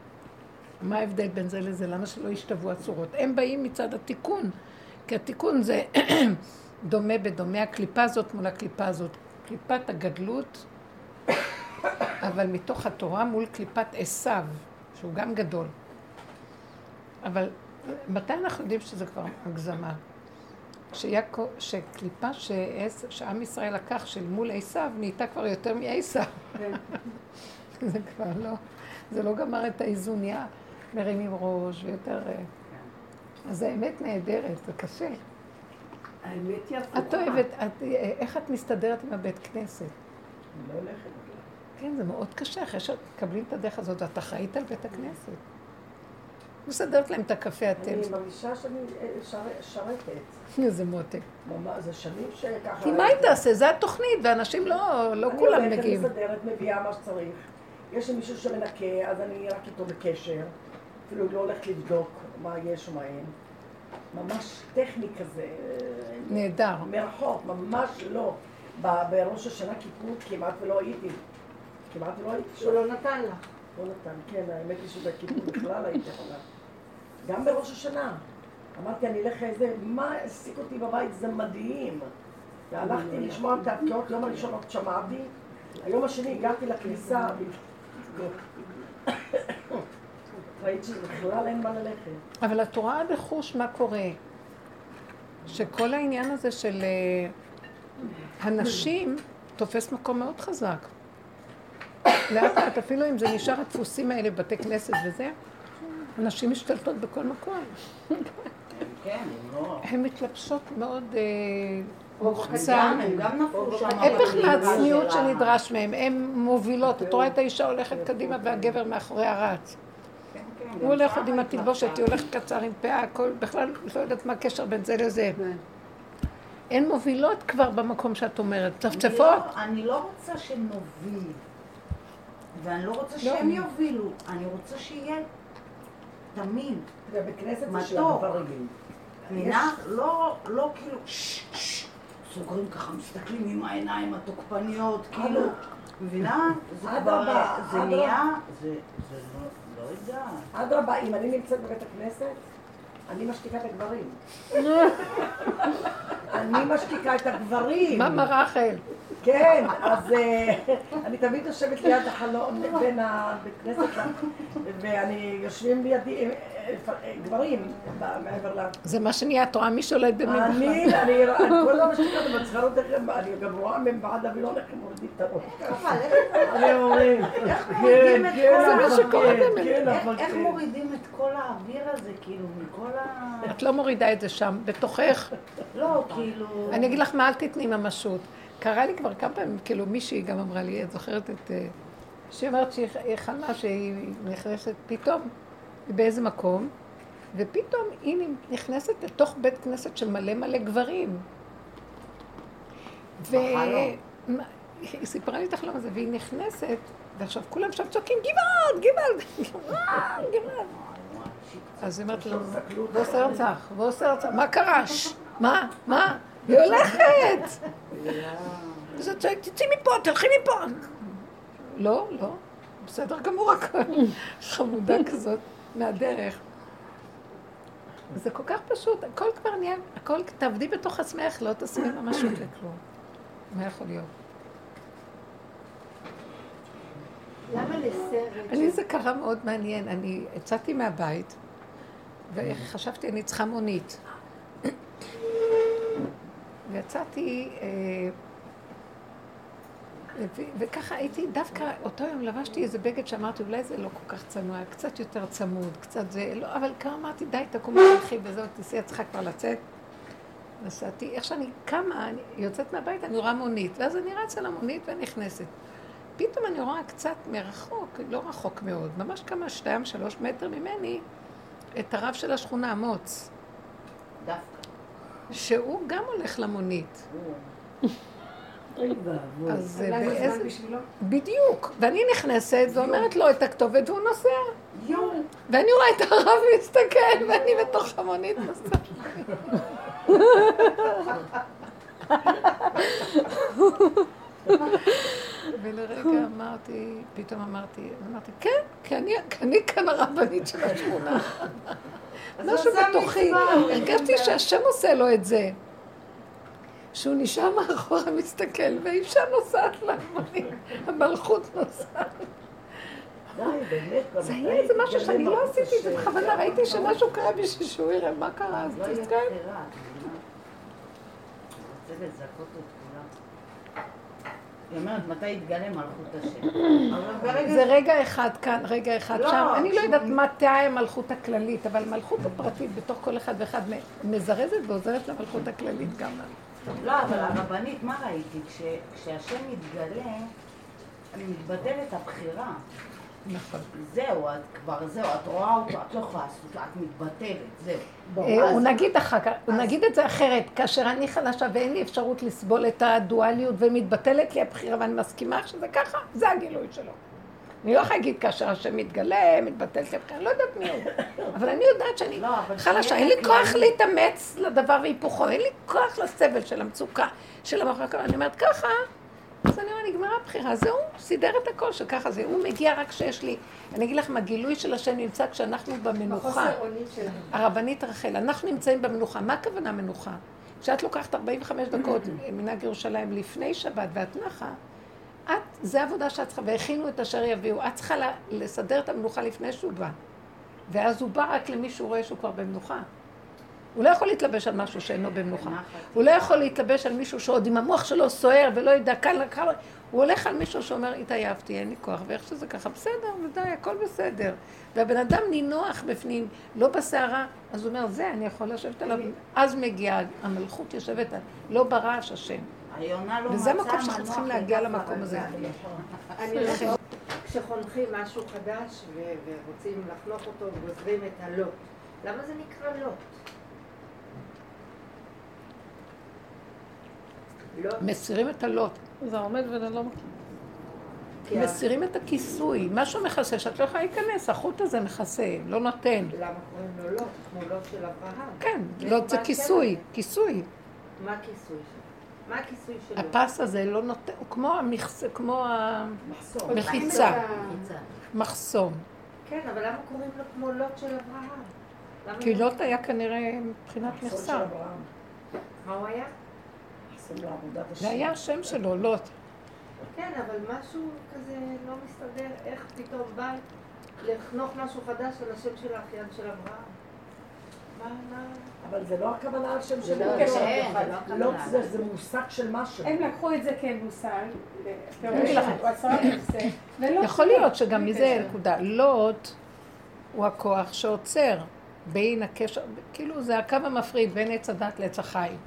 מה ההבדל בין זה לזה? למה שלא ישתוו הצורות? הם באים מצד התיקון, כי התיקון זה דומה בדומה, הקליפה הזאת מול הקליפה הזאת. קליפת הגדלות, אבל מתוך התורה מול קליפת עשיו, שהוא גם גדול. אבל מתי אנחנו יודעים שזה כבר הגזמה? שיעקב, שקליפה שעש, שעם ישראל לקח של מול עשיו נהייתה כבר יותר מעשיו. זה כבר לא, זה לא גמר את האיזון, נהיה מרימים ראש ויותר... אה, אז האמת נהדרת, זה קשה. האמת היא הפוכה. את אוהבת, את, איך את מסתדרת עם הבית כנסת? אני לא הולכת. כן, זה מאוד קשה, אחרי שמקבלים את הדרך הזאת, את אחראית על בית הכנסת. מסדרת להם את הקפה התה. אני מרגישה שאני שר- שרתת. איזה מותק. ממש, זה שנים שככה... כי מה היא תעשה? זה התוכנית, ואנשים לא, לא כולם אני מגיעים. הולכת, מסדרת, מביאה מה שצריך. יש לי מישהו שמנקה, אז אני רק איתו בקשר. אפילו לא הולכת לבדוק מה יש ומה אין. ממש טכני כזה. נהדר. מרחוק, ממש לא. בראש השנה כיפור כמעט ולא הייתי. כמעט ולא הייתי שם. שהוא לא נתן לך. לא נתן, כן, האמת היא שבכיפור בכלל הייתי יכולה. גם בראש השנה. אמרתי, אני אלך איזה, מה העסיק אותי בבית, זה מדהים. והלכתי לשמוע את ההפקעות, יום הראשון עוד שמעתי, היום השני הגעתי לכניסה, ראיתי שבכלל אין מה ללכת. אבל את רואה בחוש מה קורה. שכל העניין הזה של אה, הנשים תופס מקום מאוד חזק. לאט לאט, אפילו אם זה נשאר הדפוסים האלה בבתי כנסת וזה, נשים משתלטות בכל מקום. כן, הם לא... הן מתלבשות מאוד אה, שם. ההפך מהצניעות שנדרש מהם, הן מובילות. את רואה את האישה הולכת קדימה והגבר מאחוריה רץ. כן, כן, הוא הולך עוד עם. התלבושת, היא הולכת קצר עם פאה, הכל, בכלל לא יודעת מה הקשר בין זה לזה. הן מובילות כבר במקום שאת אומרת, צפצפות. אני לא- אני לא רוצה שנוביל, ואני לא רוצה שהם יובילו, אני רוצה שיהיה תמיד. בבית כנסת זה של מתוק. הגברים. מבינה? לא, לא כאילו, סוגרים ככה, מסתכלים עם העיניים התוקפניות, כאילו, מבינה? זה כבר, זה. נהיה, זה, זה לא, לא יודעת. אדרבה, אם אני נמצאת בבית הכנסת, אני משתיקה את הגברים. אני משתיקה את הגברים. מה מראה רחל? כן, אז אה, אני תמיד יושבת ליד החלון בין הבית כנסת, ואני יושבים לידי אה, אה, גברים מעבר ל... זה מה שנהיה, את רואה מי שולט במי בכלל. אני, אני, כל הזמן איך הם, אני גם רואה מהם בעד אווילון איך הם מורידים את הראש. אני אומרים, כן, כן, שקורה כן. כן, איך- איך כן. מורידים את כל האוויר הזה, כאילו, מכל ה... את לא מורידה את זה שם, בתוכך. לא, כאילו... אני אגיד לך מה, אל תתני ממשות. קרה לי כבר כמה פעמים, כאילו מישהי גם אמרה לי, את זוכרת את... אה, שהיא אומרת שהיא היא חלמה שהיא נכנסת פתאום באיזה מקום, ופתאום היא נכנסת לתוך בית כנסת של מלא מלא גברים. ו... בחלום. מה- היא סיפרה לי את החלום הזה, והיא נכנסת, ועכשיו כולם שם צועקים, גבעוד, גבעוד, גבעוד, גבעוד. אז היא אומרת לו, ועושה רצח, ועושה רצח, מה קרה? "ש, מה? מה? היא הולכת! אז את צועקת, תצאי מפה, תלכי מפה. לא, לא, בסדר גמור הכל. חמודה כזאת, מהדרך. זה כל כך פשוט, הכל כבר נהיה, הכל, תעבדי בתוך עצמך, לא תשימי ממשות לכלום. מה יכול להיות? למה לסרט? אני, זה קרה מאוד מעניין. אני יצאתי מהבית, וחשבתי, אני צריכה מונית. ויצאתי, אה, וככה הייתי, דווקא אותו יום לבשתי איזה בגד שאמרתי, אולי זה לא כל כך צנוע, קצת יותר צמוד, קצת זה, לא, אבל כמה אמרתי, די, תקומי, תלכי וזהו, תיסעי, את צריכה כבר לצאת. נסעתי, איך שאני קמה, אני יוצאת מהבית, אני רואה מונית, ואז אני רצה למונית ונכנסת. פתאום אני רואה קצת מרחוק, לא רחוק מאוד, ממש כמה שתיים, שלוש מטר ממני, את הרב של השכונה, אמוץ, דווקא. שהוא גם הולך למונית. אז באיזה... בדיוק. ואני נכנסת ואומרת לו את הכתובת והוא נוסע. ואני רואה את הרב מסתכל ואני בתוך המונית נוסעת. ולרגע אמרתי, פתאום אמרתי, אמרתי, כן, כי אני, כי אני כאן הרבנית של השכונה. משהו בתוכי, הרגשתי שהשם עושה לו את זה. שהוא נשאר מאחורה מסתכל, והאישה נוסעת למונית, המלכות נוסעת. זה היה איזה משהו שאני לא עשיתי את זה? בכוונה, ראיתי שמשהו קרה בשביל שהוא יראה מה קרה, אז לא תסתכל. בחירה, את מבינה? רוצה לזכות את כולם. היא אומרת, מתי יתגלה מלכות השם? אבל ברגע זה רגע אחד כאן, רגע אחד לא, שם. אני לא יודעת מתי המלכות הכללית, אבל מלכות הפרטית בתוך כל אחד ואחד מזרזת ועוזרת למלכות הכללית גם. לא, אבל הרבנית, מה ראיתי? כש- כשהשם מתגלה, מתבטלת הבחירה. נכון. זהו, את כבר, זהו, את רואה אותו, את לא יכולה לעשות, את מתבטלת, זהו. אה, הוא נגיד אחר כך, הוא נגיד את זה אחרת, כאשר אני חלשה ואין לי אפשרות לסבול את הדואליות ומתבטלת לי הבחירה ואני מסכימה שזה ככה, זה הגילוי שלו. אני לא יכולה להגיד כאשר השם מתגלה, מתבטלת לי הבחירה, אני לא יודעת מי הוא. אבל אני יודעת שאני לא, חלשה, אין לי כוח. להתאמץ לדבר והיפוכו, אין לי כוח לסבל של המצוקה, של המחלקה. אני אומרת ככה, אז אני אומרת, נגמרה הבחירה, זהו, סידר את הכל, שככה זה. הוא מגיע רק כשיש לי, אני אגיד לכם, הגילוי של השם נמצא כשאנחנו במנוחה. הרבנית רחל, אנחנו נמצאים במנוחה. מה הכוונה מנוחה? כשאת לוקחת 45 דקות מנהג ירושלים לפני שבת ואת נחה, את, זה עבודה שאת צריכה, והכינו את אשר יביאו. את צריכה לסדר את המנוחה לפני שהוא בא. ואז הוא בא רק למי שהוא רואה שהוא כבר במנוחה. הוא לא יכול להתלבש על משהו שאינו במנוחה. הוא לא יכול להתלבש על מישהו שעוד עם המוח שלו סוער ולא יודע, כאן לקחה. הוא הולך על מישהו שאומר, התעייפתי, אין לי כוח, ואיך שזה ככה, בסדר, ודי, הכל בסדר. והבן אדם נינוח בפנים, לא בסערה, אז הוא אומר, זה, אני יכול לשבת עליו. אז מגיעה המלכות יושבת, על- לא ברעש השם. לא וזה המקום שאנחנו צריכים להגיע למקום הזה. אני חושבת, כשחונכים משהו חדש ורוצים לחנוך אותו וגוזרים את הלוט, למה זה נקרא לוט? מסירים את הלוט, זה עומד וללא... כי ה- מסירים את הכיסוי, משהו מכסה שאת לא יכולה להיכנס, החוט הזה מכסה, לא נותן. למה קוראים לו לוט? כמו לוט של אברהם. כן, לוט זה כיסוי? כיסוי. מה הכיסוי שלו? מה הכיסוי שלו? הפס הזה לא נותן, הוא כמו המכסה, כמו. המחיצה, מחסום. כן, אבל למה קוראים לו כמו לוט של אברהם? כי לא- לוט היה כנראה מבחינת מכסה. מה הוא היה? מחסום לעבודת השם. זה היה השם שלו, לוט. כן, אבל משהו כזה לא מסתדר, איך פתאום בא לחנוך משהו חדש על השם של האחיין של אברהם? אבל זה לא הכוונה על שם של לא לוט. קשר. כן, לא. זה זה מושג של משהו. הם לקחו את זה כמושג, ולא יכול. להיות שגם מזה. נקודה. לוט הוא הכוח שעוצר בין הקשר, כאילו זה הקו המפריד בין עץ הדת לעץ החיים.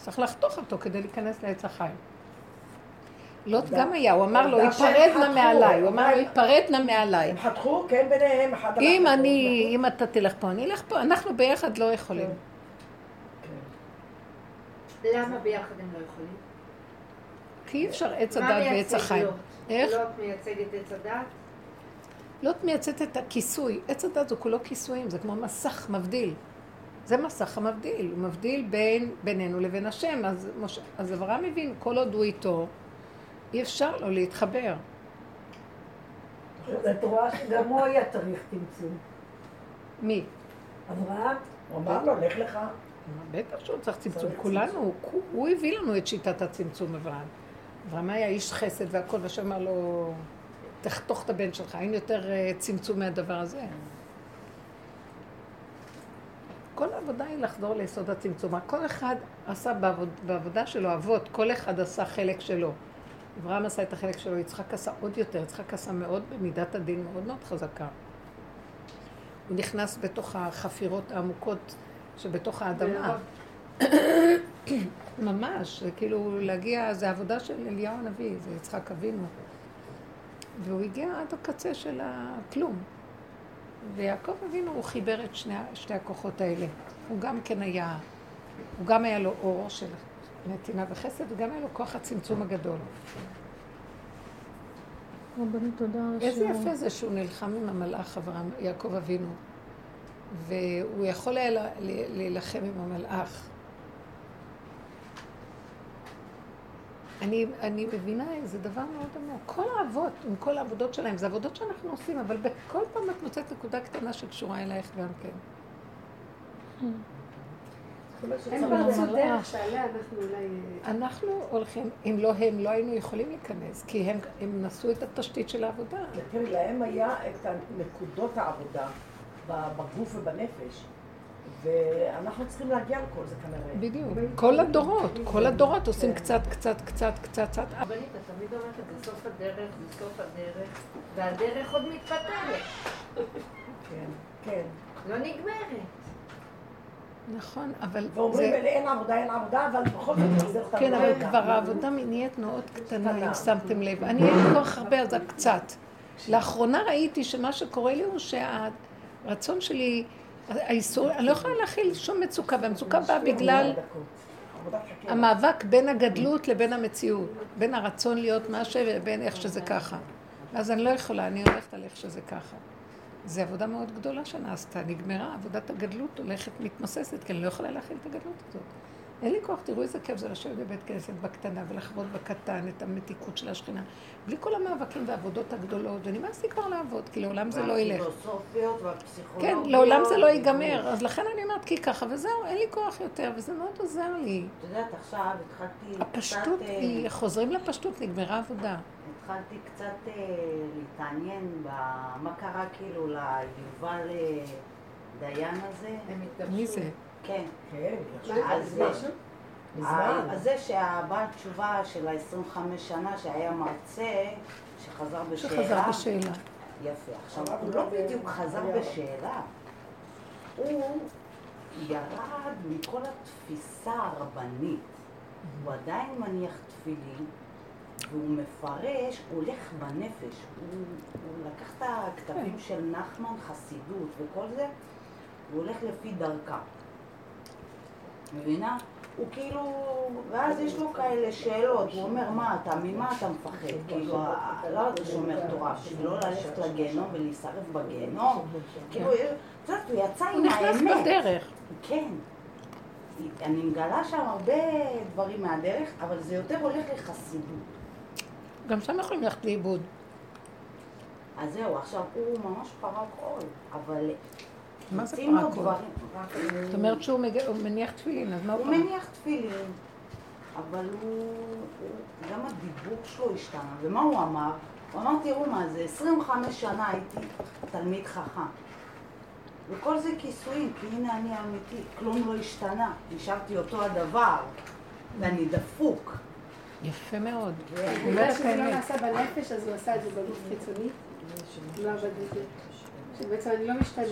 צריך לחתוך אותו כדי להיכנס לעץ החיים. לוט גם היה, הוא אמר לו, היפרד נא מעליי, הוא אמר לו, היפרד נא מעליי. הם חתכו, כן, ביניהם, אם. אני, אם אתה תלך פה, אני אלך פה, אנחנו ביחד לא יכולים. כן. למה ביחד הם לא יכולים? כי אי אפשר עץ הדת ועץ מייצג החיים. איך? לוט מייצג את עץ הדת? לוט מייצאת את הכיסוי. עץ הדת זה כולו כיסויים, זה כמו מסך מבדיל. זה מסך המבדיל, הוא מבדיל בין, בינינו לבין השם. אז, מש... אז אברהם מבין, כל עוד הוא איתו, אי אפשר לו להתחבר. את רואה שגם הוא היה צריך צמצום. מי? אברהם, הוא אמר לו, לך לך. בטח שהוא צריך צמצום. כולנו, הוא, הוא הביא לנו את שיטת הצמצום, אברהם. אברהם היה איש חסד והכל, והשם אמר לו, תחתוך את הבן שלך, אין יותר אה, צמצום מהדבר הזה. כל העבודה היא לחזור ליסוד הצמצום. כל אחד עשה בעבוד, בעבודה שלו אבות, כל אחד עשה חלק שלו. אברהם עשה את החלק שלו, יצחק עשה עוד יותר, יצחק עשה מאוד במידת הדין מאוד מאוד חזקה. הוא נכנס בתוך החפירות העמוקות שבתוך האדמה. ממש, זה כאילו להגיע, זה עבודה של אליהו הנביא, זה יצחק אבינו. והוא הגיע עד הקצה של הכלום. ויעקב אבינו, הוא חיבר את שני, שתי הכוחות האלה. הוא גם כן היה, הוא גם היה לו אור של נתינה וחסד, וגם היה לו כוח הצמצום הגדול. רבנית, תודה על איזה השיעור. יפה זה שהוא נלחם עם המלאך אברהם, יעקב אבינו. והוא יכול היה להילחם עם המלאך. אני, אני מבינה איזה דבר מאוד עמוק. כל האבות, עם כל העבודות שלהם, זה עבודות שאנחנו עושים, אבל בכל פעם את מוצאת נקודה קטנה שקשורה אלייך גם כן. זאת אומרת הם שצריך- פרצו המלאך. דרך שעליה אנחנו אולי... אנחנו הולכים, אם לא הם, לא היינו יכולים להיכנס, כי הם, הם נשאו את התשתית של העבודה. תראי, להם היה את נקודות העבודה בגוף ובנפש, ואנחנו צריכים להגיע לכל זה כנראה. בדיוק. כל הדורות, כל הדורות עושים קצת, קצת, קצת, קצת, קצת. רבנית, את תמיד אומרת את זה, סוף הדרך, זה סוף הדרך, והדרך עוד מתפתלת, כן, כן. לא נגמרת. נכון, אבל ואומרים, זה... אין עבודה, אין עבודה, אבל בכל זאת נחזיר את כן. אבל כבר העבודה נהיית מאוד קטנה. אם שמתם לב. אני אין לי כוח הרבה, אז זה קצת. לאחרונה ראיתי שמה שקורה לי הוא שהרצון שלי, האיסור, אני לא יכולה להכיל שום מצוקה, והמצוקה באה בגלל. המאבק בין הגדלות לבין המציאות, בין הרצון להיות משהו ובין איך שזה ככה. אז אני לא יכולה, אני הולכת על איך שזה ככה. זו עבודה מאוד גדולה שנעשתה, נגמרה, עבודת הגדלות הולכת מתמוססת, כי אני לא יכולה להכיל את הגדלות הזאת. אין לי כוח, תראו איזה כיף זה לשבת בבית כנסת בקטנה ולחוות בקטן את המתיקות של השכינה. בלי כל המאבקים והעבודות הגדולות, ונמאס לי כבר לעבוד, כי לעולם זה לא ילך. והפילוסופיות כן, והפסיכולוגיות. לעולם זה לא ייגמר, אז לכן אני אומרת כי ככה, וזהו, אין לי כוח יותר, וזה מאוד עוזר לי. את יודעת, עכשיו התחלתי הפשטות קצת, אה, היא, חוזרים לפשטות, נגמרה עבודה. התחלתי קצת אה, להתעניין במה קרה כאילו ליובל אה, דיין הזה. מי זה? כן. כן, מה, אז זה. אז שהבעל תשובה של ה-25 שנה שהיה מרצה, שחזר בשאלה. שחזר בשאלה. יפה. עכשיו, הוא לא בדיוק חזר בשאלה. הוא ירד מכל התפיסה הרבנית. הוא עדיין מניח תפילין, והוא מפרש, הוא הולך בנפש. הוא, הוא לקח את הכתבים של נחמן, חסידות וכל זה, הוא הולך לפי דרכה. מבינה? הוא כאילו, ואז יש לו כאלה שאלות, הוא אומר, מה אתה, ממה אתה מפחד? כאילו, לא אתה שומר תורה, בשביל לא ללכת לגיהנום ולהישרף בגיהנום? כאילו, את יודעת, הוא יצא הוא עם נכנס האמת. בדרך. כן. אני מגלה שם הרבה דברים מהדרך, אבל זה יותר הולך לחסידות. גם שם יכולים ללכת לאיבוד. אז זהו, עכשיו הוא ממש פרק עול, אבל... מה זה יוצאים לו פרק עול? דברים- רק- זאת אומרת שהוא מניח תפילין, אז מה הוא? מניח תפילין, אבל הוא... גם הדיבור שלו השתנה. ומה הוא אמר? הוא אמר, תראו מה זה, 25 שנה הייתי תלמיד חכם. וכל זה כיסויים, כי הנה אני אמיתי, כלום לא השתנה, נשארתי אותו הדבר, ואני דפוק. יפה מאוד. הוא אומר יודע את שזה לא. נעשה בנפש, אז הוא עשה את זה בגוף חיצוני. לא עבד בזה. שבעצם אני לא משתנה,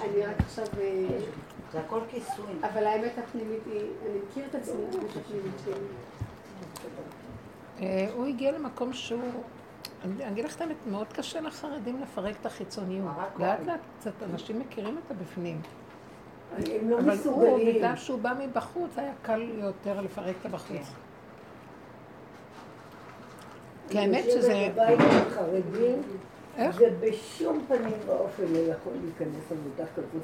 אני רק עכשיו... אה, זה הכל כיסויים. אבל האמת הפנימית היא, אני מכיר את עצמי, האמת הפנימית שלי. הוא הגיע למקום שהוא... אני אני אגיד לך את האמת, מאוד קשה לחרדים לפרק את החיצוניות. לאט. לאט קצת אנשים מכירים את הבפנים. הם לא אבל הוא, מסוגלים. בגלל שהוא בא מבחוץ, היה קל יותר לפרק את הבחוץ. כן. כי האמת אני שזה... יושבת בבית עם איך? ובשום פנים ואופן לא יכול להיכנס עבודה כזאת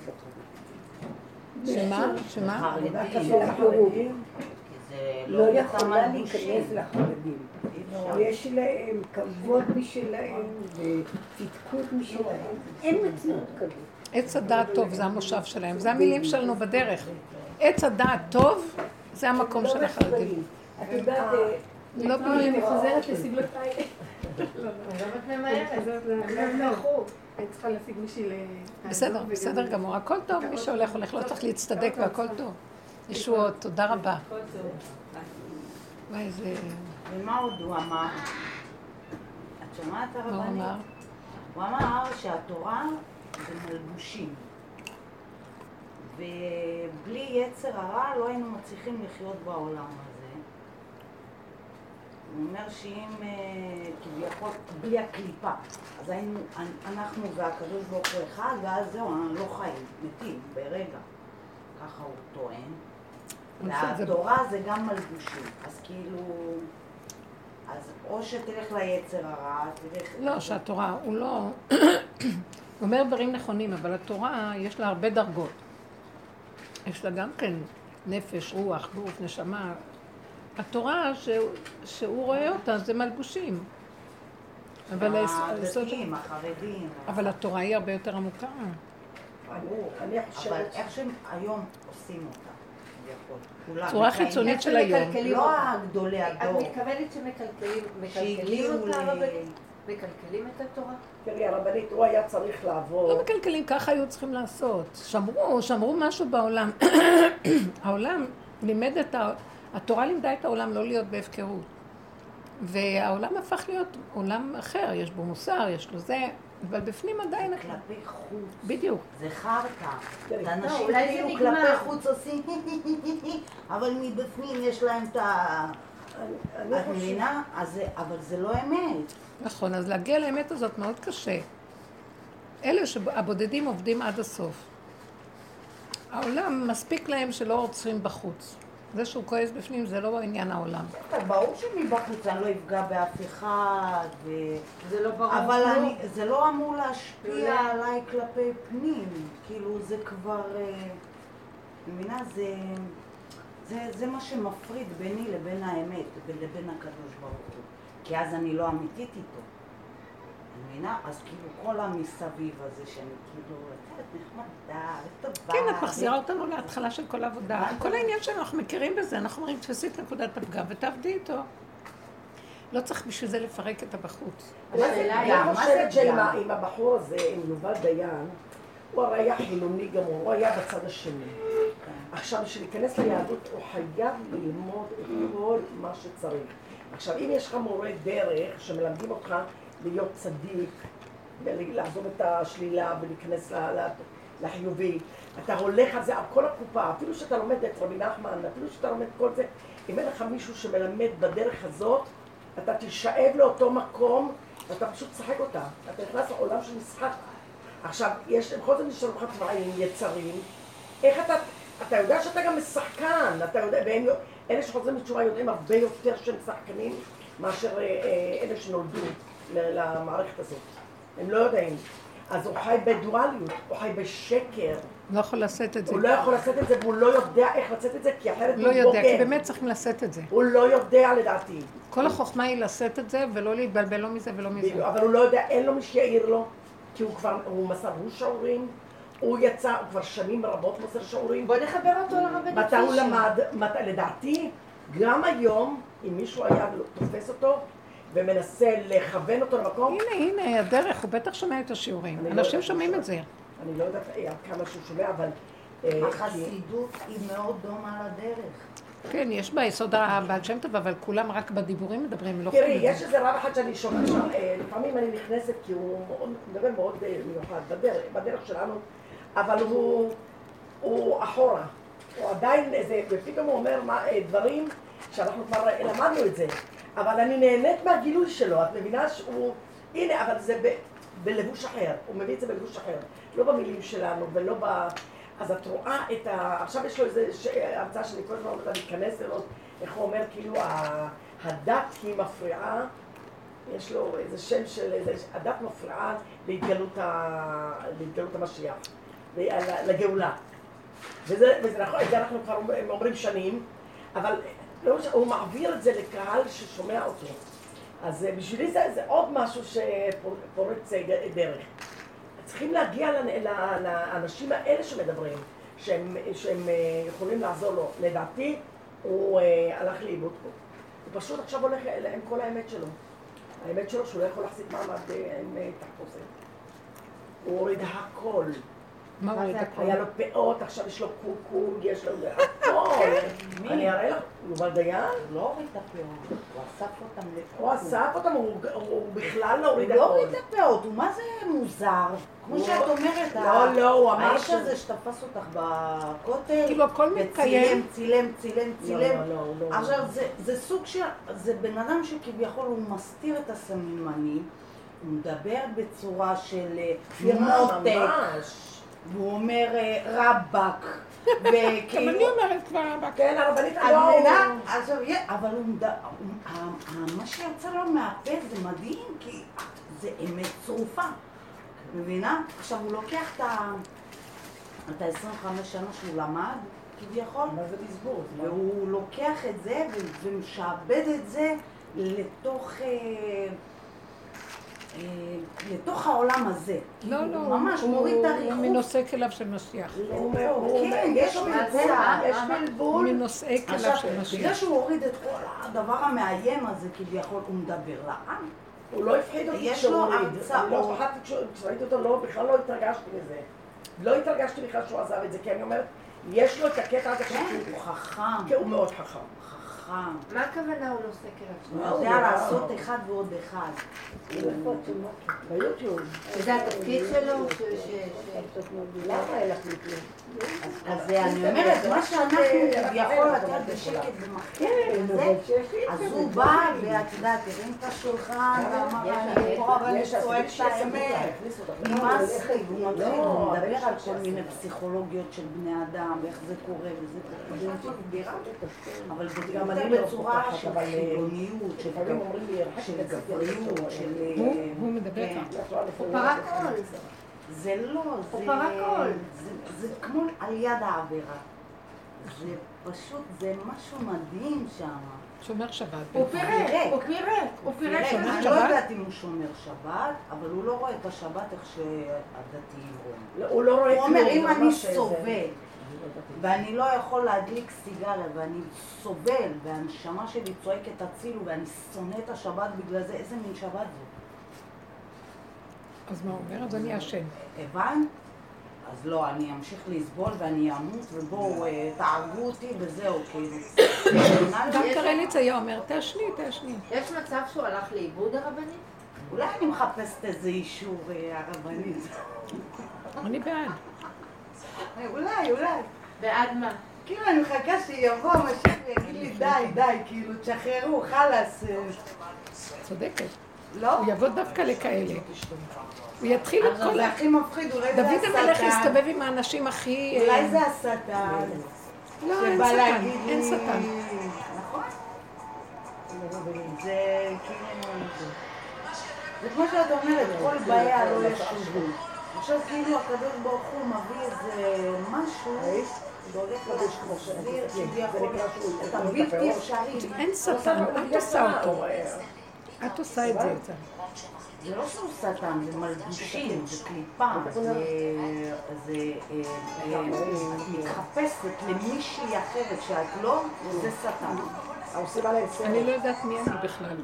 לחרדים. שמה? שמה? עבודה חרדים. כזאת לחרדים כי זה לא יכולה. להיכנס לחרדים. יש להם כבוד משלהם וצדקות משלהם. אין מציאות כזאת. עץ הדעת טוב זה המושב שלהם, זה המילים שלנו בדרך. עץ הדעת טוב זה המקום של החרדים. את יודעת, אה, לא לא. אני חוזרת לסבלותיי. בסדר, בסדר גמור, הכל טוב, מי שהולך הולך, לא צריך להצטדק והכל טוב. ישועות, תודה רבה. וואי, זה... ומה עוד הוא אמר? את שומעת הרבנית? אמר? הוא אמר שהתורה זה מלבושים. ובלי יצר הרע לא היינו מצליחים לחיות בעולם הזה. הוא אומר שאם אה, כביכול, בלי הקליפה, אז היינו, אנחנו והקדוש ברוך הוא אחד, ואז זהו, אנחנו לא חיים, מתים ברגע. ככה הוא טוען. והתורה זה גם מלבושים. אז כאילו... אז או שתלך ליצר הרע, תלך... לא, שהתורה, הוא לא... הוא אומר דברים נכונים, אבל התורה, יש לה הרבה דרגות. יש לה גם כן נפש, רוח, גוף, נשמה. התורה שהוא, שהוא רואה אותה זה מלבושים. אבל היסוד... הדתיים, החרדים. אבל התורה היא הרבה יותר עמוקה. ברור. אבל. איך שהם היום עושים אותה. צורה חיצונית של היום. לא. הגדולי את הדור. מתכוונת שמקלקלים אותה? מקלקלים את התורה? תראי, הרבנית, הוא היה צריך לעבור... לא מקלקלים, ככה היו צריכים לעשות. שמרו, שמרו משהו בעולם. העולם לימד את ה... התורה לימדה את העולם לא להיות בהפקרות. והעולם הפך להיות עולם אחר, יש בו מוסר, יש לו זה, אבל בפנים עדיין... כלפי חוץ. בדיוק. זה חרטא. אולי זה כאילו נגמר. כלפי חוץ עושים אבל מבפנים יש להם את ה... אני- אני את חושבת... מבינה? אז זה- אבל זה לא אמת. נכון, אז להגיע לאמת הזאת מאוד קשה. אלה שהבודדים עובדים עד הסוף. העולם, מספיק להם שלא עוצרים בחוץ. זה שהוא כועס בפנים זה לא עניין העולם. ברור שמבחוץ אני לא אפגע באף אחד, ו... זה לא ברור. אבל. אני, זה לא אמור להשפיע עליי כלפי פנים. כאילו זה כבר... אה, מבינה? זה, זה, זה מה שמפריד ביני לבין האמת ולבין הקדוש ברוך הוא. כי אז אני לא אמיתית איתו. מבינה? אז כאילו כל המסביב הזה שאני כאילו, נחמדה וטובה. כן, את מחזירה אותנו להתחלה של כל העבודה. כל העניין שלנו, אנחנו מכירים בזה, אנחנו אומרים, תפסי את נקודת הפגם ותעבדי איתו. לא צריך בשביל זה לפרק את הבחוץ. מה זה? אני חושבת שעם עם הבחור הזה, עם יובל דיין, הוא הרי היה חילוני גמור, הוא היה בצד השני. עכשיו, בשביל להיכנס ליהדות, הוא חייב ללמוד את כל מה שצריך. עכשיו, אם יש לך מורה דרך שמלמדים אותך להיות צדיק, ולעזוב את השלילה ולהיכנס לחיובי, אתה הולך על זה, על כל הקופה, אפילו שאתה לומד את רבי נחמן, אפילו שאתה לומד כל זה, אם אין לך מישהו שמלמד בדרך הזאת, אתה תשאב לאותו מקום, ואתה פשוט תשחק אותה. אתה נכנס לעולם של משחק. עכשיו, יש, בכל זאת נשארו לך צבעים, יצרים, איך אתה, אתה יודע שאתה גם משחקן, אתה יודע, והם, אלה שחוזרים בתשובה יודעים הרבה יותר שהם שחקנים מאשר אה, אה, אלה שנולדו למערכת הזאת. הם לא יודעים. אז הוא חי בדואליות, הוא חי בשקר. לא יכול לשאת את זה. הוא לא יכול לשאת את זה והוא לא יודע איך לשאת את זה, כי אחרת לא הוא יודע, כי בוגד. באמת צריכים לשאת את זה. הוא לא יודע לדעתי. כל החוכמה היא לשאת את זה, ולא להתבלבל לא מזה ולא מזה. אבל הוא לא יודע, אין לו מי שיעיר לו, כי הוא כבר, הוא מסר, הוא שיעורים, הוא יצא, הוא כבר שנים רבות מוסר שיעורים. בוא נחבר אותו לרבנית מתי הוא. למד, מת, לדעתי, גם היום, אם מישהו היה תופס אותו ומנסה לכוון אותו למקום, הנה, הנה, הדרך, הוא בטח שומע את השיעורים. לא אנשים שומעים את זה. אני לא יודעת עד כמה שהוא שומע, אבל... אה, החסידות היא מאוד דומה לדרך. כן, יש ביסוד הבעל שם טוב, אבל כולם רק בדיבורים מדברים, לא תראי, יש זה. איזה רב אחד שאני שומעת שם, אה, לפעמים אני נכנסת כי הוא מדבר מאוד אה, מיוחד, בדרך, בדרך שלנו, אבל הוא, הוא אחורה. הוא עדיין איזה, ופתאום הוא אומר מה, דברים שאנחנו כבר למדנו את זה, אבל אני נהנית מהגילוי שלו, את מבינה שהוא, הנה, אבל זה ב, בלבוש אחר, הוא מביא את זה בלבוש אחר, לא במילים שלנו ולא ב... אז את רואה את ה... עכשיו יש לו איזה ש... הרצאה שאני כל הזמן לה להיכנס לראות איך הוא אומר, כאילו ה... הדת היא מפריעה, יש לו איזה שם של איזה... הדת מפריעה להתגלות, ה... להתגלות המשיח, לגאולה. וזה, וזה נכון, את זה אנחנו כבר אומרים שנים, אבל הוא מעביר את זה לקהל ששומע אותו. אז אה, בשבילי זה, זה עוד משהו שפורץ אה, דרך. צריכים להגיע לאנשים האלה שמדברים, שהם, שהם אה, יכולים לעזור לו. לדעתי, הוא הלך לאיבוד פה. הוא פשוט עכשיו הולך עם כל האמת שלו. האמת שלו שהוא לא יכול להחזיק מעמד עם תחפושת. הוא הוריד הכל. מה הוא יודע היה לו פאות, עכשיו יש לו קוקו, יש לו הכל. אני אראה לך, יובל דיין, לא הוריד את הפאות, הוא אסף אותם לפה. הוא אסף אותם, הוא הוא בכלל לא הוא הוריד לא הכל. הוריד את הפאות, הוא מה זה מוזר? כמו הוא- שאת אומרת, לא, לא, הוא אמר האיש הזה שתפס אותך בכותל, כאילו הכל מתקיים. צילם, צילם, לא, צילם. לא, לא, לא. עכשיו, זה, סוג של, זה בן אדם שכביכול הוא מסתיר את הסממנים, הוא מדבר בצורה של אה, ממש. והוא אומר אה, רבאק, גם. אני אומרת כבר אבא. כן, הרבנית את לא... מבינה? אבל מה שיצא לו מהפה זה מדהים, כי זה אמת צרופה. מבינה? עכשיו, הוא לוקח את ה... את ה-25 שנה שהוא למד, כביכול, מה זה בזבוז? מה? והוא לוקח את זה ומשעבד את זה לתוך... אה, לתוך העולם הזה. לא, לא, הוא ממש הוא- מוריד את הוא הריחוף. מנושאי כליו של משיח. הוא הוא אומר, כן, יש יש בלבול, מצע. יש בלבול. מנושאי כליו עכשיו, של בגלל משיח. שהוא הוריד את כל הדבר המאיים הזה כביכול, הוא מדבר לעם. הוא לא הפחיד אותי יש כשהוא לו הוריד. הרצאות. לא פחדתי כשראיתי אותו, לא, בכלל לא התרגשתי מזה. לא התרגשתי בכלל שהוא עזב את זה, כי אני אומרת, יש לו את הקטע הזה כן, שהוא הוא חכם, כן, הוא מאוד חכם. חכם. מה הכוונה הוא לא עושה כליו הוא? יודע לעשות אחד ועוד אחד. ביוטיוב. שזה התפקיד שלו? למה אין לך מקרים? אז אני אומרת, מה שאנחנו כביכול לתת בשקט במחקר וזה, אז הוא בא, ואת יודעת, הרים את השולחן, ואמר, אני פה אבל אני צועק את האמת. נמאס לי, והוא מתחיל, הוא מדבר על כל מיני פסיכולוגיות של בני אדם, ואיך זה קורה, וזה קורה. אבל זה גם בצורה של חילוניות, של לפעמים אומרים לי, של גבריות, של... הוא- הוא מדבר כן. ככה. הוא פרק. זה לא, זה... הוא פרק. זה- כמו על יד העבירה. זה פשוט, זה משהו מדהים שם. שומר שבת. הוא פירק, הוא פירק, הוא פירק. אני? לא יודעת אם הוא שומר שבת, אבל הוא לא רואה את השבת איך שהדתיים רואים. לא, הוא לא רואה הוא כלום. אומר, אם אני סובל, ואני לא יכול להדליק סיגריה, ואני סובל, והנשמה שלי צועקת הצילו, ואני שונא את השבת בגלל זה, איזה מין שבת זו? אז מה הוא אומר? אז אני אשם. הבנת? אז לא, אני אמשיך לסבול ואני אמות, ובואו אה, תהרגו אותי וזהו, כאילו. גם קרליץ היה אומר, תעשני, תעשני. יש מצב שהוא הלך לאיבוד הרבנית? אולי אני מחפשת איזה אישור אה, הרבנית. אני בעד. אולי, אולי. בעד מה? כאילו אני מחכה שיבוא המשיח ויגיד לי די, די, כאילו תשחררו, חלאס. אה." צודקת. לא? הוא יבוא דווקא לכאלה. הוא יתחיל את כל זה. הכי מפחיד, אולי זה דוד המלך השטן. הסתובב עם האנשים הכי... אה, אולי זה השטן. לא, אין שטן. אין שטן. נכון. זה כאילו... זה כמו שאת אומרת, כל בעיה לא ישובו. עכשיו כאילו הקדוש ברוך הוא מביא איזה משהו, והולך להחזיר כביכול את הבלתי אפשרי. אין שטן, את עושה אותו. את עושה את זה. זה לא שהוא שטן, זה מלבושים, זה קליפה, זה... זה... אה, אה, מתחפשת למישהי אחרת שאת לא, זה שטן. סרט. אני לא יודעת מי אני בכלל.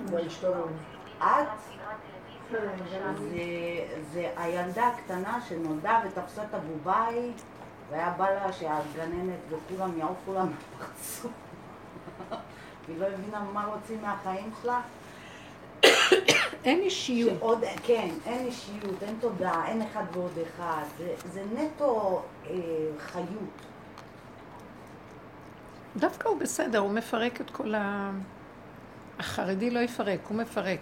את זה, זה הילדה הקטנה שנולדה ותפסה את הבובאי והיה בא לה שהגננת וכולם יעופו לה מהפרצוף. היא לא הבינה מה רוצים מהחיים שלה. אין אישיות. שעוד, כן, אין אישיות, אין תודעה, אין אחד ועוד אחד. זה, זה נטו אה, חיות. דווקא הוא בסדר, הוא מפרק את כל ה... החרדי לא יפרק, הוא מפרק.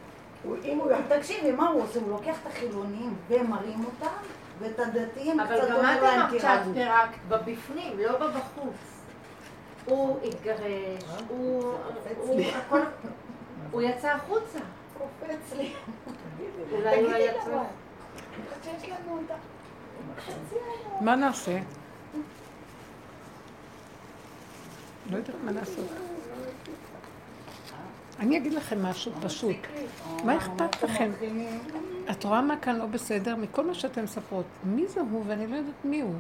אם הוא... תקשיבי, מה הוא עושה? הוא לוקח את החילונים ומרים אותם, ואת הדתיים אבל קצת גם אומר את להם אמרת שאת תירגעו. פירקת בבפנים, לא בבחוץ. הוא התגרש, הוא... הוא. הוא יצא החוצה. קופץ לי. אולי הוא היה. יש לנו אותה. מה נעשה? לא יודעת מה לעשות. אני אגיד לכם משהו פשוט. מה אכפת לכם? את רואה מה כאן לא בסדר? מכל מה שאתן מספרות. מי זה הוא ואני לא יודעת מי הוא.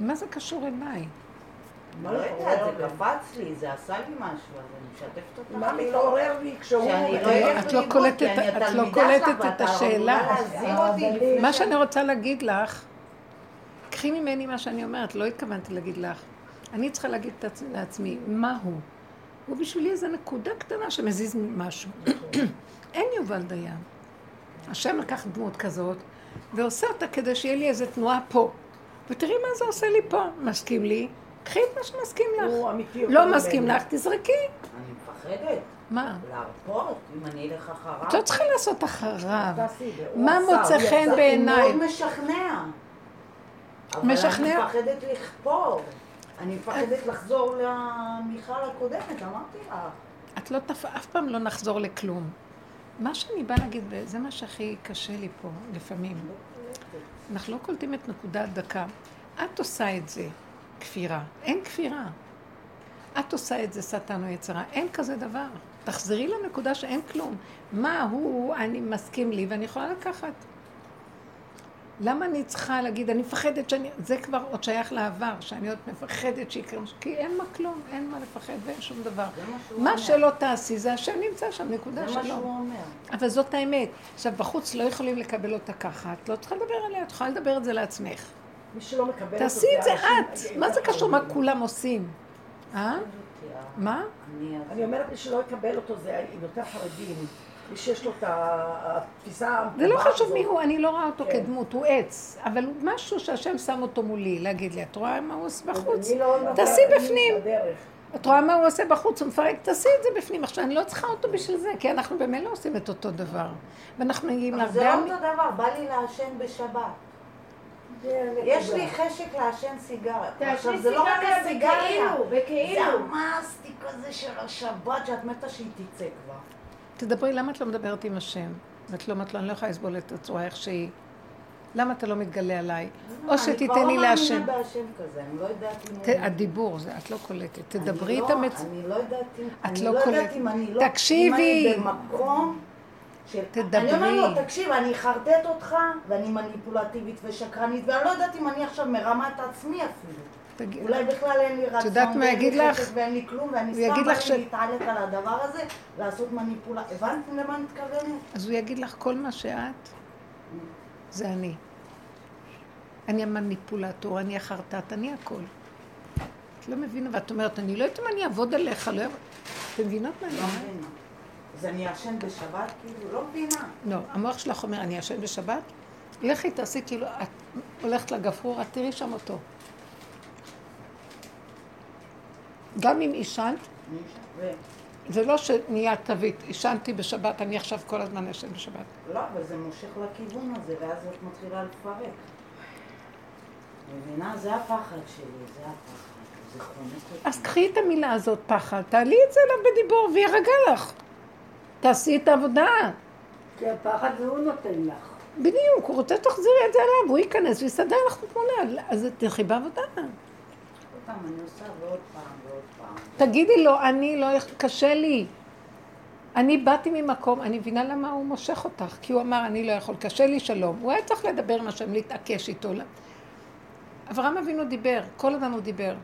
מה זה קשור אליי? לא יודעת, זה קפץ לי, זה עשה לי משהו, אז אני משתפת אותך. מה מתעורר לי כשהוא... שאני לא את לא קולטת- את לא קולטת את השאלה. מה שאני רוצה להגיד לך, קחי ממני מה שאני אומרת, לא התכוונתי להגיד לך. אני צריכה להגיד את עצמי- לעצמי, מה הוא? הוא בשבילי איזו נקודה קטנה שמזיז משהו. אין יובל דיין. השם לקח דמות כזאת, ועושה אותה כדי שיהיה לי איזו תנועה פה. ותראי מה זה עושה לי פה. מסכים לי? קחי את מה שמסכים לך. הוא אמיתי לא. מסכים לך, תזרקי. אני מפחדת מה? להרפות, אם אני אלך אחריו. את לא צריכה לעשות אחריו. הוא מה מוצא הוא חן. זה בעיניי? מאוד משכנע. אבל משכנע? אני מפחדת לכפור. אני מפחדת לחזור למיכל הקודמת, אמרתי לה. את לא תפ... אף פעם לא נחזור לכלום. מה שאני באה להגיד, וזה מה שהכי קשה לי פה, לפעמים. אנחנו לא קולטים את נקודת דקה. את עושה את זה, כפירה. אין כפירה. את עושה את זה, שטן או יצרה. אין כזה דבר. תחזרי לנקודה שאין כלום. מה הוא, אני מסכים לי, ואני יכולה לקחת. למה אני צריכה להגיד, אני מפחדת שאני... זה כבר עוד שייך לעבר, שאני עוד מפחדת שיקרה משהו, כי אין מה כלום, אין מה לפחד ואין שום דבר. מה מה. שלא תעשי, זה השם נמצא שם, נקודה זה מה. שהוא אומר. אבל זאת האמת. עכשיו, בחוץ לא יכולים לקבל אותה ככה, את לא צריכה לדבר עליה, את יכולה לדבר את זה לעצמך. מי שלא מקבל תעשי את זה את. מה זה קשור מה כולם עושים? אה? מה? אני אומרת, מי שלא יקבל אותו זה יותר חרדים. מי שיש לו את התפיסה... זה לא חשוב. מי הוא, אני לא רואה אותו. כדמות, הוא עץ. אבל הוא משהו שהשם שם אותו מולי, להגיד לי, את רואה מה הוא עושה בחוץ? לא תעשי בפנים. את רואה מה הוא עושה בחוץ, הוא מפרק, תעשי את זה בפנים. עכשיו, אני לא צריכה אותו בשביל זה, כי אנחנו במילא עושים את אותו דבר. ואנחנו מגיעים אבל זה להרבה... לא אותו דבר, בא לי לעשן בשבת. יש. לי חשק לעשן סיגריה. עכשיו, זה לא רק סיגריה הסיגריה. זה המאסטיק הזה של השבת, שאת מתה שהיא תצא כבר. תדברי, למה את לא מדברת עם השם? ואת לא אומרת לו, אני לא יכולה לסבול את הצורה איך שהיא. למה אתה לא מתגלה עליי? או שתיתן לי אני להשם. כבר לא מאמינה בהשם כזה, אני לא יודעת אם... הדיבור, זה, את לא קולטת. אני תדברי לא- את המצ... אני לא יודעת אם... את אני לא לא יודעת קולטת. אם אני לא... תקשיבי. אם אני במקום... של... תדברי. אני אומרת לו, תקשיב, אני אחרטט אותך, ואני מניפולטיבית ושקרנית, ואני לא יודעת אם אני עכשיו מרמה את עצמי אפילו. תגיד- אולי בכלל אין לי רצון, יודעת מה יגיד לך? ואין לי כלום, ואני סתם יגיד בא לך לי ש- להתעלק על הדבר הזה, לעשות מניפולציה. הבנתם למה אני מתכוונת? אז הוא יגיד לך, כל מה שאת, זה אני. אני המניפולטור, אני החרטט, אני הכל. את לא מבינה, ואת אומרת, אני לא יודעת אם אני אעבוד עליך, לא... אתם מבינות מה אני לא אומרת? אז אני אשן בשבת? כאילו, לא מבינה. לא, המוח שלך אומר, אני אשן בשבת? לכי תעשי כאילו, את הולכת לגפרור, את תראי שם אותו. גם אם עישנת, זה לא שנהיה תווית, עישנתי בשבת, אני עכשיו כל הזמן אשן בשבת. לא, אבל זה מושך לכיוון הזה, ואז את מתחילה לפרק. מבינה? זה הפחד שלי, זה הפחד. אז קחי את המילה הזאת, פחד, תעלי את זה אליו בדיבור ויירגע לך. תעשי את העבודה. כי הפחד זה הוא נותן לך. בדיוק, הוא רוצה שתחזירי את זה אליו, הוא ייכנס ויסדר לך את התמונה, אז תלכי בעבודה. תגידי לו, אני לא, קשה לי. אני באתי ממקום, אני מבינה למה הוא מושך אותך, כי הוא אמר, אני לא יכול, קשה לי שלום. הוא היה צריך לדבר עם השם, להתעקש איתו. אברהם אבינו דיבר, כל הזמן הוא דיבר.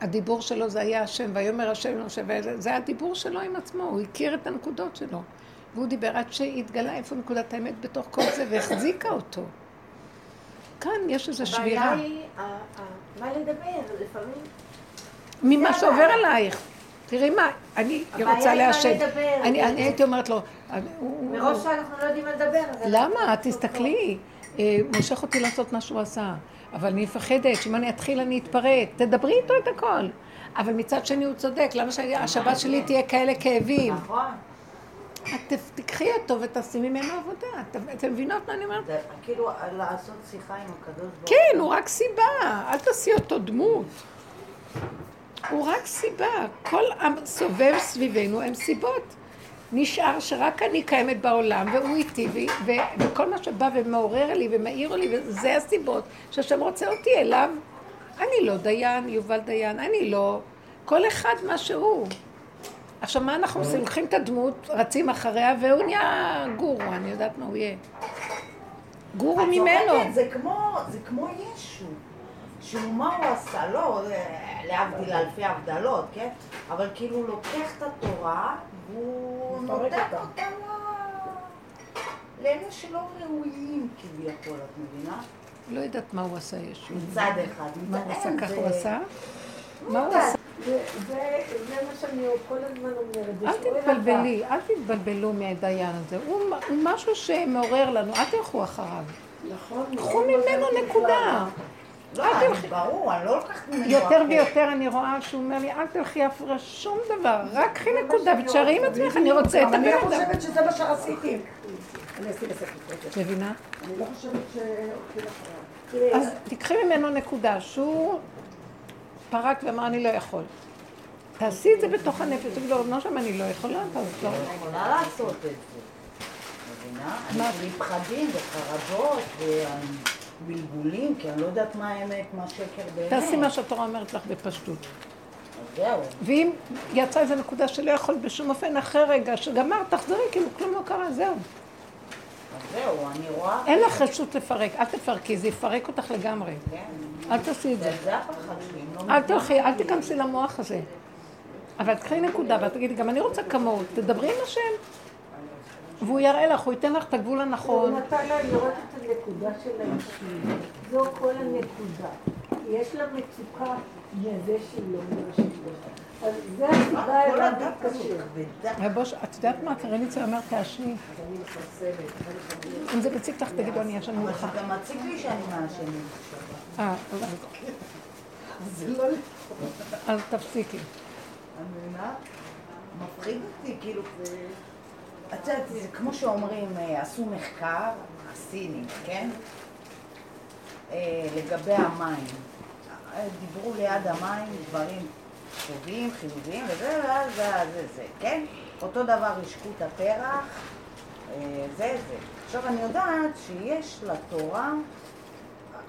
הדיבור שלו זה היה השם, ויאמר השם למשה, זה היה הדיבור שלו עם עצמו, הוא הכיר את הנקודות שלו. והוא דיבר עד שהתגלה איפה נקודת האמת בתוך כל זה, והחזיקה אותו. כאן יש איזו שבירה. הבעיה היא, מה לדבר, לפעמים... ממה שעובר. עלייך. תראי מה, אני רוצה. לדבר. אני הייתי אומרת לו, מראש שאנחנו לא יודעים מה לדבר. למה? תסתכלי. אה, מושך אותי לעשות מה שהוא עשה. אבל אני מפחדת שאם אני אתחיל אני אתפרק. תדברי איתו את הכל. אבל מצד שני הוא צודק, למה שהשבת שלי תהיה כאלה כאבים? נכון. את תקחי אותו ותעשי ממנו עבודה. אתם- מבינות מה אני אומרת? כאילו לעשות שיחה עם הקדוש ברוך הוא. כן, הוא רק סיבה. אל תעשי אותו דמות. הוא רק סיבה. כל הסובב סביבנו הם סיבות. נשאר שרק אני קיימת בעולם, והוא איתי, ו- ו- וכל מה שבא ומעורר לי ומאיר לי, וזה הסיבות שהשם רוצה אותי אליו. אני לא דיין, יובל דיין, אני לא. כל אחד מה שהוא. עכשיו, מה אנחנו עושים? לוקחים את הדמות, רצים אחריה, והוא נהיה גורו, אני יודעת מה הוא יהיה. גורו ממנו. זה כמו, זה כמו ישו. שהוא מה הוא עשה, לא, להבדיל אלפי הבדלות, כן? אבל כאילו הוא לוקח את התורה מפרק נותן אותה. ל- לאלה שלא ראויים כביכול, את מבינה? לא יודעת מה הוא עשה ישו. מצד אחד, מה הוא עשה? ככה זה- הוא עשה? מה הוא עשה? זה- מה שאני כל הזמן אומרת. אל תתבלבלי, אל תתבלבלו מהדיין הזה. הוא הוא משהו שמעורר לנו, אל תלכו אחריו. נכון. קחו ממנו נקודה. לא, אל אני- תלכי. ברור, אני לא לוקחת ממנו יותר. ויותר אני רואה שהוא אומר לי, אל תלכי אפרה שום דבר, רק קחי נקודה ותשארי עם עצמך, אני רוצה את אני הבן לא אדם. חושבת שזה מה שעשיתי. אני. את מבינה? אני לא חושבת שהולכים אחריו. תראה, אז תקחי ממנו נקודה, שהוא פרק ואמר אני לא יכול. תעשי את זה בתוך הנפש, תגידו לא שם אני לא יכולה, אז לא. אני יכולה לעשות את זה. מבינה? אני עם פחדים וחרדות ובלבולים, כי אני לא יודעת מה האמת, מה שקר באמת. תעשי מה שהתורה אומרת לך בפשטות. ואם יצאה איזו נקודה שלא יכולת בשום אופן, אחרי רגע שגמרת, תחזרי, כאילו כלום לא קרה, זהו. זהו, אני רואה... אין לך רשות לפרק, אל תפרקי, זה יפרק אותך לגמרי. כן. אל תעשי את זה. לא אל תלכי, אל תיכנסי למוח הזה. אבל תקחי נקודה ואת תגידי, גם אני רוצה כמוהו, תדברי עם השם. והוא יראה לך, הוא ייתן לך את הגבול הוא הנכון. נתן לה לראות את הנקודה של האישיות. זו כל הנקודה. יש לה מצוקה מזה שהיא לא מרשת אז זה הסיבה כל אליו להתקשר. את יודעת מה? קרניצה אומר, תעשני. אם זה מציק לך, תגידו, אני ישן אבל מולך. זה גם מציק לי שאני מעשנת. אה, אז- אז תפסיקי. את מבינה? מפחיד אותי, כאילו זה... את יודעת, זה כמו שאומרים, אה, עשו מחקר, הסינים, כן? אה, לגבי המים. אה, דיברו ליד המים דברים טובים, חיוביים, וזה, ואז זה, זה, זה, כן? אותו דבר השקו את הפרח, זה, זה. עכשיו, אני יודעת שיש לתורה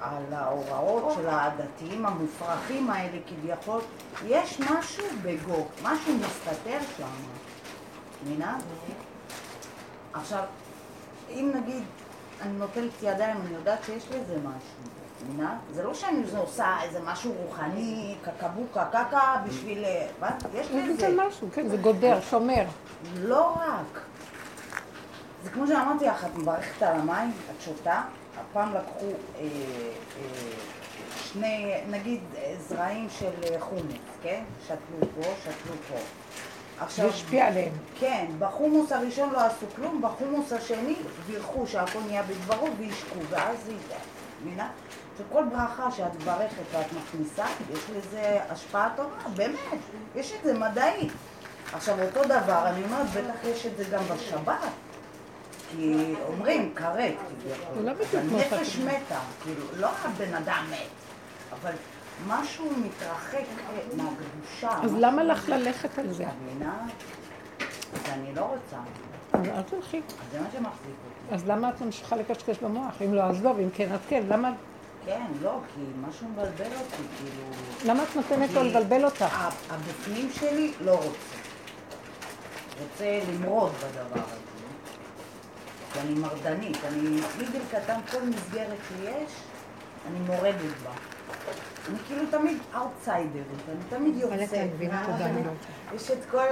על ההוראות של הדתיים המופרכים האלה כביכול, יש משהו בגו, משהו מסתתר שם, מבינה? עכשיו, אם נגיד אני נוטלת ידיים, אני יודעת שיש לזה משהו, מבינה? זה לא שאני עושה איזה משהו רוחני, קקבוקה, קקה, בשביל... אה? יש זה לזה. משהו, כן, זה גודר, שומר. לא רק. זה כמו שאמרתי לך, את מברכת על המים, את שותה, פעם לקחו אה, אה, שני, נגיד אה, זרעים של אה, חומוס, כן? שתלו פה, שתלו פה. זה השפיע עליהם. כן, בחומוס הראשון לא עשו כלום, בחומוס השני בירכו שהכל נהיה בדברו והשקו, ואז זה... מבינה? שכל ברכה שאת מברכת ואת מכניסה, יש לזה השפעה טובה, באמת, יש את זה מדעי. עכשיו אותו דבר, אני אומרת, בטח יש את זה גם בשבת. כי אומרים, כרת, כביכול. זה לא בדיוק אבל כמו נפש פתימה. מתה, כאילו, לא הבן אדם מת, אבל משהו מתרחק מהקדושה. אז למה לך ללכת על זה? את מבינה? אז אני לא רוצה. אז אל תלכי. אז זה מה שמחזיק אותי. אז למה את ממשיכה לקשקש במוח? אם לא, אז לא, ואם כן, אז כן. למה, כן, לא, כי משהו מבלבל אותי, כאילו... למה את נותנת לו לבלבל אותך? הבפנים שלי לא רוצה. רוצה למרוד בדבר הזה. כי אני מרדנית, אני גיגל קטן, כל מסגרת שיש, אני מורדת בה. אני כאילו תמיד אאוטסיידרית, אני תמיד יוצאת. יש את כל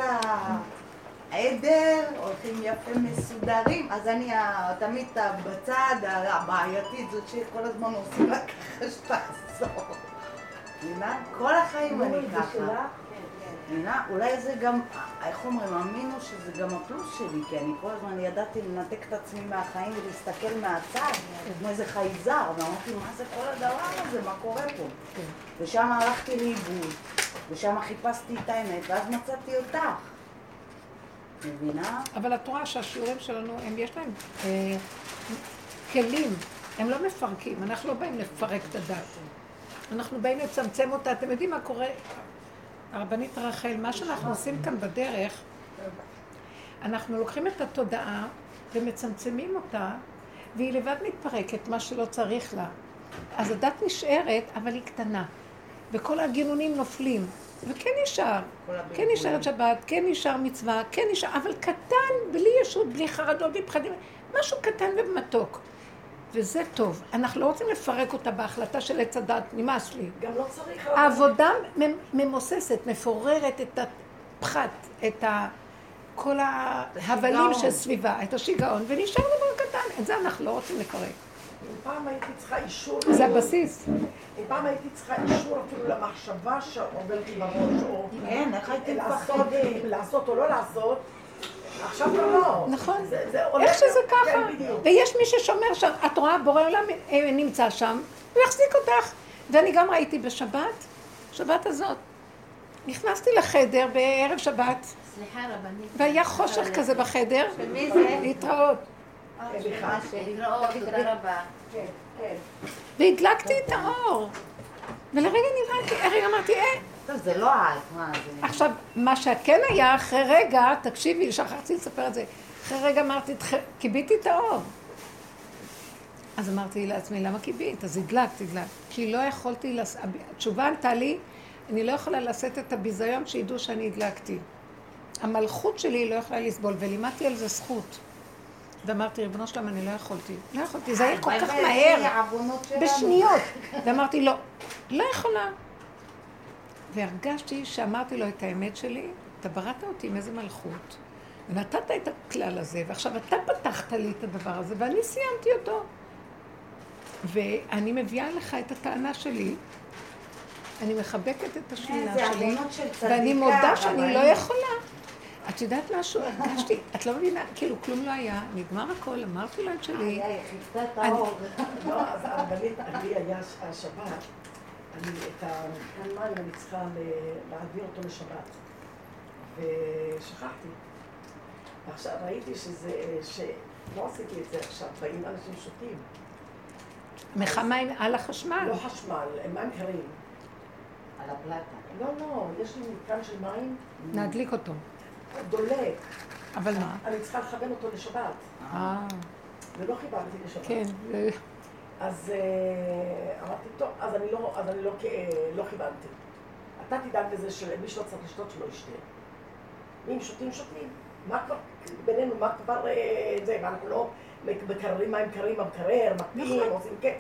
העדר, הולכים יפה מסודרים, אז אני תמיד בצד הבעייתית, זאת שכל הזמן עושים לה ככה שתעזור. כל החיים אני ככה. מבינה? אולי זה גם, איך אומרים, המינוס שזה גם הפלוס שלי, כי אני כל הזמן ידעתי לנתק את עצמי מהחיים ולהסתכל מהצד, כמו איזה חייזר, ואמרתי, מה זה כל הדבר הזה, מה קורה פה? ושם הלכתי לאיבוד, ושם חיפשתי את האמת, ואז מצאתי אותך. מבינה? אבל את רואה שהשיעורים שלנו, הם יש להם אה, כלים, הם לא מפרקים, אנחנו לא באים לפרק את הדת. אנחנו באים לצמצם אותה, אתם יודעים מה קורה? הרבנית רחל, מה שאנחנו עושים כאן בדרך, אנחנו לוקחים את התודעה ומצמצמים אותה, והיא לבד מתפרקת, מה שלא צריך לה. אז הדת נשארת, אבל היא קטנה. וכל הגינונים נופלים. וכן נשאר, כן. נשארת שבת, כן נשאר מצווה, כן נשאר, אבל קטן, בלי ישות, בלי חרדות, בלי פחדים, משהו קטן ומתוק. וזה טוב. אנחנו לא רוצים לפרק אותה בהחלטה של עץ הדת, נמאס לי. גם לא צריך... העבודה ממ- ממוססת, מפוררת את הפחת, את ה... כל ההבלים השיגעון. שסביבה, את השיגעון, ונשאר דבר קטן. את זה אנחנו לא רוצים לפרק. אם פעם הייתי צריכה אישור... זה הבסיס. אם פעם הייתי צריכה אישור אפילו למחשבה שעוברת לי בראש, או... כן, איך הייתי מפחדת? לעשות או לא לעשות, עכשיו כבר לא. נכון. איך שזה כן, ככה. בדיוק. ויש מי ששומר שם, את רואה, בורא עולם אה, נמצא שם, הוא יחזיק אותך. ואני גם ראיתי בשבת, שבת הזאת, נכנסתי לחדר בערב שבת, סליחה רבנית. והיה חושך כזה בחדר, של מי זה? להתראות. סליחה. להתראות, תודה רבה. כן, כן. והדלקתי את האור. ולרגע נבהלתי, רגע אמרתי, אה, טוב, זה לא את, מה זה? עכשיו, מה שכן היה, אחרי רגע, תקשיבי, שכחתי לספר את זה, אחרי רגע אמרתי, "תח- כיביתי את האור. אז אמרתי לעצמי, למה כיבית? אז הדלקת, הדלקת. כי לא יכולתי, לס... התשובה ענתה לי, אני לא יכולה לשאת את הביזיון שידעו שאני הדלקתי. המלכות שלי לא יכולה לסבול, ולימדתי על זה זכות. ואמרתי, ריבונו שלם, אני לא יכולתי. לא יכולתי, זה היה כל כך מהר. בשניות. ואמרתי לו, לא יכולה. והרגשתי שאמרתי לו את האמת שלי, אתה בראת אותי עם איזה מלכות, ונתת את הכלל הזה, ועכשיו אתה פתחת לי את הדבר הזה, ואני סיימתי אותו. ואני מביאה לך את הטענה שלי, אני מחבקת את השלילה שלי, ואני מודה שאני לא. יכולה. את יודעת משהו? הרגשתי, את לא מבינה, כאילו כלום לא היה, נגמר הכל, אמרתי לו את שלי. היא חיפתה את האור. לא, הרבנית, לי היה השבת, אני את המבחן מים אני צריכה להעביר אותו לשבת. ושכחתי. ועכשיו ראיתי שזה, שלא עשיתי את זה עכשיו, באים אנשים שותים. מחה מים על החשמל. לא חשמל, הם מים קרים. על הפלטה. לא, לא, יש לי מתקן של מים להדליק אותו. דולק. אבל מה? אני צריכה לכוון אותו לשבת, אה, ולא חיברתי לשבת. כן. אז אה, אמרתי, טוב, אז אני לא, אז אני לא, לא כיוונתי. אתה תדאג לזה שמי שלא צריך לשתות שלא ישתה. אם שותים, שותים. מה כבר, בינינו, מה כבר אה, זה, ואנחנו לא מקררים מים קרים במקרר, מקפיאים, נכון. עושים, כן.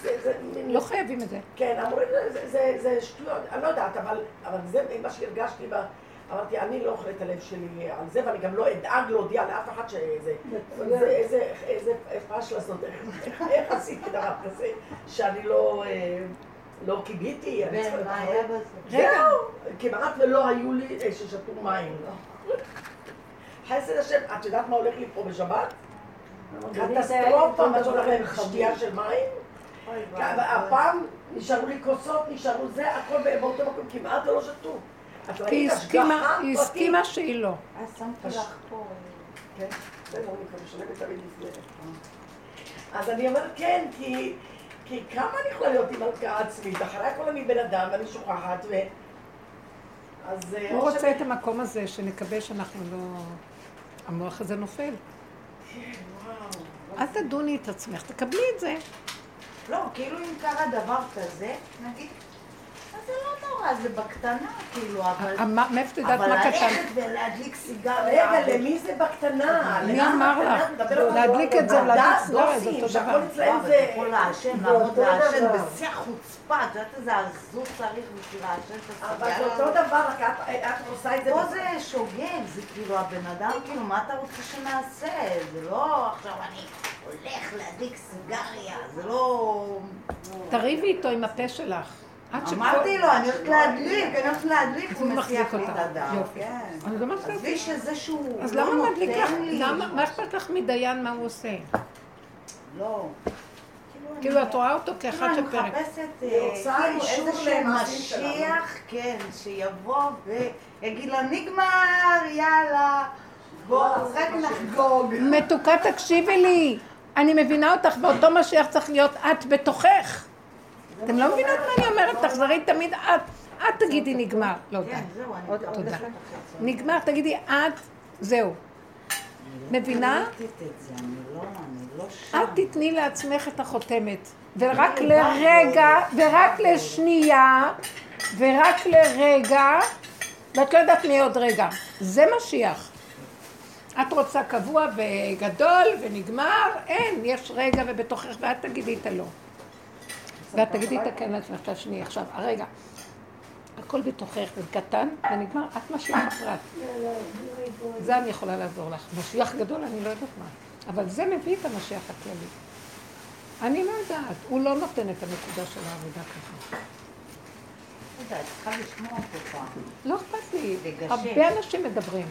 זה, זה, לא חייבים את זה. כן, אמורים, זה, זה, זה שטויות, אני לא יודעת, אבל, אבל זה מה שהרגשתי ב... אמרתי, אני לא אוכל את הלב שלי על זה, ואני גם לא אדאג להודיע לאף אחד שזה... זה איזה, איזה פש לעשות, איך- עשיתי דבר כזה, שאני לא... אה, לא קיביתי, אני צריכה בזה? זהו, כמעט ולא היו לי אה, ששתו מים. חסד השם, את יודעת מה הולך לי פה בשבת? קטסטרופה, מה שהולך להם שתייה של מים. הפעם נשארו לי כוסות, נשארו זה, הכל באותו מקום, כמעט ולא שתו. היא הסכימה, היא? הסכימה שהיא לא. אז שמתי לך פה. כן, בסדר, אני כבר משלמת תמיד לפני. אז אני אומרת כן, כי, כי כמה אני יכולה להיות עם הלקאה עצמית? אחרי הכל אני בן אדם ואני שוכחת ו... אז... אה, הוא רוצה את המקום הזה, שנקווה שאנחנו לא... המוח הזה נופל. וואו. אל תדוני את עצמך, תקבלי את זה. לא, כאילו אם קרה דבר כזה, נגיד, זה לא נורא, זה בקטנה, כאילו, אבל... המה- מאיפה את יודעת אבל מה קטן? ללכת ולהדליק סיגריה... רגע, למי זה בקטנה? מי אמר לך? להדליק את זה עבודה, ולהדליק סיגריה זה אותו דבר. אבל זה... יכול לעשן, זה לעמוד לעשן. בשיא החוצפה, את יודעת איזה עזות צריך בשביל לעשן את אבל זה? אותו דבר, רק את עושה את זה... פה זה שוגג, זה כאילו הבן אדם, כאילו, מה אתה רוצה שנעשה? זה לא עכשיו אני הולך להדליק סיגריה, זה לא... תריבי איתו עם הפה שלך. אמרתי לו, אני הולכת להדליק, אני הולכת להדליק, הוא מסיח מחזיק לי את. הדם. יופי. כן. עזבי. שזה שהוא אז לא למה מדליק לך? מה אכפת לך מדיין מה הוא עושה? לא. כאילו את רואה אותו כאחד כאילו, אני שפרק. מחפשת אה, כאילו איזשהו. משיח, כן, שיבוא ויגיד לה, נגמר, יאללה, בוא, רק נחגוג. מתוקה, תקשיבי לי. אני מבינה אותך, ואותו משיח צריך להיות את בתוכך. אתם לא מבינות מה אני אומרת? תחזרי תמיד את. את תגידי נגמר. לא, די. כן, אני תודה. נגמר, תגידי את, זהו. מבינה? לא לא, לא. את תתני לעצמך את החותמת. ורק לרגע, ורק לשנייה, ורק לרגע, ואת לא יודעת מי עוד רגע. זה משיח. את רוצה קבוע וגדול ונגמר? אין, יש רגע ובתוכך, ואת תגידי את הלא. ואת תגידי את הכן לעצמך, תשני עכשיו, הרגע. הכל בתוכך וקטן ונגמר, את משיח הפרט. זה אני יכולה לעזור לך. משיח גדול, אני לא יודעת מה. אבל זה מביא את המשיח הכללי. אני לא יודעת, הוא לא נותן את הנקודה של העבודה ככה. לא אכפת לי. הרבה אנשים מדברים.